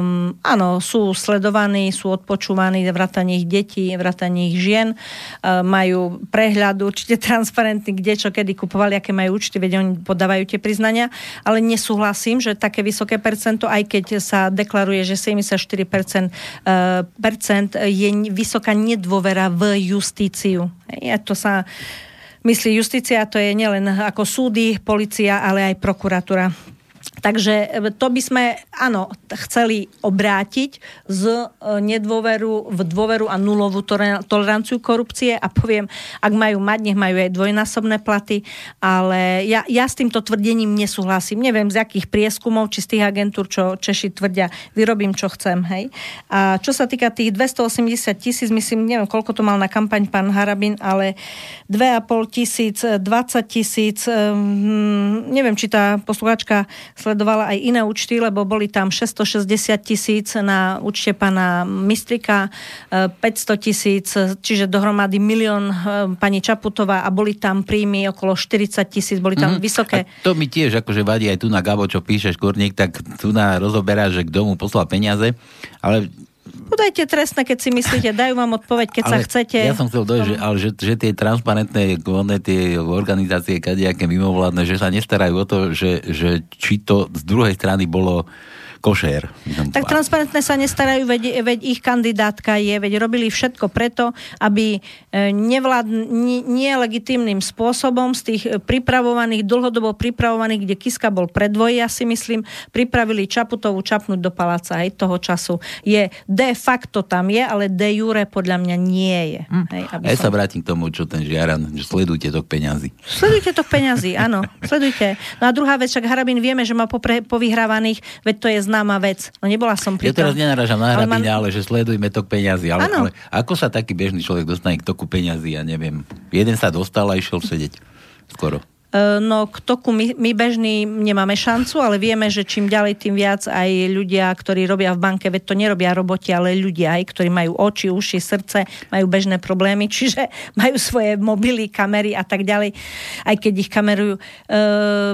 um, áno, sú sledovaní, sú odpočúvaní, vrátanie ich detí, vrátanie ich žien, uh, majú prehľad určite transparentný, kde čo čo kedy kupovali, aké majú účty, veď oni podávajú tie priznania, ale nesúhlasím, že také vysoké percento, aj keď sa deklaruje, že 74% percent, uh, percent je vysoká nedôvera v justíciu. Ja to sa myslí justícia, to je nielen ako súdy, policia, ale aj prokuratúra. Takže e, to by sme, áno, chceli obrátiť z e, nedôveru v dôveru a nulovú toleranciu korupcie a poviem, ak majú mať, nech majú aj dvojnásobné platy, ale ja, ja s týmto tvrdením nesúhlasím. Neviem z akých prieskumov, či z tých agentúr, čo Češi tvrdia, vyrobím, čo chcem, hej. A čo sa týka tých 280 tisíc, myslím, neviem, koľko to mal na kampaň pán Harabin, ale 2,5 tisíc, 20 tisíc, um, neviem, či tá posluchačka sledovala aj iné účty, lebo boli tam 660 tisíc na účte pana Mistrika, 500 e, tisíc, čiže dohromady milión e, pani Čaputová a boli tam príjmy okolo 40 tisíc, boli tam mm-hmm. vysoké. A to mi tiež akože vadí aj tu na Gabo, čo píšeš, Kurník, tak tu na rozoberá, že kto mu poslal peniaze, ale Podajte trestné, keď si myslíte, dajú vám odpoveď, keď ale sa chcete. Ja som chcel dojsť, že, ale že, že tie transparentné one, tie organizácie, kadejaké mimovládne, že sa nestarajú o to, že, že či to z druhej strany bolo košér. Tak transparentné sa nestarajú, veď, veď ich kandidátka je, veď robili všetko preto, aby e, nevlád, nelegitímnym spôsobom z tých pripravovaných, dlhodobo pripravovaných, kde Kiska bol predvoj, ja si myslím, pripravili Čaputovú čapnúť do paláca aj toho času. Je de facto tam je, ale de jure podľa mňa nie je. Hm. Hej, aby ja som... sa vrátim k tomu, čo ten Žiaran, že sledujte tok peňazí. Sledujte tok peňazí, áno, sledujte. No a druhá vec, však Harabin vieme, že má popre, povyhrávaných, veď to je známa vec. No nebola som pri Ja teraz nenarážam na hrabine, ale, man... ale že sledujme tok peňazí. Ale, ale ako sa taký bežný človek dostane k toku peňazí, ja neviem. Jeden sa dostal a išiel sedieť. Skoro. E, no k toku my, my bežní nemáme šancu, ale vieme, že čím ďalej, tým viac aj ľudia, ktorí robia v banke, veď to nerobia roboti, ale ľudia aj, ktorí majú oči, uši, srdce, majú bežné problémy, čiže majú svoje mobily, kamery a tak ďalej, aj keď ich kamerujú. E,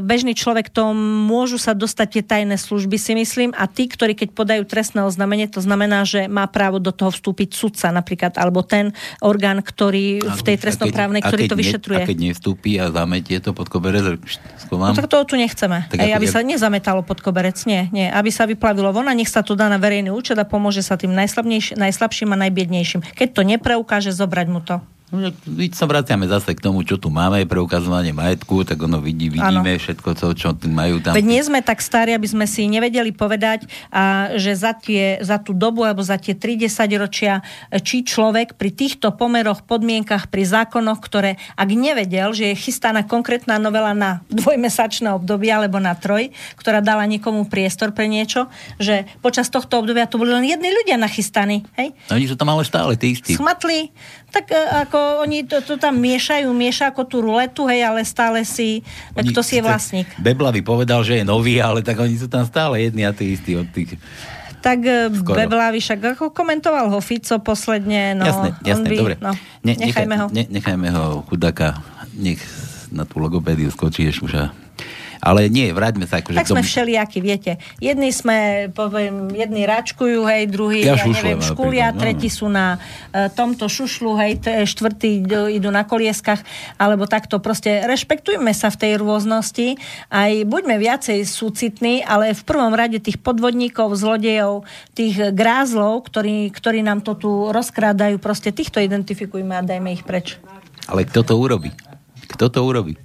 bežný človek to môžu sa dostať tie tajné služby, si myslím, a tí, ktorí keď podajú trestné oznámenie, to znamená, že má právo do toho vstúpiť sudca napríklad, alebo ten orgán, ktorý v tej trestnoprávnej, ktorý to vyšetruje. a keď nevstúpi a zametie to pod koberec No, tak to tu nechceme. Tak Ej, aby ja... sa nezametalo pod koberec. Nie, nie. Aby sa vyplavilo von a nech sa to dá na verejný účet a pomôže sa tým najslabším a najbiednejším. Keď to nepreukáže, zobrať mu to. No, sa vraciame zase k tomu, čo tu máme, preukazovanie majetku, tak ono vidí, vidíme ano. všetko, to, čo majú tam. Veď nie sme tak starí, aby sme si nevedeli povedať, a, že za, tie, za tú dobu alebo za tie 30 ročia, či človek pri týchto pomeroch, podmienkach, pri zákonoch, ktoré ak nevedel, že je chystaná konkrétna novela na dvojmesačné obdobie alebo na troj, ktorá dala niekomu priestor pre niečo, že počas tohto obdobia to boli len jedni ľudia nachystaní. Hej? Oni sú tam ale stále tí istí. Smatli, tak e, ako oni to, to tam miešajú, miešajú ako tú ruletu, hej, ale stále si, oni, kto si je vlastník. Beblavy povedal, že je nový, ale tak oni sú tam stále jedni a tí istí od tých tak e, Skoro. Beblavy však ako komentoval ho Fico posledne. No, jasné, jasné, by, dobre. No, ne, nechajme ho. Ne, nechajme ho chudáka, nech na tú logopédiu skočí už a ale nie, vráťme sa. Akože tak sme tomu... všelijakí, viete. Jedni sme, poviem, jedni račkujú, hej, druhý, ja, ja neviem, škulia, no. tretí sú na uh, tomto šušlu, hej, t- štvrtí idú na kolieskach, alebo takto proste rešpektujme sa v tej rôznosti, aj buďme viacej súcitní, ale v prvom rade tých podvodníkov, zlodejov, tých grázlov, ktorí, ktorí nám to tu rozkrádajú, proste týchto identifikujme a dajme ich preč. Ale kto to urobí? Kto to urobí?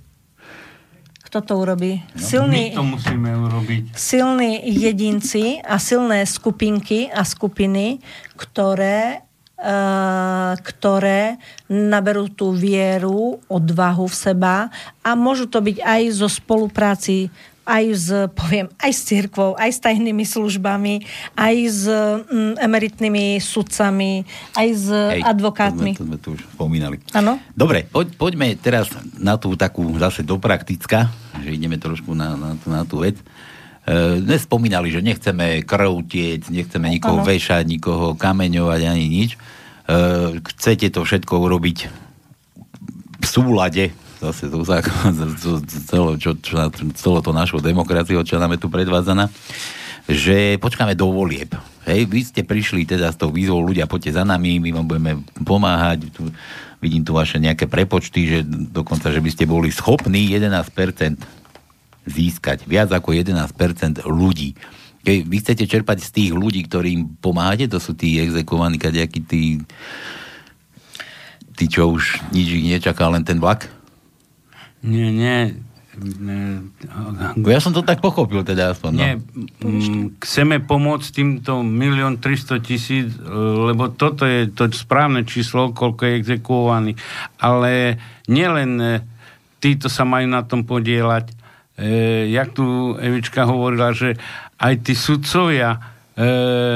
Kto to urobí? No, silní, my to musíme urobiť. Silní jedinci a silné skupinky a skupiny, ktoré Uh, ktoré naberú tú vieru, odvahu v seba a môžu to byť aj zo spolupráci aj s, poviem, aj s církvou, aj s tajnými službami, aj s mm, emeritnými sudcami, aj s Hej, advokátmi. To sme, to sme tu už spomínali. Áno. Dobre, poď, poďme teraz na tú takú zase do prakticka, že ideme trošku na, na, na tú vec. E, dnes spomínali, že nechceme krv tiec, nechceme nikoho ano. vešať, nikoho kameňovať ani nič. E, chcete to všetko urobiť v súlade zase to zákon, celé, čo, čo, celé to našou demokraciou, čo nám je tu predvádzaná. že počkáme do volieb. Hej, vy ste prišli teda s tou výzvou ľudia, poďte za nami, my vám budeme pomáhať. Tu, vidím tu vaše nejaké prepočty, že dokonca, že by ste boli schopní 11% získať. Viac ako 11% ľudí. Keď vy chcete čerpať z tých ľudí, ktorým pomáhate, to sú tí exekovaní, kadejakí tí, tí, čo už nič ich nečaká, len ten vlak? Nie, nie, ja som to tak pochopil teda aspoň. No. Nie, m, chceme pomôcť týmto milión 300 tisíc, lebo toto je to správne číslo, koľko je exekuovaných. Ale nielen e, títo sa majú na tom podielať. E, jak tu Evička hovorila, že aj tí sudcovia, e,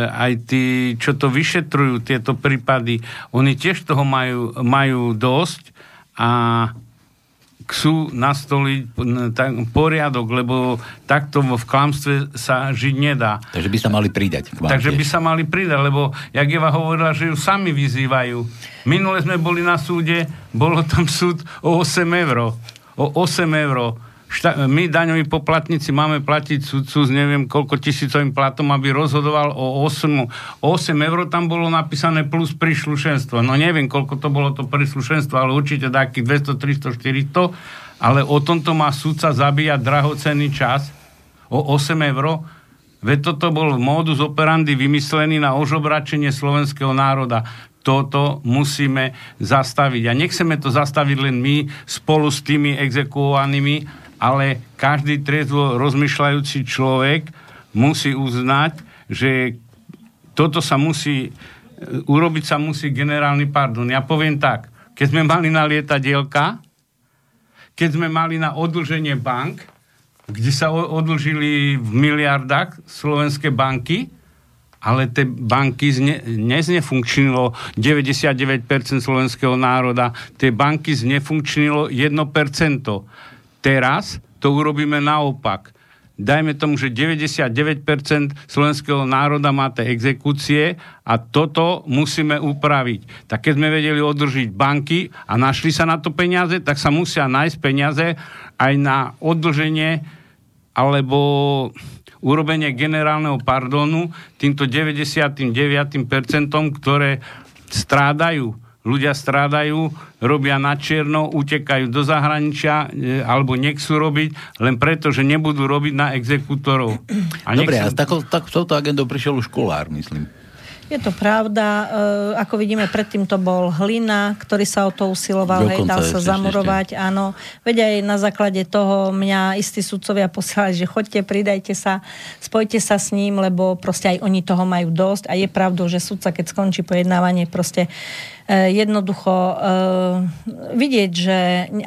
aj tí, čo to vyšetrujú, tieto prípady, oni tiež toho majú, majú dosť a chcú nastoliť poriadok, lebo takto v klamstve sa žiť nedá. Takže by sa mali pridať. Takže by sa mali pridať, lebo jak Eva hovorila, že ju sami vyzývajú. Minule sme boli na súde, bolo tam súd o 8 eur. O 8 eur šta, my daňoví poplatníci máme platiť sudcu s neviem koľko tisícovým platom, aby rozhodoval o 8, 8 eur tam bolo napísané plus príslušenstvo. No neviem, koľko to bolo to príslušenstvo, ale určite takých 200, 300, 400, ale o tomto má sudca zabíjať drahocenný čas o 8 eur. Veď toto bol modus operandi vymyslený na ožobračenie slovenského národa toto musíme zastaviť. A nechceme to zastaviť len my spolu s tými exekuovanými, ale každý trezvo rozmýšľajúci človek musí uznať, že toto sa musí, urobiť sa musí generálny pardon. Ja poviem tak, keď sme mali na lietadielka, keď sme mali na odlženie bank, kde sa odlžili v miliardách slovenské banky, ale tie banky zne, neznefunkčnilo 99% slovenského národa, tie banky znefunkčnilo 1%. Teraz to urobíme naopak. Dajme tomu, že 99% slovenského národa má tie exekúcie a toto musíme upraviť. Tak keď sme vedeli održiť banky a našli sa na to peniaze, tak sa musia nájsť peniaze aj na odlženie alebo urobenie generálneho pardonu týmto 99%, ktoré strádajú ľudia strádajú, robia na čierno, utekajú do zahraničia e, alebo nechcú robiť, len preto, že nebudú robiť na exekútorov. A Dobre, nechcú... a takou, tak, touto agendou prišiel už školár, myslím. Je to pravda. E, ako vidíme, predtým to bol Hlina, ktorý sa o to usiloval, hej, dal sa zamurovať, ešte. áno. Veď aj na základe toho mňa istí sudcovia posielali, že choďte, pridajte sa, spojte sa s ním, lebo proste aj oni toho majú dosť a je pravdou, že sudca, keď skončí pojednávanie, proste jednoducho e, vidieť, že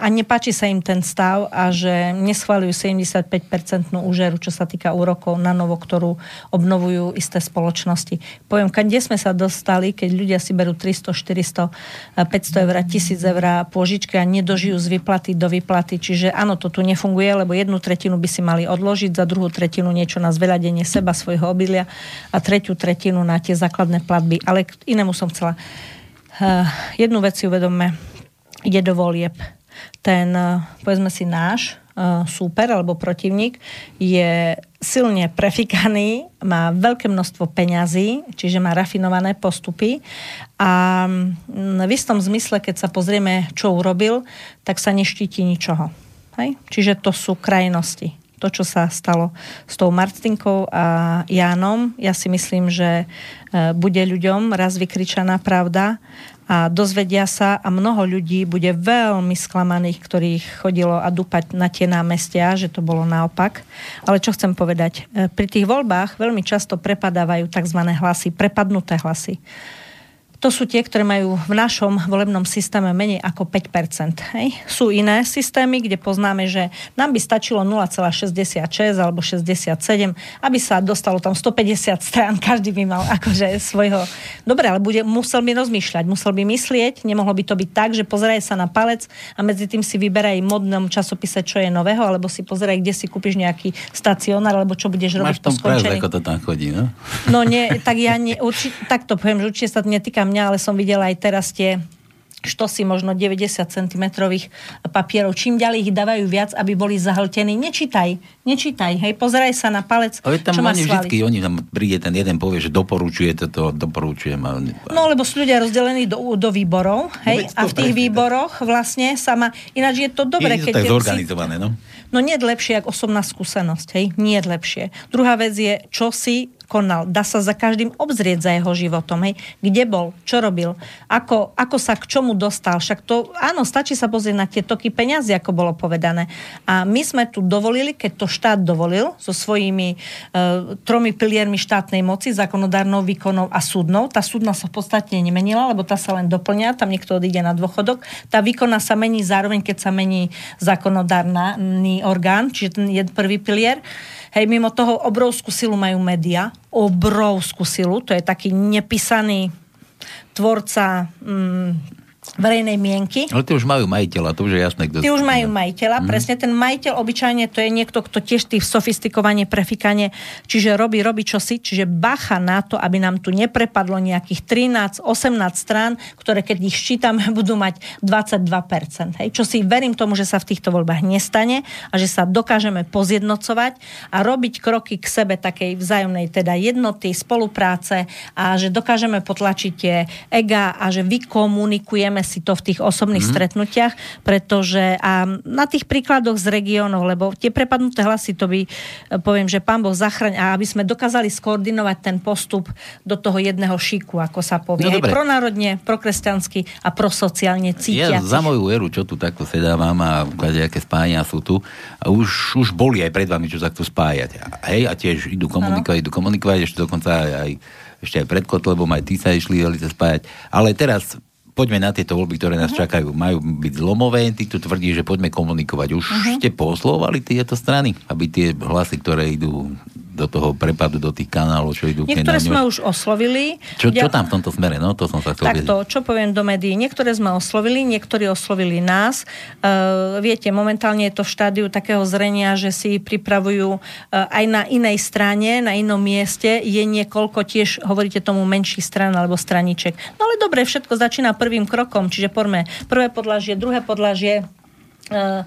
a nepáči sa im ten stav a že neschvalujú 75-percentnú úžeru, čo sa týka úrokov na novo, ktorú obnovujú isté spoločnosti. Poviem, kde sme sa dostali, keď ľudia si berú 300, 400, 500 eur, 1000 eur pôžičky a nedožijú z vyplaty do vyplaty. Čiže áno, to tu nefunguje, lebo jednu tretinu by si mali odložiť, za druhú tretinu niečo na zveľadenie seba, svojho obilia a tretiu tretinu na tie základné platby. Ale k inému som chcela jednu vec si uvedomme, ide do volieb. Ten, uh, povedzme si, náš uh, súper alebo protivník je silne prefikaný, má veľké množstvo peňazí, čiže má rafinované postupy a mm, v istom zmysle, keď sa pozrieme, čo urobil, tak sa neštíti ničoho. Hej? Čiže to sú krajnosti to, čo sa stalo s tou Martinkou a Jánom. Ja si myslím, že e, bude ľuďom raz vykričaná pravda a dozvedia sa a mnoho ľudí bude veľmi sklamaných, ktorých chodilo a dupať na tie námestia, že to bolo naopak. Ale čo chcem povedať? E, pri tých voľbách veľmi často prepadávajú tzv. hlasy, prepadnuté hlasy to sú tie, ktoré majú v našom volebnom systéme menej ako 5%. Hej. Sú iné systémy, kde poznáme, že nám by stačilo 0,66 alebo 67, aby sa dostalo tam 150 strán, každý by mal akože svojho... Dobre, ale bude, musel by rozmýšľať, musel by myslieť, nemohlo by to byť tak, že pozeraj sa na palec a medzi tým si vyberaj modnom časopise, čo je nového, alebo si pozeraj, kde si kúpiš nejaký stacionár, alebo čo budeš robiť Máš po skončení. ako to tam chodí, no? No nie, tak ja nie, urči, tak to poviem, že určite sa netýka mňa, ale som videla aj teraz tie štosy možno 90 cm papierov. Čím ďalej ich dávajú viac, aby boli zahltení. Nečítaj, nečítaj, hej, pozeraj sa na palec, Ale tam čo má oni vždycky, oni tam príde ten jeden povie, že doporučuje toto, doporučujem. A, No, lebo sú ľudia rozdelení do, do výborov, hej, veď to a v tých presne, výboroch vlastne sa má, ináč je to dobre, je to keď tak si- zorganizované, no. No nie je lepšie, ako osobná skúsenosť, hej? Nie je lepšie. Druhá vec je, čo si konal. Dá sa za každým obzrieť za jeho životom, hej? Kde bol, čo robil, ako, ako sa k čomu dostal. Však to, áno, stačí sa pozrieť na tie toky peňazí, ako bolo povedané. A my sme tu dovolili, keď to štát dovolil, so svojimi uh, tromi piliermi štátnej moci, zákonodárnou, výkonnou a súdnou. Tá súdna sa v podstate nemenila, lebo tá sa len doplňa, tam niekto odíde na dôchodok. Tá výkonná sa mení zároveň, keď sa mení zákonodárny orgán, čiže ten je prvý pilier. Hej, mimo toho obrovskú silu majú média, obrovskú silu, to je taký nepísaný tvorca mm, verejnej mienky. Ale tie už majú majiteľa, to už je jasné, kto... Tí už majú majiteľa, mm. presne ten majiteľ obyčajne to je niekto, kto tiež tých sofistikovanie, prefikanie, čiže robí, robí čosi, čiže bacha na to, aby nám tu neprepadlo nejakých 13, 18 strán, ktoré keď ich ščítame, budú mať 22%. Hej? Čo si verím tomu, že sa v týchto voľbách nestane a že sa dokážeme pozjednocovať a robiť kroky k sebe takej vzájomnej teda jednoty, spolupráce a že dokážeme potlačiť tie ega a že vykomunikujeme si to v tých osobných mm. stretnutiach, pretože a na tých príkladoch z regiónov, lebo tie prepadnuté hlasy, to by, e, poviem, že pán Boh zachraň, a aby sme dokázali skoordinovať ten postup do toho jedného šiku, ako sa povie. No dobre. pronárodne, prokresťansky a prosociálne Ja cítia. za moju éru, čo tu takto sedávam a aké spájania sú tu, a už, už boli aj pred vami, čo chcú spájať. A, hej, a tiež idú komunikovať, idú komunikovať, ešte dokonca aj, aj ešte aj pred Kotlebom, aj tí sa išli sa spájať. Ale teraz poďme na tieto voľby, ktoré nás uh-huh. čakajú. Majú byť zlomové, ty tu tvrdí, že poďme komunikovať. Už uh-huh. ste poslovali tieto strany, aby tie hlasy, ktoré idú do toho prepadu, do tých kanálov, čo idú... Niektoré sme už oslovili. Čo, čo tam v tomto smere? No, to som sa chcel vedieť. Takto, čo poviem do médií. Niektoré sme oslovili, niektorí oslovili nás. Uh, viete, momentálne je to v štádiu takého zrenia, že si pripravujú uh, aj na inej strane, na inom mieste. Je niekoľko tiež, hovoríte tomu, menších stran alebo straniček. No ale dobre, všetko začína prvým krokom, čiže poďme prvé podlažie, druhé podlažie, uh,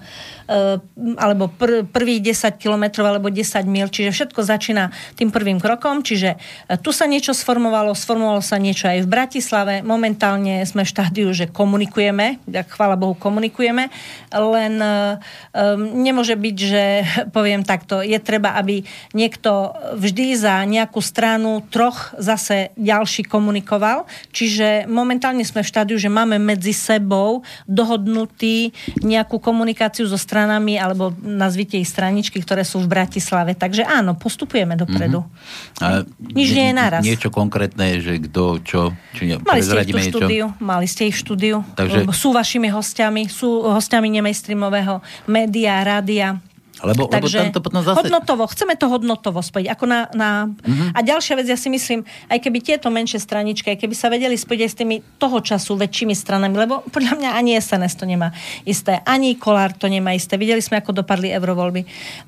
alebo pr- prvých 10 kilometrov alebo 10 mil, čiže všetko začína tým prvým krokom, čiže uh, tu sa niečo sformovalo, sformovalo sa niečo aj v Bratislave, momentálne sme v štádiu, že komunikujeme, tak chvála Bohu komunikujeme, len um, nemôže byť, že poviem takto, je treba, aby niekto vždy za nejakú stranu troch zase ďalší komunikoval, čiže momentálne sme v štádiu, že máme medzi sebou dohodnutý nejakú komunikáciu so stranami, alebo nazvite ich straničky, ktoré sú v Bratislave. Takže áno, postupujeme dopredu. A Nič nie je naraz. Niečo konkrétne, že kto, čo, či ne, Mali ste ich tu niečo? štúdiu, mali ste ich štúdiu. Takže- Sú vašimi hostiami, sú hostiami nemainstreamového média, rádia. Lebo, lebo tam to potom zase... hodnotovo, chceme to hodnotovo spojiť. Ako na, na... Mhm. Uh-huh. A ďalšia vec, ja si myslím, aj keby tieto menšie straničky, aj keby sa vedeli spojiť aj s tými toho času väčšími stranami, lebo podľa mňa ani SNS to nemá isté, ani Kolár to nemá isté. Videli sme, ako dopadli eurovoľby.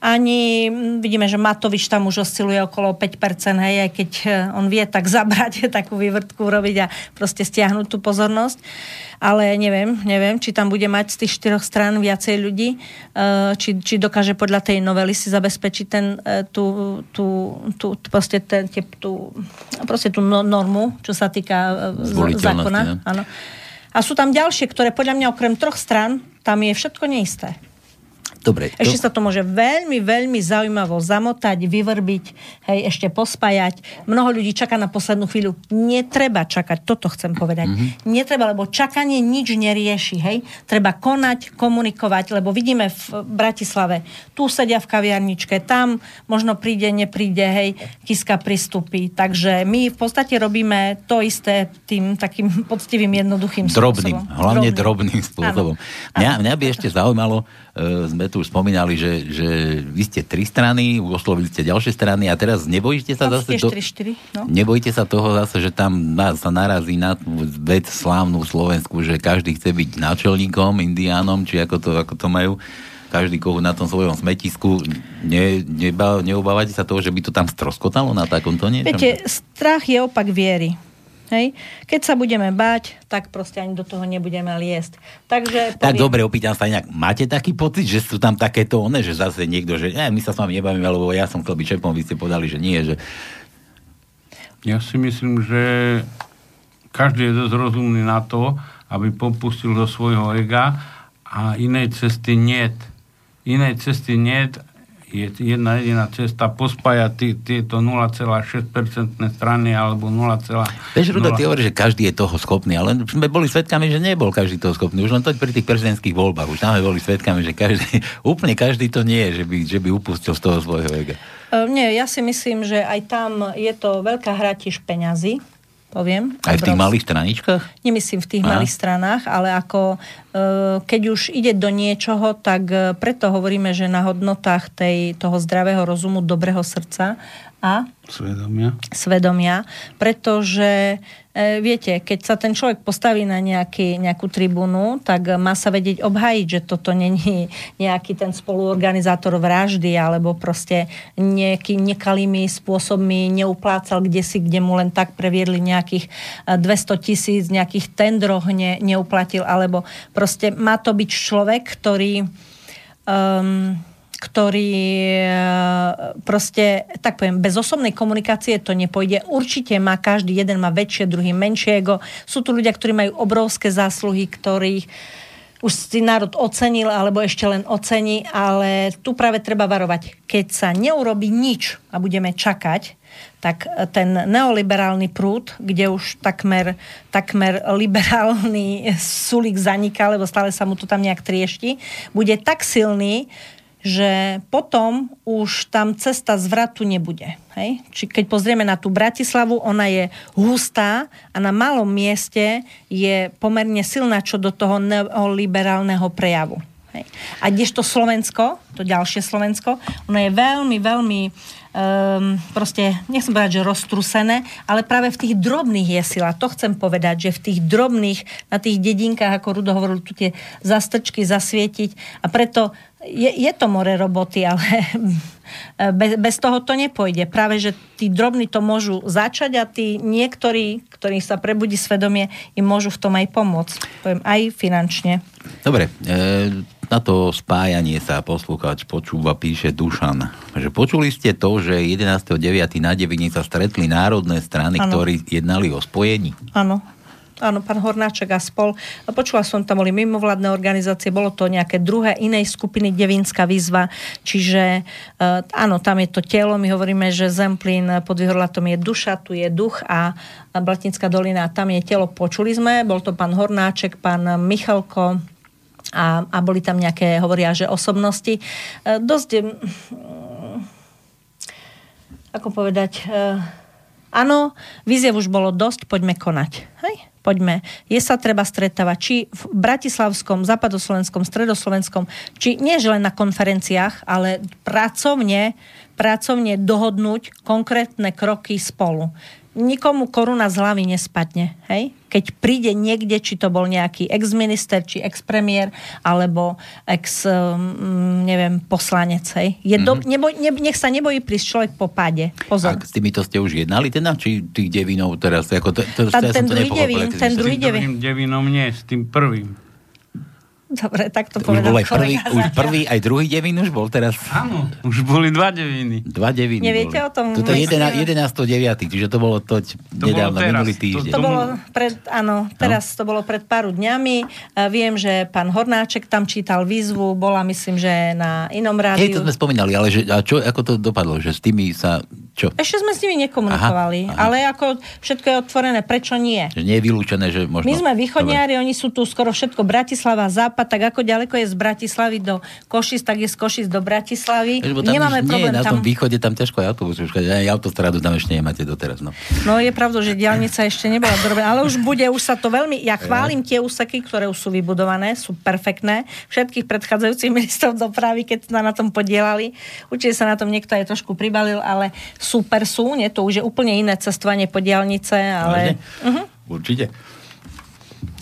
Ani mm, vidíme, že Matovič tam už osciluje okolo 5%, hej, aj keď eh, on vie tak zabrať, takú vývrtku urobiť a proste stiahnuť tú pozornosť. Ale neviem, neviem, či tam bude mať z tých štyroch strán viacej ľudí, eh, či, či dokáže podľa tej novely si zabezpečiť ten, eh, tú, tú, tú, proste, ten, tú, proste tú no- normu, čo sa týka eh, zákona. Áno. A sú tam ďalšie, ktoré podľa mňa okrem troch strán, tam je všetko neisté. Dobre, Ešte sa to môže veľmi, veľmi zaujímavo zamotať, vyvrbiť, hej, ešte pospájať. Mnoho ľudí čaká na poslednú chvíľu. Netreba čakať, toto chcem povedať. Mm-hmm. Netreba, lebo čakanie nič nerieši, hej. Treba konať, komunikovať, lebo vidíme v Bratislave, tu sedia v kaviarničke, tam možno príde, nepríde, hej, Kiska pristupí. Takže my v podstate robíme to isté tým takým poctivým, jednoduchým Drobným, spôsobom. hlavne drobným spôsobom. Áno. Mňa, mňa by ešte zaujímalo, e, sme tu už spomínali, že, že vy ste tri strany, oslovili ste ďalšie strany a teraz nebojíte sa zase... ste 4-4, no. Nebojíte sa toho zase, že tam na, sa narazí na tú vec slávnu Slovensku, že každý chce byť náčelníkom, indiánom, či ako to, ako to majú každý kohu na tom svojom smetisku. Ne, neba, neobávate sa toho, že by to tam stroskotalo na takomto niečom? Viete, strach je opak viery. Hej? Keď sa budeme báť, tak proste ani do toho nebudeme liesť. Takže Tak dobre, opýtam sa inak. Máte taký pocit, že sú tam takéto one, že zase niekto, že eh, my sa s vami nebavíme, lebo ja som chcel byť šéfom, vy ste podali, že nie, že Ja si myslím, že každý je dosť rozumný na to, aby popustil do svojho ega a inej cesty niet. Inej cesty niet je jedna jediná cesta pospájať tí, tieto 0,6% strany alebo 0, Vieš, Rudo, ty hovoríš, že každý je toho schopný, ale sme boli svetkami, že nebol každý toho schopný. Už len to pri tých prezidentských voľbách. Už tam sme boli svetkami, že každý, úplne každý to nie je, že by, že by upustil z toho svojho ega. Uh, nie, ja si myslím, že aj tam je to veľká hra tiež peňazí poviem. Aj v tých malých straničkách? Nemyslím v tých a? malých stranách, ale ako e, keď už ide do niečoho, tak e, preto hovoríme, že na hodnotách tej, toho zdravého rozumu, dobrého srdca a? Svedomia. svedomia, pretože e, viete, keď sa ten človek postaví na nejaký, nejakú tribúnu, tak má sa vedieť obhajiť, že toto není nejaký ten spoluorganizátor vraždy alebo proste nejaký nekalými spôsobmi neuplácal kde si, kde mu len tak previedli nejakých 200 e, tisíc, nejakých tendroch ne, neuplatil, alebo proste má to byť človek, ktorý um, ktorý e, proste, tak poviem, bez osobnej komunikácie to nepôjde. Určite má každý jeden má väčšie, druhý menšie ego. Sú tu ľudia, ktorí majú obrovské zásluhy, ktorých už si národ ocenil alebo ešte len ocení, ale tu práve treba varovať. Keď sa neurobi nič a budeme čakať, tak ten neoliberálny prúd, kde už takmer, takmer liberálny sulík zaniká, lebo stále sa mu to tam nejak triešti, bude tak silný, že potom už tam cesta zvratu nebude. Hej? Či keď pozrieme na tú Bratislavu, ona je hustá a na malom mieste je pomerne silná čo do toho neoliberálneho prejavu. Hej? A kdežto Slovensko, to ďalšie Slovensko, ono je veľmi, veľmi um, proste, nechcem povedať, že roztrusené, ale práve v tých drobných je sila. To chcem povedať, že v tých drobných, na tých dedinkách, ako Rudo hovoril, tu tie zastrčky zasvietiť a preto je, je to more roboty, ale bez, bez toho to nepôjde. Práve, že tí drobní to môžu začať a tí niektorí, ktorí sa prebudí svedomie, im môžu v tom aj pomôcť. Poviem, aj finančne. Dobre, e, na to spájanie sa poslúchač počúva, píše Dušan, že počuli ste to, že 11.9. na Devini sa stretli národné strany, ano. ktorí jednali o spojení? Áno áno, pán Hornáček a spol. Počula som, tam boli mimovládne organizácie, bolo to nejaké druhé inej skupiny Devinská výzva, čiže uh, áno, tam je to telo, my hovoríme, že Zemplín pod Vyhorlatom je duša, tu je duch a Blatinská dolina, tam je telo, počuli sme, bol to pán Hornáček, pán Michalko, a, a boli tam nejaké, hovoria, že osobnosti. Uh, dosť, um, ako povedať, uh, áno, výziev už bolo dosť, poďme konať. Hej? Poďme. Je sa treba stretávať, či v Bratislavskom, Západoslovenskom, Stredoslovenskom, či nie že len na konferenciách, ale pracovne, pracovne dohodnúť konkrétne kroky spolu nikomu koruna z hlavy nespadne. Hej? Keď príde niekde, či to bol nejaký ex-minister, či ex-premiér, alebo ex, um, neviem, poslanec. Hej? Je mm-hmm. do, neboj, ne, nech sa nebojí prísť človek po páde. Pozor. A s týmito ste už jednali teda? Či tých devinov teraz? Ako to, to, to, ten, druhý devín, ten druhý devín. devinom nie, s tým prvým. Dobre, tak to povedal už bol aj prvý, už prvý, aj druhý devín už bol teraz? Áno, už boli dva deviny. Dva deviny Neviete boli. o tom? Toto je 11. 9. Čiže to bolo to, to nedávno, bolo minulý týždeň. To, to bolo pred, áno, no. teraz no. to bolo pred pár dňami. Viem, že pán Hornáček tam čítal výzvu, bola myslím, že na inom rádiu. Hej, to sme spomínali, ale že, a čo, ako to dopadlo? Že s tými sa čo? Ešte sme s nimi nekomunikovali, aha, aha. ale ako všetko je otvorené, prečo nie? Že nie je vylúčené, že možno... My sme východniari, oni sú tu skoro všetko Bratislava, Západ, tak ako ďaleko je z Bratislavy do Košic, tak je z Košic do Bratislavy. Tam Nemáme problém nie, na tom tam... východe tam ťažko je autobus, už aj autostradu tam ešte nemáte doteraz. No, no je pravda, že diálnica ešte nebola dobrá, ale už bude, už sa to veľmi... Ja chválim tie úseky, ktoré už sú vybudované, sú perfektné. Všetkých predchádzajúcich ministrov dopravy, keď sa na tom podielali. Určite sa na tom niekto aj trošku pribalil, ale super sú, nie? To už je úplne iné cestovanie po diálnice, ale... Uh-huh. Určite.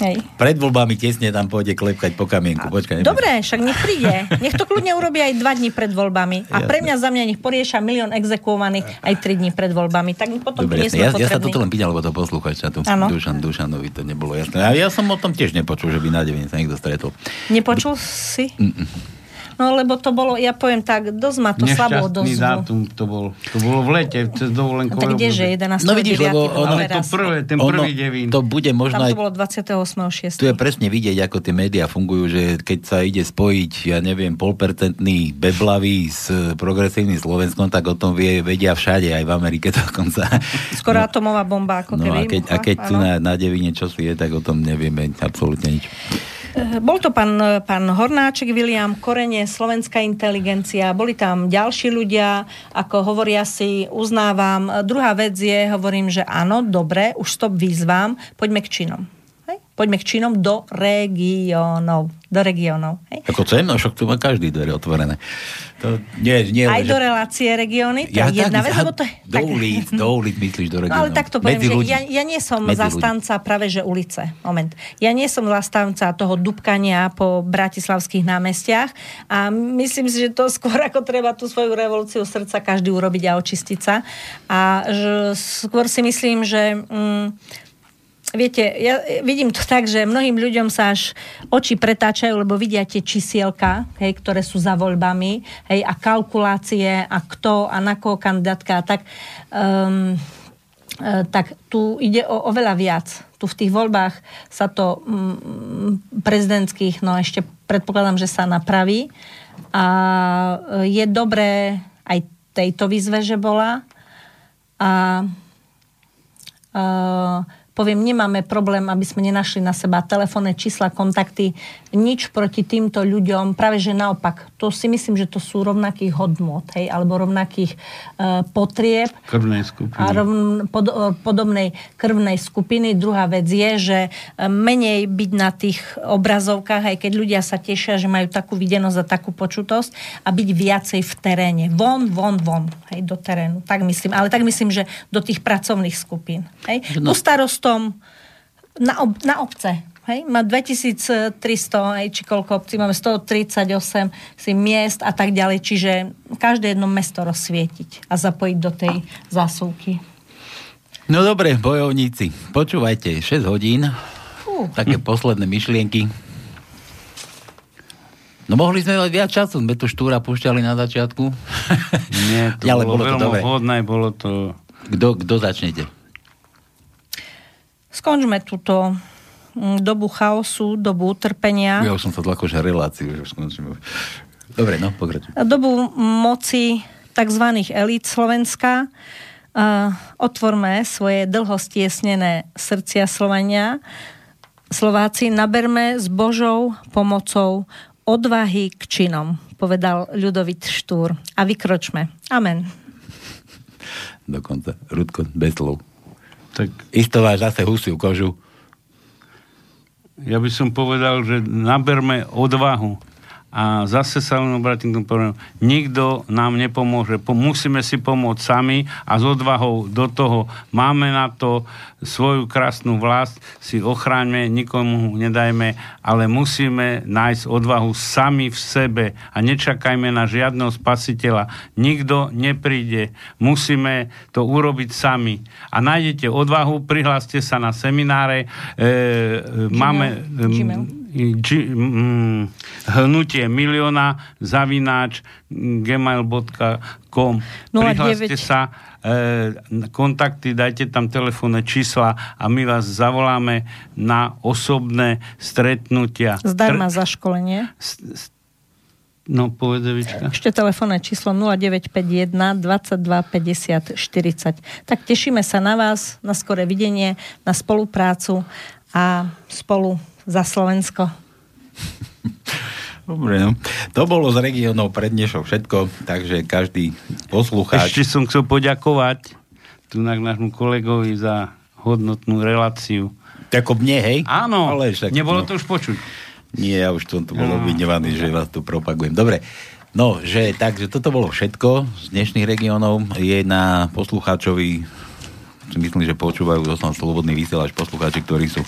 Hej. Pred voľbami tesne tam pôjde klepkať po kamienku. Počkaj, Dobre, však nech príde. Nech to kľudne urobí aj dva dní pred voľbami. A pre mňa za mňa nech porieša milión exekuovaných aj tri dní pred voľbami. Tak potom Dobre. Ja, ja sa toto len pýtal, lebo to poslúchača tu. Dušan, Dušanovi to nebolo jasné. A ja som o tom tiež nepočul, že by na devín sa niekto stretol. Nepočul si? No lebo to bolo, ja poviem tak, dosť ma to slabo odozvu. dátum to bol. To bolo v lete, cez dovolenkové Tak kdeže, obdobie. 11. No vidíš, lebo ono- Ale to prvé, ten prvý devín. to bude možno Tam aj to bolo 28.6. Tu je presne vidieť, ako tie médiá fungujú, že keď sa ide spojiť, ja neviem, polpercentný beblavý s progresívnym Slovenskom, tak o tom vie, vedia všade, aj v Amerike dokonca. Skoro atomová bomba, ako No a keby keď, a keď tu na, na devine čo si je, tak o tom nevieme absolútne nič. Eh, Bol to pán, pán Hornáček, William Korene, slovenská inteligencia, boli tam ďalší ľudia, ako hovoria si, uznávam. Druhá vec je, hovorím, že áno, dobre, už stop výzvam, poďme k činom. Hej? Poďme k činom do regiónov. Do regiónov. Hej? Ako chcem, no však tu má každý dvere otvorené. To nie, nie, Aj že- do relácie regióny, to je jedna vec, lebo to je... do ulic, do ulic myslíš do No, regionov. ale takto poviem, Medzi že ľudí. ja, ja nie som Medzi ľudí. zastanca práve že ulice. Moment. Ja nie som zastanca toho dubkania po bratislavských námestiach a myslím si, že to skôr ako treba tú svoju revolúciu srdca každý urobiť a očistiť sa. A že skôr si myslím, že... Mm, Viete, ja vidím to tak, že mnohým ľuďom sa až oči pretáčajú, lebo vidia tie čísielka, hej, ktoré sú za voľbami, hej, a kalkulácie, a kto, a na koho kandidátka, a tak... Um, E, tak tu ide o oveľa viac. Tu v tých voľbách sa to mm, prezidentských, no ešte predpokladám, že sa napraví. A e, je dobré aj tejto výzve, že bola. A e, poviem, nemáme problém, aby sme nenašli na seba telefónne čísla, kontakty, nič proti týmto ľuďom, práve že naopak, to si myslím, že to sú rovnakých hodnot, hej, alebo rovnakých uh, potrieb Krvnej skupiny. a rovn, pod, e, podobnej krvnej skupiny. Druhá vec je, že e, menej byť na tých obrazovkách, aj keď ľudia sa tešia, že majú takú videnosť a takú počutosť a byť viacej v teréne. Von, von, von, hej, do terénu. Tak myslím. Ale tak myslím, že do tých pracovných skupín. Hej. No. No. Starostom na, ob, na obce. Hej, má 2300, hej, či koľko obcí, máme 138 si miest a tak ďalej, čiže každé jedno mesto rozsvietiť a zapojiť do tej zásuvky. No dobre, bojovníci, počúvajte, 6 hodín, Fú. také posledné myšlienky. No mohli sme mať viac času, sme tu štúra púšťali na začiatku. Nie, to Ale bolo, bolo to veľmi dobre. vhodné, bolo to... Kto, kto začnete? Skončme túto mm, dobu chaosu, dobu utrpenia. Ja už som sa tlako, že reláciu, už skončíme. Dobre, no, pokračuj. dobu moci tzv. elít Slovenska. Uh, otvorme svoje dlho stiesnené srdcia Slovania. Slováci, naberme s Božou pomocou odvahy k činom, povedal Ľudovit Štúr. A vykročme. Amen. Dokonca. Rudko, bez slov. Tak Isto máš zase husiu kožu. ja by som povedal, že naberme odvahu a zase sa len obratím k tomu povedom, nikto nám nepomôže, po, musíme si pomôcť sami a s odvahou do toho máme na to svoju krásnu vlast, si ochráňme, nikomu nedajme, ale musíme nájsť odvahu sami v sebe a nečakajme na žiadneho spasiteľa. Nikto nepríde, musíme to urobiť sami. A nájdete odvahu, prihláste sa na semináre, e, e, máme... Gmail. G, mm, hnutie milióna zavináč gmail.com 09. Prihláste sa, e, kontakty, dajte tam telefónne čísla a my vás zavoláme na osobné stretnutia. Zdarma za školenie. No, povede Vička. Ešte telefónne číslo 0951 22 50 40. Tak tešíme sa na vás, na skoré videnie, na spoluprácu a spolu za Slovensko. Dobre, no. To bolo z regiónov pred dnešou všetko, takže každý poslucháč... Ešte som chcel poďakovať tu na nášmu kolegovi za hodnotnú reláciu. Ako mne, hej? Áno, Ale však, nebolo no. to už počuť. Nie, ja už som tu bol No. obviňovaný, že vás tu propagujem. Dobre, no, že takže toto bolo všetko z dnešných regiónov. Je na poslucháčovi si myslím, že počúvajú dosť slobodný vysielač poslucháči, ktorí sú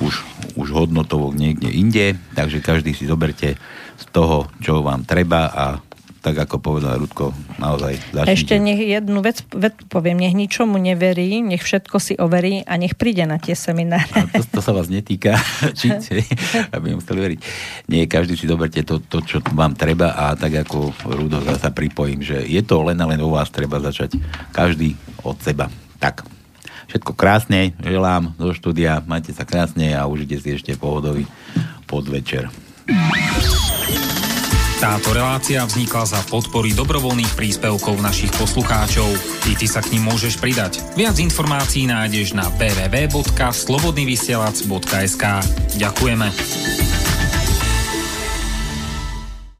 už, už hodnotovo niekde inde, takže každý si zoberte z toho, čo vám treba a tak ako povedal Rudko, naozaj začnite. Ešte nech jednu vec, vec poviem, nech ničomu neverí, nech všetko si overí a nech príde na tie semináre. to, to sa vás netýka, či, aby museli veriť. Nie, každý si zoberte to, to, čo vám treba a tak ako Rudo sa pripojím, že je to len a len u vás treba začať každý od seba. Tak, všetko krásne, želám do štúdia, majte sa krásne a užite si ešte pohodový podvečer. Táto relácia vznikla za podpory dobrovoľných príspevkov našich poslucháčov. I ty sa k ním môžeš pridať. Viac informácií nájdeš na www.slobodnyvysielac.sk Ďakujeme.